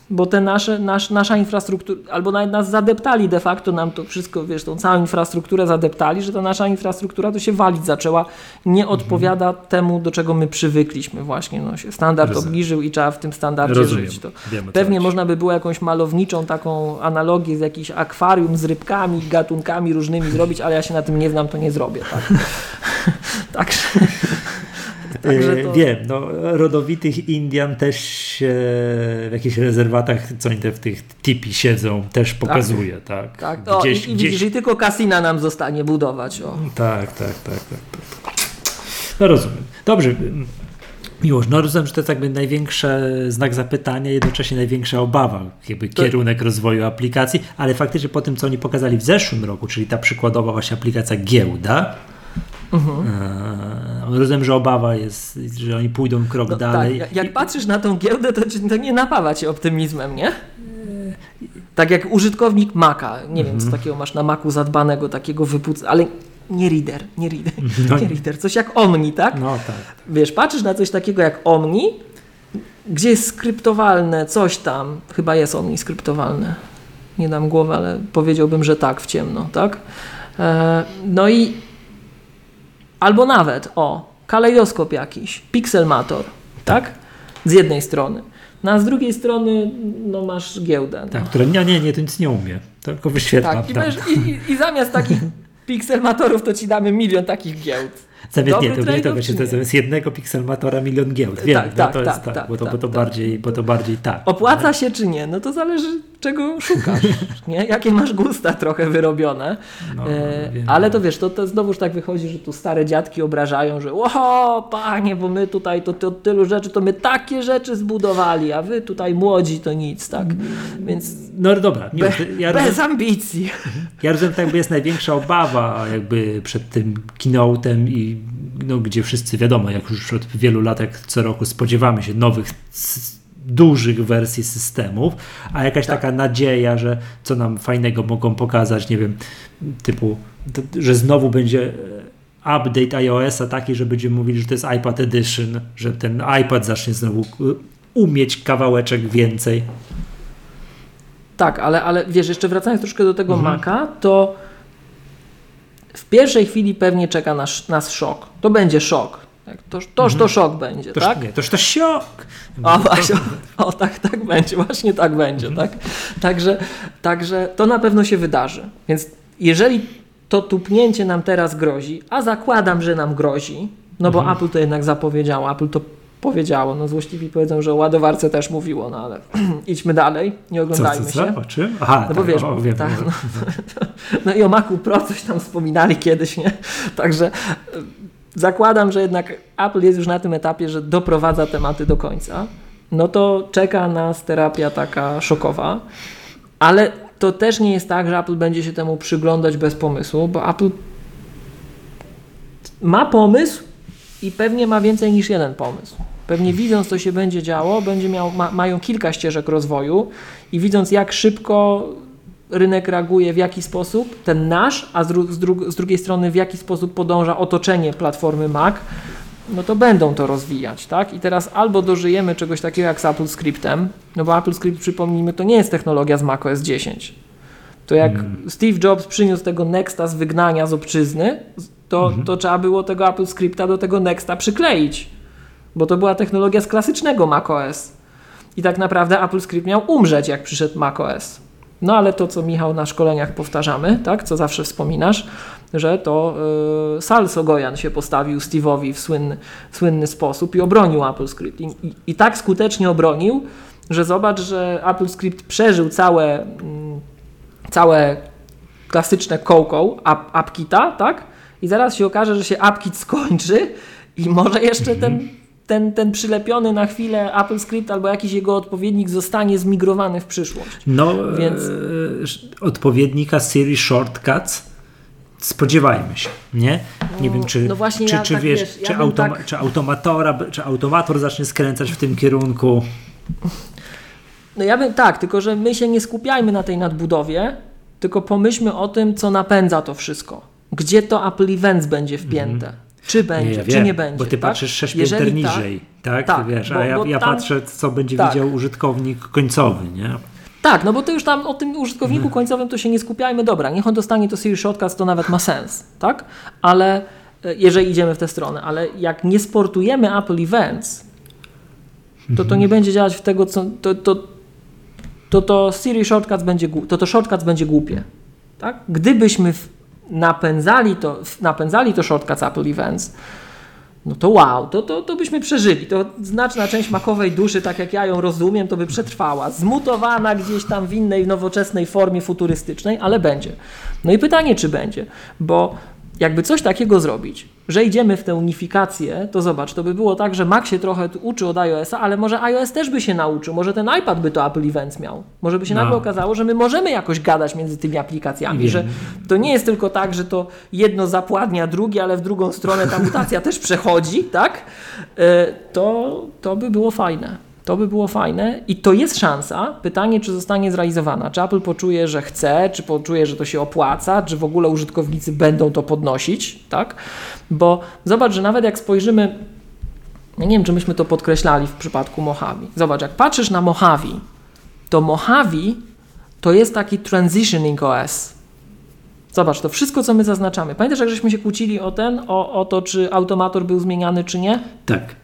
bo te nasze, nasz, nasza infrastruktura, albo nawet nas zadeptali de facto, nam to wszystko, wiesz, tą całą infrastrukturę zadeptali, że ta nasza infrastruktura to się walić zaczęła, nie mhm. odpowiada mhm. temu, do czego my przywykliśmy właśnie, no się standard Rozumiem. obniżył i trzeba w tym standardzie Rozumiem. żyć. To Wiemy, pewnie można by było jakąś malowniczą taką analogię z jakimś akwarium z rybkami, gatunkami różnymi zrobić, ale ja się na tym nie znam, to nie zrobię, tak? Także... To... Wiem, no, rodowitych Indian też w jakichś rezerwatach, co oni te w tych tipi siedzą, też pokazuje, tak? Tak, tak. Gdzieś, i, gdzieś... i tylko kasina nam zostanie budować. O. Tak, tak, tak, tak, tak. No rozumiem. Dobrze. Miłość, no rozumiem, że to jest jakby największy znak zapytania, jednocześnie największa obawa, jakby to... kierunek rozwoju aplikacji, ale faktycznie po tym, co oni pokazali w zeszłym roku, czyli ta przykładowa właśnie aplikacja giełda, Mhm. E, rozumiem, że obawa jest, że oni pójdą krok no, dalej. Tak. Jak patrzysz na tą giełdę, to, to nie napawa cię optymizmem, nie? Tak jak użytkownik Maca, nie mhm. wiem, co takiego masz na Macu zadbanego, takiego wypuc... ale nie reader, nie reader, no. nie reader, coś jak Omni, tak? No tak. Wiesz, patrzysz na coś takiego jak Omni, gdzie jest skryptowalne coś tam, chyba jest Omni skryptowalne, nie dam głowy, ale powiedziałbym, że tak, w ciemno, tak? E, no i Albo nawet, o, kalejdoskop jakiś, pixelmator, tak? Z jednej strony. No a z drugiej strony no, masz giełdę. No. Tak, która nie, nie, nie, to nic nie umie, tylko wyświetla. Tak, i, wiesz, i, i zamiast takich pixelmatorów to ci damy milion takich giełd. Zamiast, nie, to, nie, to, jest jednego pixelmatora milion giełd. Wiem, tak, no, tak, to tak, jest tak, tak, bo to, bo to tak, bardziej, bo to bardziej tak. Opłaca się czy nie? No to zależy czego szukasz, nie? Jakie masz gusta trochę wyrobione. No, e, ale to wiesz, to, to znowuż tak wychodzi, że tu stare dziadki obrażają, że o panie, bo my tutaj to, to tylu rzeczy, to my takie rzeczy zbudowali, a wy tutaj młodzi to nic, tak? Więc no dobra, nie, be, ja bez rozumiem, ambicji. Ja rozumiem, tak jakby jest największa obawa jakby przed tym keynote'em i no, gdzie wszyscy wiadomo, jak już od wielu lat, jak co roku spodziewamy się nowych dużych wersji systemów, a jakaś tak. taka nadzieja, że co nam fajnego mogą pokazać, nie wiem, typu, że znowu będzie e, update iOS-a taki, że będziemy mówili, że to jest iPad Edition, że ten iPad zacznie znowu e, umieć kawałeczek więcej. Tak, ale, ale wiesz, jeszcze wracając troszkę do tego mhm. Maca, to pierwszej chwili pewnie czeka nas, nas szok. To będzie szok. Tak, toż, toż to mhm. szok będzie, toż, tak? Nie, toż to siok. O, właśnie, o, tak, tak będzie, właśnie tak będzie, mhm. tak? Także, także to na pewno się wydarzy. Więc jeżeli to tupnięcie nam teraz grozi, a zakładam, że nam grozi, no bo mhm. Apple to jednak zapowiedziało, Apple to powiedziało. No złośliwi powiedzą, że o ładowarce też mówiło, no ale idźmy dalej, nie oglądajmy co, co, się. co? O czym? Aha, No bo tak, wiesz, o, wiem, tak, no, no i o Macu Pro coś tam wspominali kiedyś, nie? Także y, zakładam, że jednak Apple jest już na tym etapie, że doprowadza tematy do końca. No to czeka nas terapia taka szokowa, ale to też nie jest tak, że Apple będzie się temu przyglądać bez pomysłu, bo Apple ma pomysł i pewnie ma więcej niż jeden pomysł. Pewnie widząc, co się będzie działo, będzie miał, ma, mają kilka ścieżek rozwoju i widząc, jak szybko rynek reaguje, w jaki sposób, ten nasz, a z, dru z, dru z drugiej strony, w jaki sposób podąża otoczenie platformy Mac, no to będą to rozwijać, tak? I teraz albo dożyjemy czegoś takiego jak z Apple Scriptem, no bo Apple Script, przypomnijmy, to nie jest technologia z macOS 10. To jak Steve Jobs przyniósł tego Nexta z wygnania z obczyzny, to, to trzeba było tego Apple Scripta do tego Nexta przykleić, bo to była technologia z klasycznego macOS. I tak naprawdę Apple Script miał umrzeć, jak przyszedł macOS. No ale to, co Michał na szkoleniach powtarzamy, tak, co zawsze wspominasz, że to yy, Sal się postawił Steve'owi w słynny, słynny sposób i obronił Apple Script. I, i, I tak skutecznie obronił, że zobacz, że Apple Script przeżył całe, mm, całe klasyczne Coco, App, AppKita, tak? I zaraz się okaże, że się AppKit skończy i może jeszcze ten, ten, ten przylepiony na chwilę Apple Script albo jakiś jego odpowiednik zostanie zmigrowany w przyszłość. No, Więc- e, odpowiednika serii Shortcuts spodziewajmy się, nie? Nie wiem, czy, no właśnie czy, ja czy tak, wiesz, wiesz, ja czy, automa- tak- czy automatora, czy automator zacznie skręcać w tym kierunku. No ja bym tak, tylko że my się nie skupiajmy na tej nadbudowie, tylko pomyślmy o tym, co napędza to wszystko. Gdzie to Apple Events będzie wpięte? Czy będzie, Mhm. nie, czy wiem, nie będzie. Bo ty tak? patrzysz 6 pięter tak- niżej, tak? tak, wiesz, bo- a ja, ja tam- patrzę, co będzie tak. widział użytkownik końcowy, nie? Tak, no bo to już tam o tym Mhm. użytkowniku końcowym to się nie skupiajmy. Dobra, niech on dostanie to Siri Shortcuts, to nawet ma sens, tak? Ale e, jeżeli idziemy w tę stronę, ale jak nie sportujemy Apple Events, to Mhm. to nie będzie działać w tego, co... To, to, to, to Siri Shortcuts będzie, to, to Shortcuts będzie głupie, tak? Gdybyśmy w, napędzali, to, napędzali to Shortcuts Apple Events, no to wow, to, to, to byśmy przeżyli. To znaczna część makowej duszy, tak jak ja ją rozumiem, to by przetrwała. Zmutowana gdzieś tam w innej, nowoczesnej formie futurystycznej, ale będzie. No i pytanie, czy będzie, bo jakby coś takiego zrobić, że idziemy w tę unifikację, to zobacz, to by było tak, że Mac się trochę uczy od iOS-a, ale może iOS też by się nauczył, może ten iPad by to Apple Events miał. Może by się No. nagle okazało, że my możemy jakoś gadać między tymi aplikacjami, że to nie jest tylko tak, że to jedno zapładnia drugie, ale w drugą stronę ta mutacja też przechodzi, tak? E, To, to by było fajne. To by było fajne i to jest szansa. Pytanie, czy zostanie zrealizowana. Czy Apple poczuje, że chce, czy poczuje, że to się opłaca, czy w ogóle użytkownicy będą to podnosić, tak? Bo zobacz, że nawet jak spojrzymy, nie wiem, czy myśmy to podkreślali w przypadku Mojave. Zobacz, jak patrzysz na Mojave, to Mojave to jest taki transitioning OS. Zobacz, to wszystko, co my zaznaczamy. Pamiętasz, jak żeśmy się kłócili o ten, o, o to, czy automator był zmieniany, czy nie? Tak.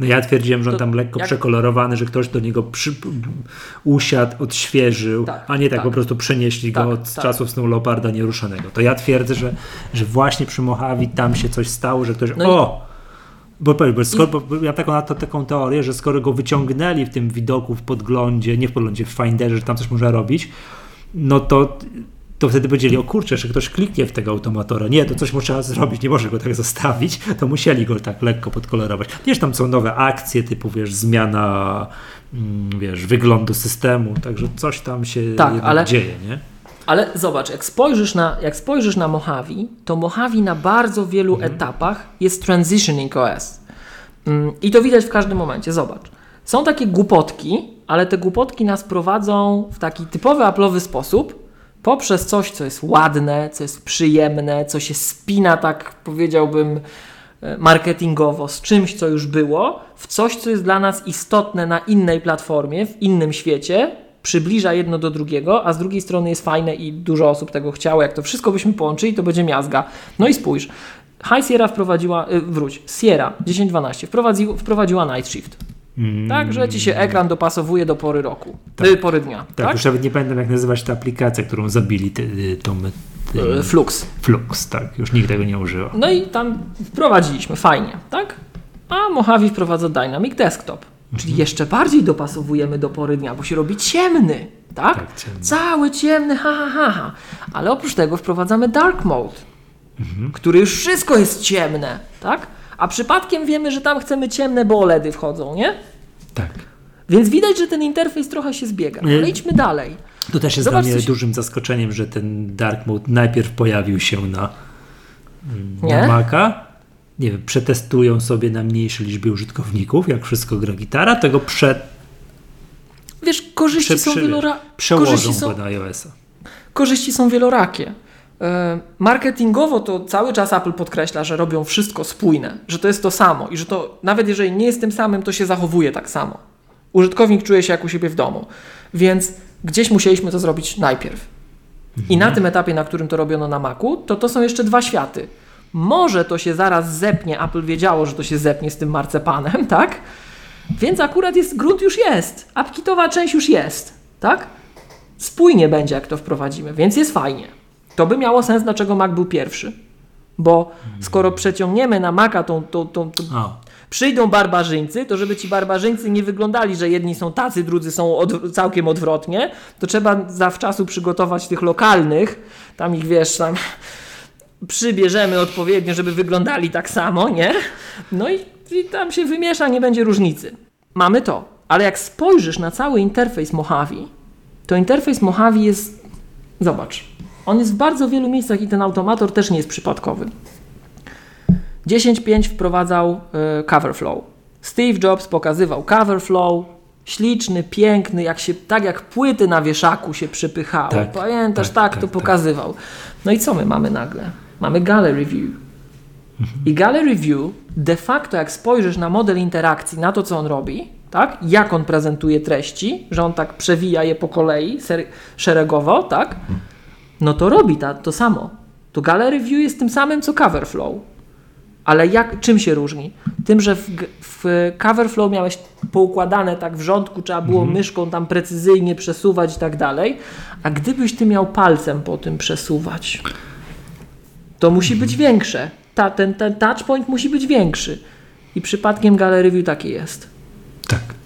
No ja twierdziłem, że on tam lekko jak- przekolorowany, że ktoś do niego przy, usiadł, odświeżył, Tak, a nie tak, tak. po prostu przenieśli go Tak, od tak. czasów Snow Leoparda nieruszonego. To ja twierdzę, że, że właśnie przy Mojave tam się coś stało, że ktoś... No i- o! Bo, bo, skoro, bo, ja taką, taką teorię, że skoro go wyciągnęli w tym widoku, w podglądzie, nie w podglądzie, w Finderze, że tam coś można robić, no to, to wtedy powiedzieli, o kurczę, że ktoś kliknie w tego automatora. Nie, to coś trzeba zrobić, nie może go tak zostawić. To musieli go tak lekko podkolorować. Wiesz, tam są nowe akcje, typu wiesz, zmiana mm, wiesz, wyglądu systemu, także coś tam się Tak, ale- dzieje, nie? Ale zobacz, jak spojrzysz na, jak spojrzysz na Mojave, to Mojave na bardzo wielu Mhm. etapach jest transitioning OS. Mm, I to widać w każdym momencie. Zobacz. Są takie głupotki, ale te głupotki nas prowadzą w taki typowy Apple'owy sposób poprzez coś, co jest ładne, co jest przyjemne, co się spina, tak powiedziałbym, e, marketingowo z czymś, co już było, w coś, co jest dla nas istotne na innej platformie, w innym świecie, przybliża jedno do drugiego, a z drugiej strony jest fajne i dużo osób tego chciało. Jak to wszystko byśmy połączyli, to będzie miazga. No i spójrz. High Sierra wprowadziła, y, wróć, Sierra 1012 wprowadzi, wprowadziła Night Shift. Tak, że ci się ekran dopasowuje do pory roku, Tak. y, pory dnia. Tak, Tak, już nawet nie pamiętam, jak nazywać ta aplikacja, którą zabili, ty, y, tą ty, Y, Flux. Flux, tak, już nikt tego nie używa. No i tam wprowadziliśmy, fajnie, tak? a Mojave wprowadza Dynamic Desktop. Czyli jeszcze bardziej dopasowujemy do pory dnia, bo się robi ciemny, tak? Tak, ciemny. Cały ciemny, ha, ha, ha, ha. Ale oprócz tego wprowadzamy Dark Mode, który już wszystko jest ciemne, tak? A przypadkiem wiemy, że tam chcemy ciemne, bo OLEDy wchodzą, nie? Tak. Więc widać, że ten interfejs trochę się zbiega. Ale idźmy dalej. To też jest Zobacz, dla mnie dużym zaskoczeniem, że ten Dark Mode najpierw pojawił się na, mm, na Maca. Nie wiem, przetestują sobie na mniejszej liczbie użytkowników, jak wszystko gra gitara, tego prze, Wiesz, korzyści prze, są prze, wielora... przełożą korzyści są, na iOS-a. korzyści są wielorakie. E, Marketingowo to cały czas Apple podkreśla, że robią wszystko spójne, że to jest to samo i że to nawet jeżeli nie jest tym samym, to się zachowuje tak samo. Użytkownik czuje się jak u siebie w domu. Więc gdzieś musieliśmy to zrobić najpierw. I na tym etapie, na którym to robiono na Macu, to to są jeszcze dwa światy. Może to się zaraz zepnie, Apple wiedziało, że to się zepnie z tym marcepanem, tak? Więc akurat jest, grunt już jest. AppKitowa część już jest, tak? Spójnie będzie, jak to wprowadzimy, więc jest fajnie. To by miało sens, dlaczego Mac był pierwszy. Bo skoro przeciągniemy na Maca tą, tą, tą, tą przyjdą barbarzyńcy, to żeby ci barbarzyńcy nie wyglądali, że jedni są tacy, drudzy są od, całkiem odwrotnie, to trzeba zawczasu przygotować tych lokalnych, tam ich wiesz, tam przybierzemy odpowiednio, żeby wyglądali tak samo, nie? No i, i tam się wymiesza, nie będzie różnicy. Mamy to, ale jak spojrzysz na cały interfejs Mojave, to interfejs Mojave jest, zobacz, on jest w bardzo wielu miejscach i ten automator też nie jest przypadkowy. 10.5 wprowadzał y, Coverflow. Steve Jobs pokazywał Coverflow, śliczny, piękny, jak się, tak jak płyty na wieszaku się przypychało. Tak, Pamiętasz, tak, tak, tak, to tak. pokazywał. No i co my mamy nagle? Mamy Gallery View. I Gallery View de facto, jak spojrzysz na model interakcji, na to, co on robi, tak? jak on prezentuje treści, że on tak przewija je po kolei, ser- szeregowo, tak? No to robi ta, to samo. To Gallery View jest tym samym, co Coverflow. Ale jak, czym się różni? Tym, że w, w Coverflow miałeś poukładane tak w rządku, trzeba było myszką tam precyzyjnie przesuwać i tak dalej, a gdybyś ty miał palcem po tym przesuwać, to musi być większe. Ta, ten, ten touchpoint musi być większy. I przypadkiem Gallery View takie jest. tak.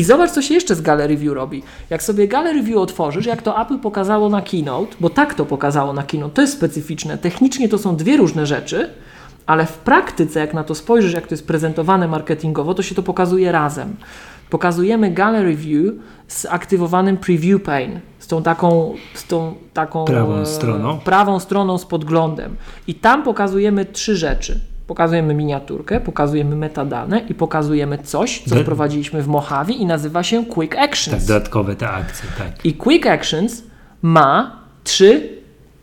I zobacz, co się jeszcze z Gallery View robi. Jak sobie Gallery View otworzysz, jak to Apple pokazało na Keynote, bo tak to pokazało na Keynote, to jest specyficzne. Technicznie to są dwie różne rzeczy, ale w praktyce, jak na to spojrzysz, jak to jest prezentowane marketingowo, to się to pokazuje razem. Pokazujemy Gallery View z aktywowanym Preview Pane, z tą taką, z tą taką Prawą stroną. prawą stroną z podglądem. I tam pokazujemy trzy rzeczy. Pokazujemy miniaturkę, pokazujemy metadane i pokazujemy coś, co Do- wprowadziliśmy w Mojave i nazywa się Quick Tak, Actions. dodatkowe te akcje, tak. I Quick Actions ma trzy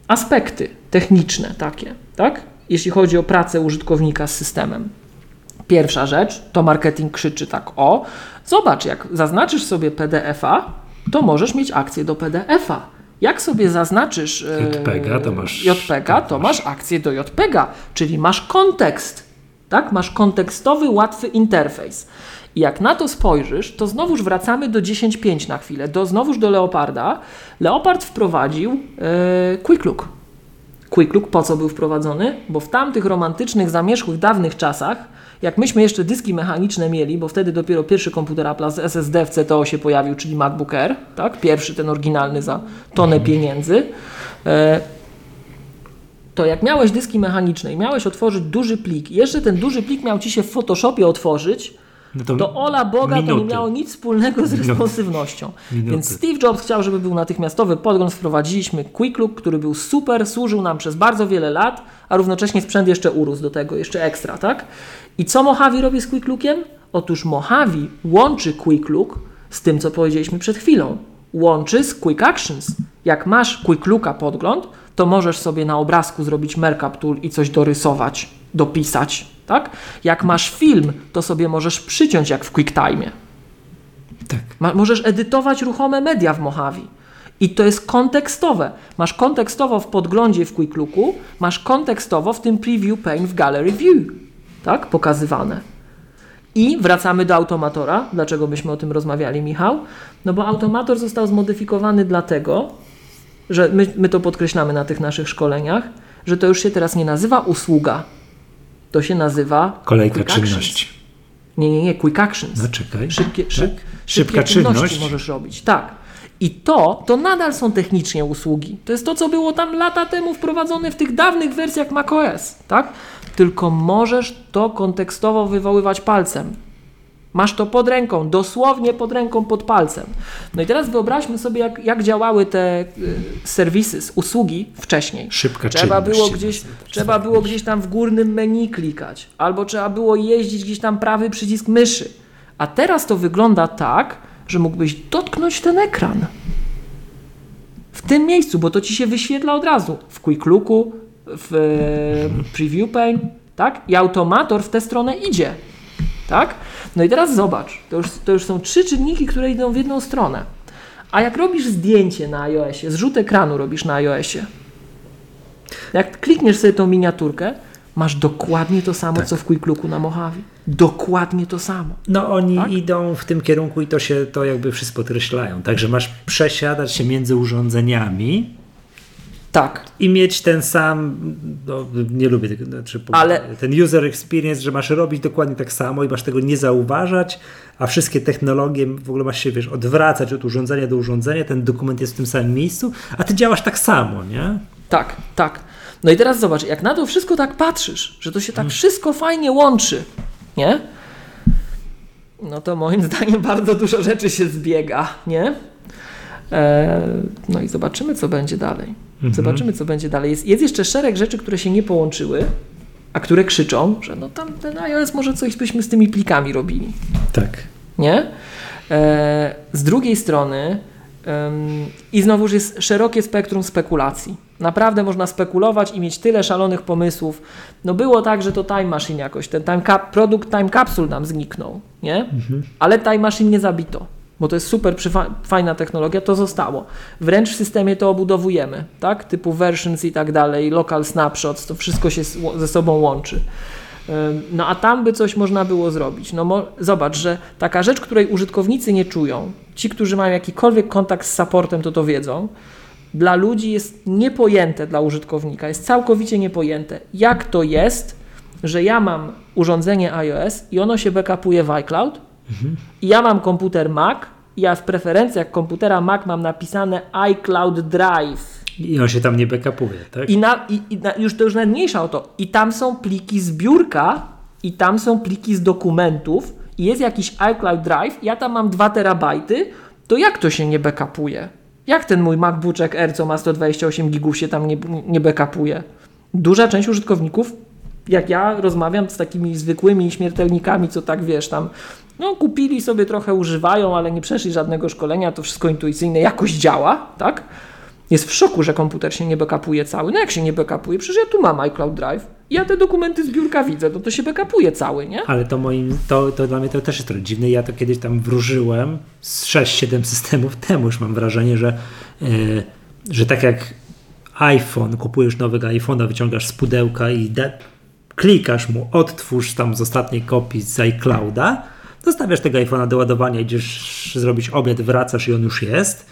aspekty techniczne takie, tak? Jeśli chodzi o pracę użytkownika z systemem. Pierwsza rzecz, to marketing krzyczy tak o, zobacz, jak zaznaczysz sobie PDF-a, to możesz mieć akcję do PDF-a. Jak sobie zaznaczysz e, JPEG-a, to masz- JPEG-a, to masz akcję do JPEG-a, czyli masz kontekst. Tak? Masz kontekstowy, łatwy interfejs. I jak na to spojrzysz, to znowuż wracamy do 10.5 na chwilę, do, znowuż do Leoparda. Leopard wprowadził e, Quick Look. Quick Look po co był wprowadzony? Bo w tamtych romantycznych, zamierzchłych, dawnych czasach, jak myśmy jeszcze dyski mechaniczne mieli, bo wtedy dopiero pierwszy komputer Apple z SSD w CTO się pojawił, czyli MacBook Air, tak? pierwszy ten oryginalny za tonę pieniędzy, e, to jak miałeś dyski mechaniczne i miałeś otworzyć duży plik jeszcze ten duży plik miał Ci się w Photoshopie otworzyć, No to, to ola Boga to nie minuty. miało nic wspólnego z Minuty. responsywnością. Minuty. Więc Steve Jobs chciał, żeby był natychmiastowy podgląd. Wprowadziliśmy Quick Look, który był super, służył nam przez bardzo wiele lat, a równocześnie sprzęt jeszcze urósł do tego, jeszcze ekstra, tak? I co Mojave robi z Quick Lookiem? Otóż Mojave łączy Quick Look z tym, co powiedzieliśmy przed chwilą. Łączy z Quick Actions. Jak masz Quick Looka podgląd, to możesz sobie na obrazku zrobić Mercap Tool i coś dorysować, dopisać, tak? Jak masz film, to sobie możesz przyciąć jak w QuickTime. Tak. Ma, możesz edytować ruchome media w Mojave. I to jest kontekstowe. Masz kontekstowo w podglądzie w Quick Looku, masz kontekstowo w tym preview pane w Gallery View. Tak? Pokazywane. I wracamy do automatora. Dlaczego byśmy o tym rozmawiali, Michał? No bo automator został zmodyfikowany dlatego, że my, my to podkreślamy na tych naszych szkoleniach, że to już się teraz nie nazywa usługa, To się nazywa Kolejka czynności. Nie, nie, nie, quick actions. No czekaj. Szybkie, szyb, Tak? Szybka czynność. możesz robić. Tak. I to, to nadal są technicznie usługi. To jest to, co było tam lata temu wprowadzone w tych dawnych wersjach macOS, tak? Tylko możesz to kontekstowo wywoływać palcem. Masz to pod ręką, dosłownie pod ręką, pod palcem. No i teraz wyobraźmy sobie, jak, jak działały te y, serwisy, usługi wcześniej. Szybka Trzeba czynność było gdzieś, trzeba było gdzieś tam w górnym menu klikać, albo trzeba było jeździć gdzieś tam prawy przycisk myszy. A teraz to wygląda tak, że mógłbyś dotknąć ten ekran. W tym miejscu, bo to ci się wyświetla od razu. W Quick Looku, w e, Preview Pane, tak? I automator w tę stronę idzie. Tak? No i teraz zobacz, to już, to już są trzy czynniki, które idą w jedną stronę. A jak robisz zdjęcie na iOSie, zrzut ekranu robisz na iOSie, jak klikniesz sobie tą miniaturkę, masz dokładnie to samo, co w Quick Looku na Mojave. Dokładnie to samo. No oni Tak? idą w tym kierunku i to się to jakby wszyscy podkreślają. Także masz przesiadać się między urządzeniami Tak. i mieć ten sam, no, nie lubię tego, znaczy, Ale- ten user experience, że masz robić dokładnie tak samo i masz tego nie zauważać, a wszystkie technologie w ogóle masz się, wiesz, odwracać od urządzenia do urządzenia, ten dokument jest w tym samym miejscu, a ty działasz tak samo, nie? Tak, tak. No i teraz zobacz, jak na to wszystko tak patrzysz, że to się tak wszystko fajnie łączy, nie? No to moim zdaniem bardzo dużo rzeczy się zbiega, nie? E, no i zobaczymy, co będzie dalej. Zobaczymy, co będzie dalej. Jest, jest jeszcze szereg rzeczy, które się nie połączyły, a które krzyczą, że no tam ten iOS może coś byśmy z tymi plikami robili Tak. nie? E, z drugiej strony em, i znowuż jest szerokie spektrum spekulacji. Naprawdę można spekulować i mieć tyle szalonych pomysłów. No było tak, że to Time Machine jakoś, ten time produkt Time Capsule nam zniknął, nie? Ale Time Machine nie zabito, bo to jest super fajna technologia, to zostało. Wręcz w systemie to obudowujemy, tak? Typu versions i tak dalej, local snapshots, to wszystko się ze sobą łączy. No a tam by coś można było zrobić. No zobacz, że taka rzecz, której użytkownicy nie czują, ci, którzy mają jakikolwiek kontakt z supportem, to to wiedzą, dla ludzi jest niepojęte dla użytkownika, jest całkowicie niepojęte, jak to jest, że ja mam urządzenie iOS i ono się backupuje w iCloud i ja mam komputer Mac ja w preferencjach komputera Mac mam napisane iCloud Drive. I on się tam nie backupuje, tak? I, na, i, i na, już to już nawet mniejsza o to. I tam są pliki z biurka, i tam są pliki z dokumentów, i jest jakiś iCloud Drive, ja tam mam 2 terabajty, to jak to się nie backupuje? Jak ten mój MacBook Air, co ma 128 gigów, się tam nie, nie backupuje? Duża część użytkowników, jak ja rozmawiam z takimi zwykłymi śmiertelnikami, co tak wiesz, tam no kupili sobie trochę, używają, ale nie przeszli żadnego szkolenia, to wszystko intuicyjne jakoś działa, tak? jest w szoku, że komputer się nie backupuje cały. No jak się nie backupuje? Przecież ja tu mam iCloud Drive. Ja te dokumenty z biurka widzę, no to się backupuje cały, nie? Ale to moim, to, to dla mnie to też jest trochę dziwne. Ja to kiedyś tam wróżyłem z 6-7 systemów temu już mam wrażenie, że, yy, że tak jak iPhone, kupujesz nowego iPhone'a, wyciągasz z pudełka i klikasz mu, odtwórz tam z ostatniej kopii z iClouda, zostawiasz tego iPhone'a do ładowania, idziesz zrobić obiad, wracasz i on już jest.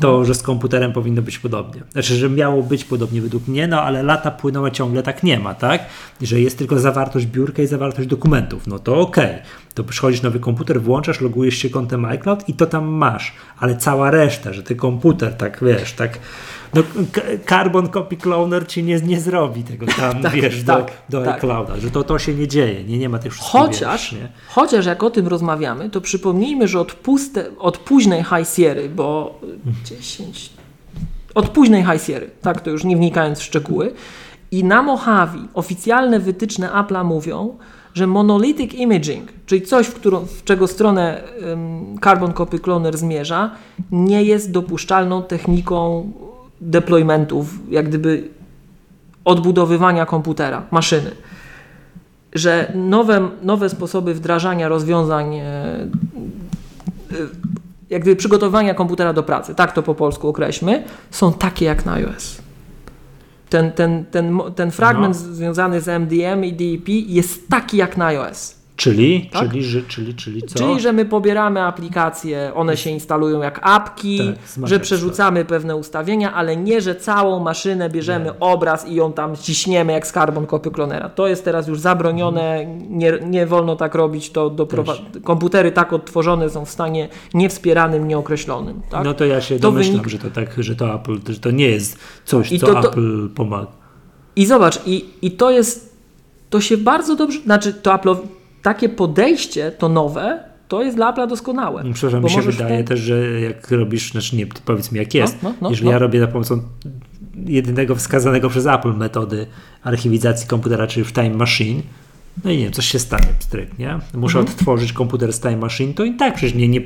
To, że z komputerem powinno być podobnie. Znaczy, że miało być podobnie według mnie, no ale lata płyną, a ciągle tak nie ma, tak? Że jest tylko zawartość biurka i zawartość dokumentów. No to okej. To przychodzisz nowy komputer, włączasz, logujesz się kontem iCloud i to tam masz. Ale cała reszta, że ty komputer, tak wiesz, tak. No, Carbon Copy Cloner ci nie, nie zrobi tego tam, Tak, wiesz, tak, do, do tak. iClouda, że to, to się nie dzieje, nie, nie ma tych wszystkich Chociaż, wiesz, nie? chociaż jak o tym rozmawiamy, to przypomnijmy, że od, puste, od późnej High Sierry, bo 10... Od późnej High Sierry, tak, to już nie wnikając w szczegóły, i na Mojave oficjalne wytyczne Apple'a mówią, że monolithic imaging, czyli coś, w, którą, w czego stronę ym, Carbon Copy Cloner zmierza, nie jest dopuszczalną techniką deploymentów, jak gdyby odbudowywania komputera, maszyny. Że nowe, nowe sposoby wdrażania rozwiązań, e, e, jak gdyby przygotowania komputera do pracy, tak to po polsku określmy, są takie jak na iOS. Ten, ten, ten, ten fragment No. związany z MDM i DEP jest taki jak na iOS. Czyli, Tak? czyli, że, czyli, czyli co? Czyli, że my pobieramy aplikacje, one się instalują jak apki, Tak, że przerzucamy pewne ustawienia, ale nie, że całą maszynę bierzemy obraz i ją tam ciśniemy jak z Carbon Copy Clonera. To jest teraz już zabronione, nie, nie wolno tak robić. To doprowa- komputery tak odtworzone są w stanie niewspieranym, nieokreślonym. Tak? No to ja się To domyślam, wynik- że to tak, że to Apple, że to nie jest coś, I co to- to- Apple pomaga. I zobacz, i, i to jest, to się bardzo dobrze, znaczy to Apple, takie podejście, to nowe, to jest dla Apple'a doskonałe. Przepraszam, Bo mi się wydaje ten- też, że jak robisz, znaczy nie, powiedz mi jak jest, no, no, jeżeli no. ja robię za pomocą jedynego wskazanego przez Apple metody archiwizacji komputera, czyli w Time Machine, no i nie wiem, coś się stanie, pstryk, nie? Muszę Mhm. odtworzyć komputer z Time Machine, to i tak przecież nie, nie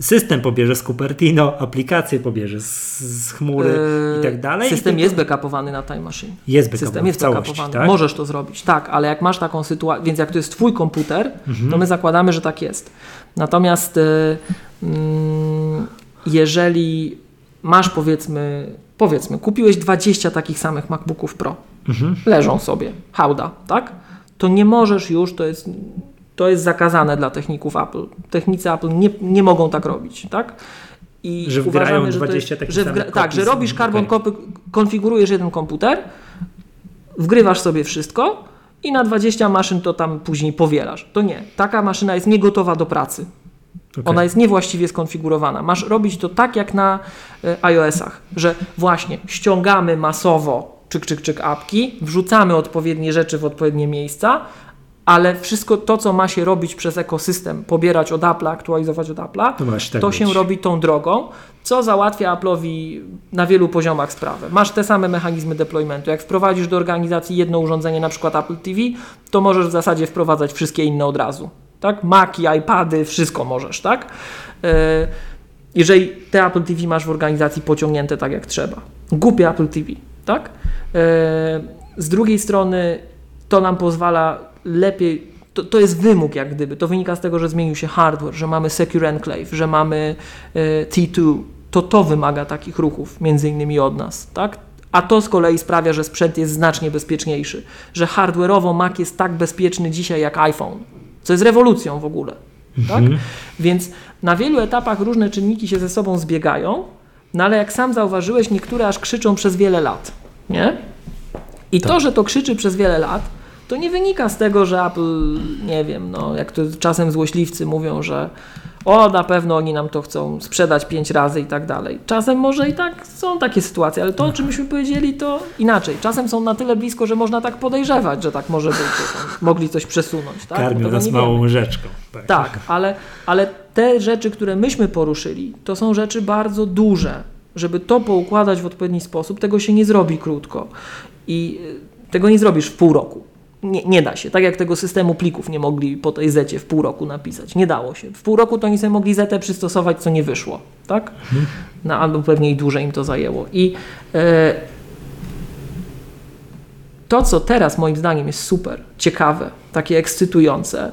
system pobierze z Cupertino, aplikację pobierze z, z chmury i tak dalej. Yy, System tylko- jest backupowany na Time Machine. jest backup System jest całości, backupowany. tak? Możesz to zrobić, tak, ale jak masz taką sytuację, więc jak to jest Twój komputer, Mhm. to my zakładamy, że tak jest. Natomiast y, mm, jeżeli masz powiedzmy, powiedzmy, kupiłeś 20 takich samych MacBooków Pro, Mhm. leżą sobie, hałda, tak? To nie możesz już, to jest, to jest zakazane dla techników Apple. Technicy Apple nie, nie mogą tak robić, tak? I Że wgrają uważamy, że to 20 jest, takich że wgra- Tak, że robisz carbon copy, konfigurujesz jeden komputer, wgrywasz sobie wszystko i na 20 maszyn to tam później powielasz. To nie. Taka maszyna jest niegotowa do pracy. Okej. Ona jest niewłaściwie skonfigurowana. Masz robić to tak jak na e, iOS-ach, że właśnie ściągamy masowo czyk, czyk, czyk apki, wrzucamy odpowiednie rzeczy w odpowiednie miejsca, ale wszystko to, co ma się robić przez ekosystem, pobierać od Apple'a, aktualizować od Apple'a, To tak to się robi tą drogą, co załatwia Apple'owi na wielu poziomach sprawę. Masz te same mechanizmy deploymentu. Jak wprowadzisz do organizacji jedno urządzenie, na przykład Apple TV, to możesz w zasadzie wprowadzać wszystkie inne od razu. Tak? Maki, iPady, wszystko możesz, tak? E, Jeżeli te Apple TV masz w organizacji pociągnięte tak jak trzeba. Głupie Apple TV, tak? E, Z drugiej strony to nam pozwala lepiej to, to jest wymóg jak gdyby. To wynika z tego, że zmienił się hardware, że mamy Secure Enclave, że mamy e, T2. To to wymaga takich ruchów, między innymi od nas, tak? A to z kolei sprawia, że sprzęt jest znacznie bezpieczniejszy, że hardware'owo Mac jest tak bezpieczny dzisiaj jak iPhone, co jest rewolucją w ogóle, tak? Więc na wielu etapach różne czynniki się ze sobą zbiegają, no ale jak sam zauważyłeś, niektóre aż krzyczą przez wiele lat, nie? I to, że to krzyczy przez wiele lat, to nie wynika z tego, że Apple, nie wiem, no, jak to czasem złośliwcy mówią, że o, na pewno oni nam to chcą sprzedać pięć razy i tak dalej. Czasem może i tak są takie sytuacje, ale to, o czym myśmy powiedzieli, to inaczej. Czasem są na tyle blisko, że można tak podejrzewać, że tak może być, że mogli coś przesunąć. Tak? Karmią nas małą łyżeczką. Tak. Tak, ale, ale te rzeczy, które myśmy poruszyli, to są rzeczy bardzo duże. Żeby to poukładać w odpowiedni sposób, tego się nie zrobi krótko. I y, tego nie zrobisz w pół roku. Nie, nie da się. Tak jak tego systemu plików nie mogli po tej zecie w pół roku napisać. Nie dało się. W pół roku to oni sobie mogli zetę przystosować, co nie wyszło. Tak? No, albo pewnie i dłużej im to zajęło. I e, to, co teraz moim zdaniem jest super, ciekawe, takie ekscytujące,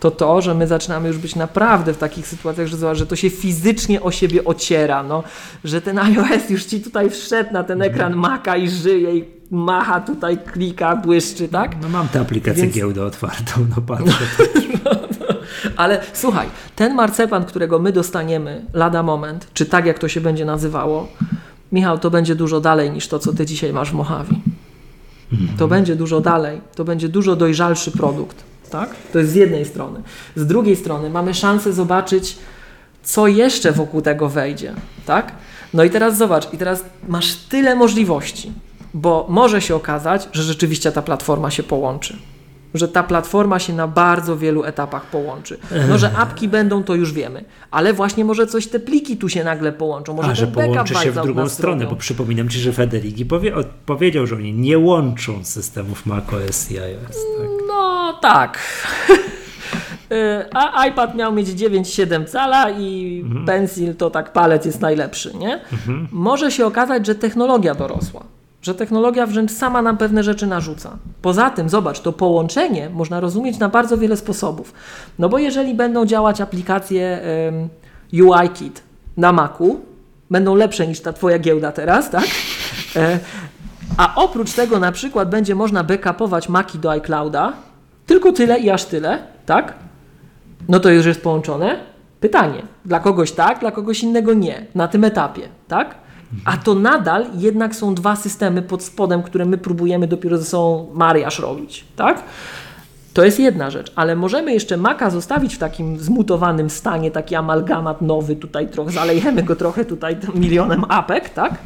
to to, że my zaczynamy już być naprawdę w takich sytuacjach, że, że to się fizycznie o siebie ociera, no, że ten iOS już ci tutaj wszedł na ten ekran Maca i żyje i macha tutaj, klika, błyszczy, tak? No mam tę aplikację Więc- giełdę otwartą, no patrzę. Ale słuchaj, ten marcepan, którego my dostaniemy lada moment, czy tak jak to się będzie nazywało, Michał, to będzie dużo dalej niż to, co ty dzisiaj masz w Mojave. To będzie dużo dalej, to będzie dużo dojrzalszy produkt, tak? To jest z jednej strony. Z drugiej strony mamy szansę zobaczyć, co jeszcze wokół tego wejdzie, tak? No i teraz zobacz, i teraz masz tyle możliwości, bo może się okazać, że rzeczywiście ta platforma się połączy. Że ta platforma się na bardzo wielu etapach połączy. No, że apki będą, to już wiemy, ale właśnie może coś te pliki tu się nagle połączą. Może A, że połączy się w drugą stronę, zrobią. bo przypominam Ci, że Federiki powie, powiedział, że oni nie łączą systemów macOS i iOS. Tak? No tak. Y, A iPad miał mieć 9,7 cala i Mhm. Pencil to tak palec jest najlepszy, nie? Może się okazać, że technologia dorosła. Że technologia wręcz sama nam pewne rzeczy narzuca. Poza tym, zobacz, to połączenie można rozumieć na bardzo wiele sposobów. No bo jeżeli będą działać aplikacje UIKit na Macu, będą lepsze niż ta twoja giełda teraz, tak? E, a oprócz tego na przykład będzie można backupować Maki do iClouda, Tylko tyle i aż tyle, tak? No to już jest połączone. Pytanie, dla kogoś tak, dla kogoś innego nie, na tym etapie, tak? A to nadal jednak są dwa systemy pod spodem, które my próbujemy dopiero ze sobą mariaż robić, tak? To jest jedna rzecz, ale możemy jeszcze Maca zostawić w takim zmutowanym stanie, taki amalgamat nowy, tutaj trochę zalejemy go trochę tutaj milionem apek, tak?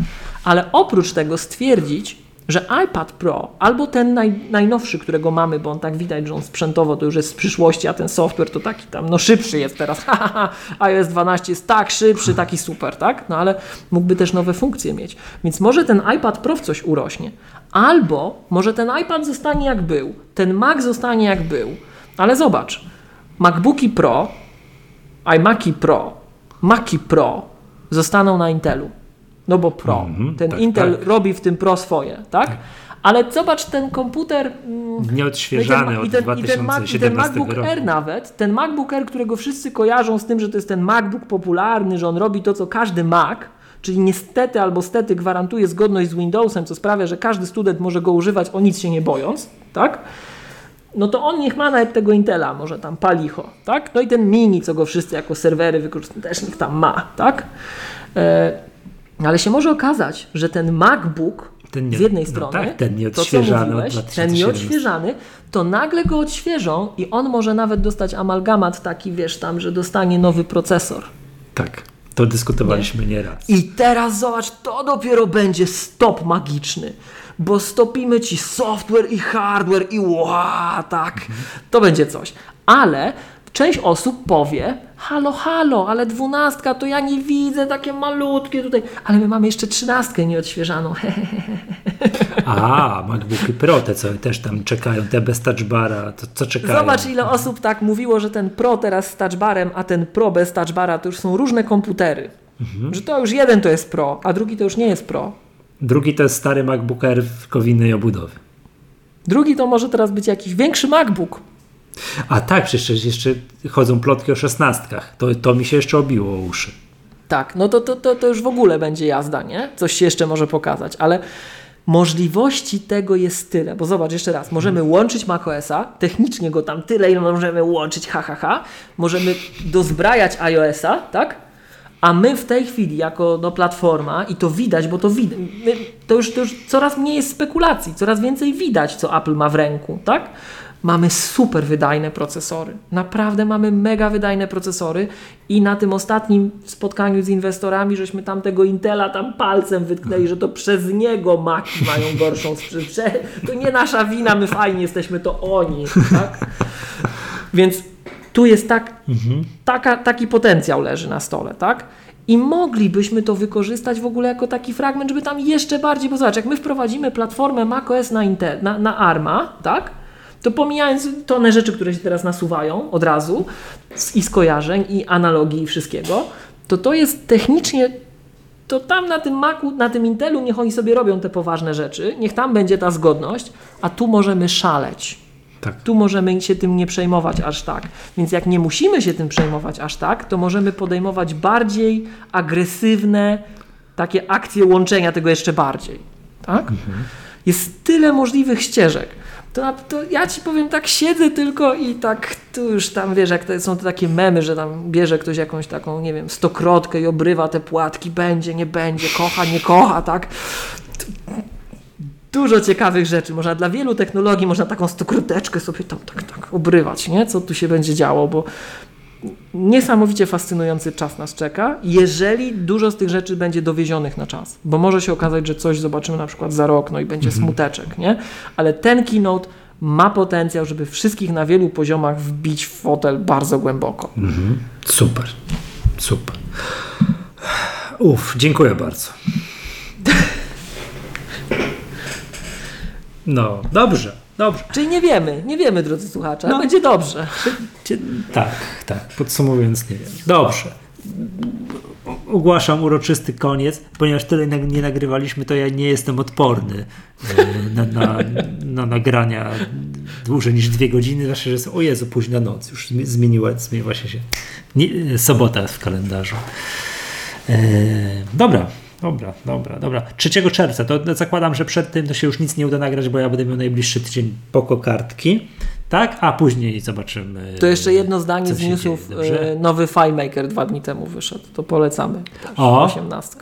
Ale oprócz tego stwierdzić, że iPad Pro albo ten naj, najnowszy, którego mamy, bo on tak widać, że on sprzętowo to już jest z przyszłości, a ten software to taki tam, no szybszy jest teraz, iOS 12 jest tak szybszy, taki super, tak? No ale mógłby też nowe funkcje mieć. Więc może ten iPad Pro w coś urośnie, albo może ten iPad zostanie jak był, ten Mac zostanie jak był, ale zobacz, MacBooki Pro, iMaci Pro, Maci Pro zostaną na Intelu. No bo Pro. Mhm, ten tak, Intel tak. robi w tym Pro swoje, tak? Ale zobacz ten komputer. mm, Nieodświeżany no i od ten, i ten, Mac, i ten 2017 MacBook roku. Air nawet, ten MacBook Air, którego wszyscy kojarzą z tym, że to jest ten MacBook popularny, że on robi to, co każdy Mac, czyli niestety albo stety gwarantuje zgodność z Windowsem, co sprawia, że każdy student może go używać o nic się nie bojąc, tak? No to on niech ma nawet tego Intela, może tam palicho, tak? No i ten mini, co go wszyscy jako serwery wykorzystują, też niech tam ma, tak? E, ale się może okazać, że ten MacBook Ten nie- z jednej no strony, tak, ten to nieodświeżany od mówiłeś, ten 2017. nieodświeżany, to nagle go odświeżą i on może nawet dostać amalgamat taki, wiesz, tam, że dostanie nowy procesor. Tak, to dyskutowaliśmy nieraz. I teraz zobacz, to dopiero będzie stop magiczny, bo stopimy ci software i hardware i ła, tak, to będzie coś. Ale część osób powie, halo, halo, ale dwunastka to ja nie widzę, takie malutkie tutaj, ale my mamy jeszcze trzynastkę nieodświeżaną. A, MacBooky Pro, te co też tam czekają, te bez touchbara, to co czekają? Zobacz, ile osób tak mówiło, że ten Pro teraz z touchbarem, a ten Pro bez touchbara to już są różne komputery. Że to już jeden to jest Pro, a drugi to już nie jest Pro. Drugi to jest stary MacBook Air w tylko w innej obudowie. Drugi to może teraz być jakiś większy MacBook. A tak, przecież jeszcze chodzą plotki o szesnastkach. To, to mi się jeszcze obiło o uszy. Tak, no to, to, to, to już w ogóle będzie jazda, nie? Coś się jeszcze może pokazać, ale możliwości tego jest tyle, bo zobacz jeszcze raz, możemy łączyć macOSa, technicznie go tam tyle, ile możemy łączyć, ha, ha, ha, możemy dozbrajać iOSa, tak? A my w tej chwili, jako no, platforma, i to widać, bo to widać, to już, to już coraz mniej jest spekulacji, coraz więcej widać, co Apple ma w ręku, tak? Mamy super wydajne procesory. Naprawdę mamy mega wydajne procesory i na tym ostatnim spotkaniu z inwestorami, żeśmy tam tego Intela tam palcem wytknęli, że to przez niego Maki mają gorszą sprzedaż. To nie nasza wina, my fajnie jesteśmy, to oni, tak? Więc tu jest tak, taka, taki potencjał leży na stole, tak? I moglibyśmy to wykorzystać w ogóle jako taki fragment, żeby tam jeszcze bardziej, bo zobacz, jak my wprowadzimy platformę macOS na, Intel, na, na ARMA, tak? To pomijając tonę rzeczy, które się teraz nasuwają od razu z, i skojarzeń, i analogii, i wszystkiego, to to jest technicznie to tam na tym Macu, na tym Intelu niech oni sobie robią te poważne rzeczy, niech tam będzie ta zgodność, a tu możemy szaleć. Tak. Tu możemy się tym nie przejmować aż tak. Więc jak nie musimy się tym przejmować aż tak, to możemy podejmować bardziej agresywne takie akcje łączenia tego jeszcze bardziej. Tak? Jest tyle możliwych ścieżek. To, to ja ci powiem, tak siedzę tylko i tak tu już tam wiesz, jak to są te takie memy, że tam bierze ktoś jakąś taką, nie wiem, stokrotkę i obrywa te płatki, będzie, nie będzie, kocha, nie kocha, tak? dużo ciekawych rzeczy. Można dla wielu technologii, można taką stokroteczkę sobie tam tak, tak obrywać, nie? Co tu się będzie działo, bo niesamowicie fascynujący czas nas czeka, jeżeli dużo z tych rzeczy będzie dowiezionych na czas, bo może się okazać, że coś zobaczymy na przykład za rok, no i będzie smuteczek, nie? Ale ten keynote ma potencjał, żeby wszystkich na wielu poziomach wbić w fotel bardzo głęboko. Mhm. Super, super. Uf, dziękuję bardzo. No, dobrze, dobrze. Czyli nie wiemy, nie wiemy, drodzy słuchacze, ale No. będzie dobrze. Tak, tak. Podsumowując, nie wiem. Dobrze. Ogłaszam uroczysty koniec, ponieważ tyle nie nagrywaliśmy, to ja nie jestem odporny e, na, na, na nagrania dłużej niż dwie godziny, zwłaszcza, że jest, o Jezu, późna noc, już zmi- zmieniła, zmieniła się, się nie, sobota w kalendarzu. E, dobra, dobra, dobra, dobra. 3 czerwca, to zakładam, że przed tym to się już nic nie uda nagrać, bo ja będę miał najbliższy tydzień poko kartki. tak? A później zobaczymy. To jeszcze jedno zdanie z newsów. e, Nowy FileMaker dwa dni temu wyszedł. To polecamy. Też, O. 18.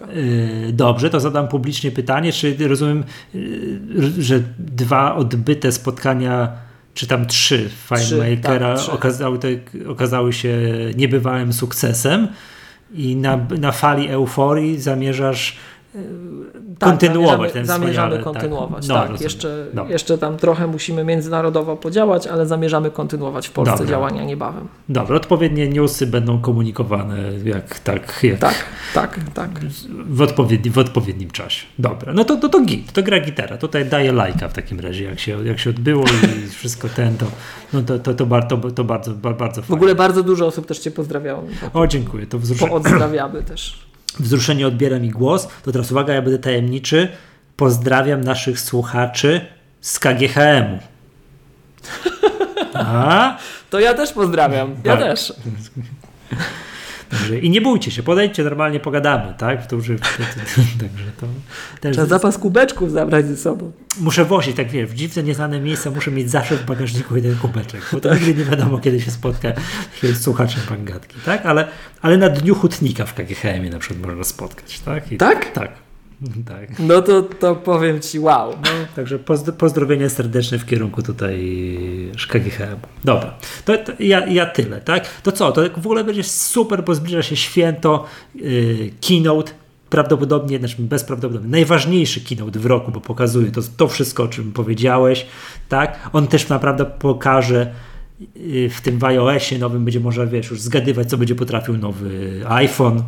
Yy, Dobrze, to zadam publicznie pytanie, czy rozumiem, yy, że dwa odbyte spotkania, czy tam trzy FileMakera tak, okazały, te, okazały się niebywałym sukcesem i na, na fali euforii zamierzasz Tak, kontynuować zamierzamy, ten zamierzamy wspaniały- kontynuować. No, Tak, jeszcze, Dobra. jeszcze tam trochę musimy międzynarodowo podziałać, ale zamierzamy kontynuować w Polsce Dobra. działania niebawem. Dobra, odpowiednie newsy będą komunikowane jak tak, jak Tak, tak, tak. w, odpowiedni, w odpowiednim czasie. Dobra, no to, to, to git, to gra gitara. Tutaj daję lajka w takim razie, jak się, jak się odbyło i wszystko ten, to, no to, to, to, bar- to, bardzo, ba- bardzo W fajnie. ogóle bardzo dużo osób też Cię pozdrawiało. O, dziękuję, to wzruszenie, Poozdrawiamy też. Wzruszenie odbiera mi głos. To teraz uwaga, ja będę tajemniczy. Pozdrawiam naszych słuchaczy z KGHM-u. A? To ja też pozdrawiam. Ja Tak. też. Także, I nie bójcie się, podejdźcie, normalnie pogadamy, tak? To, że, to, to, także to też Trzeba zapas kubeczków zabrać ze sobą. muszę wozić, tak wiesz, w dziwne, nieznane miejsca muszę mieć zawsze w bagażniku jeden kubeczek, bo to nigdy nie wiadomo, kiedy się spotka z słuchaczem pangatki, tak? Ale, ale na dniu hutnika w KGHM na przykład można spotkać, tak? I, Tak? Tak. Tak. No to, to powiem Ci wow. No, także pozdro- pozdrowienia serdeczne w kierunku tutaj KGHM. Dobra, to, to ja, ja tyle, tak? To co, to w ogóle będzie super, bo zbliża się święto, yy, keynote, prawdopodobnie, znaczy bezprawdopodobnie, najważniejszy keynote w roku, bo pokazuje to, to wszystko, o czym powiedziałeś, tak? On też naprawdę pokaże yy, w tym iOSie nowym będzie można, wiesz, już zgadywać, co będzie potrafił nowy iPhone,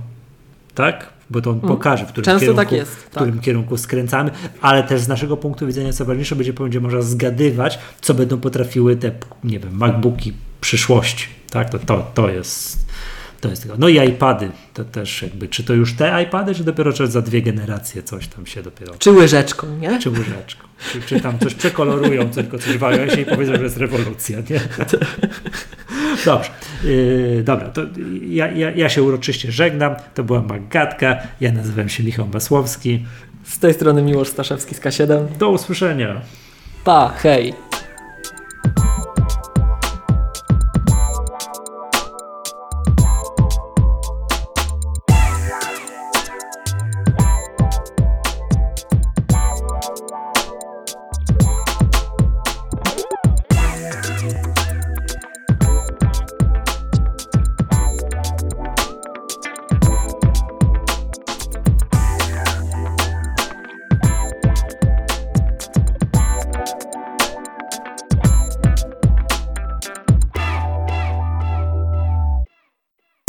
tak? Bo to on pokaże, w którym Często kierunku, tak jest, w którym tak. kierunku skręcamy, ale też z naszego punktu widzenia, co ważniejsze, będzie, będzie można zgadywać, co będą potrafiły te, nie wiem, MacBooki przyszłości. Tak? To, to, to jest. To jest tego. No i iPady, to też jakby, czy to już te iPady, czy dopiero czy za dwie generacje coś tam się dopiero, Czy łyżeczką, nie? czy łyżeczką, czy, czy tam coś przekolorują, tylko coś w iOSie i powiedzą, że jest rewolucja, nie? Dobrze, yy, dobra, to ja, ja, ja się uroczyście żegnam, to była Magatka, ja nazywam się Michał Masłowski, Z tej strony Miłosz Staszewski z K7. do usłyszenia. Pa, hej.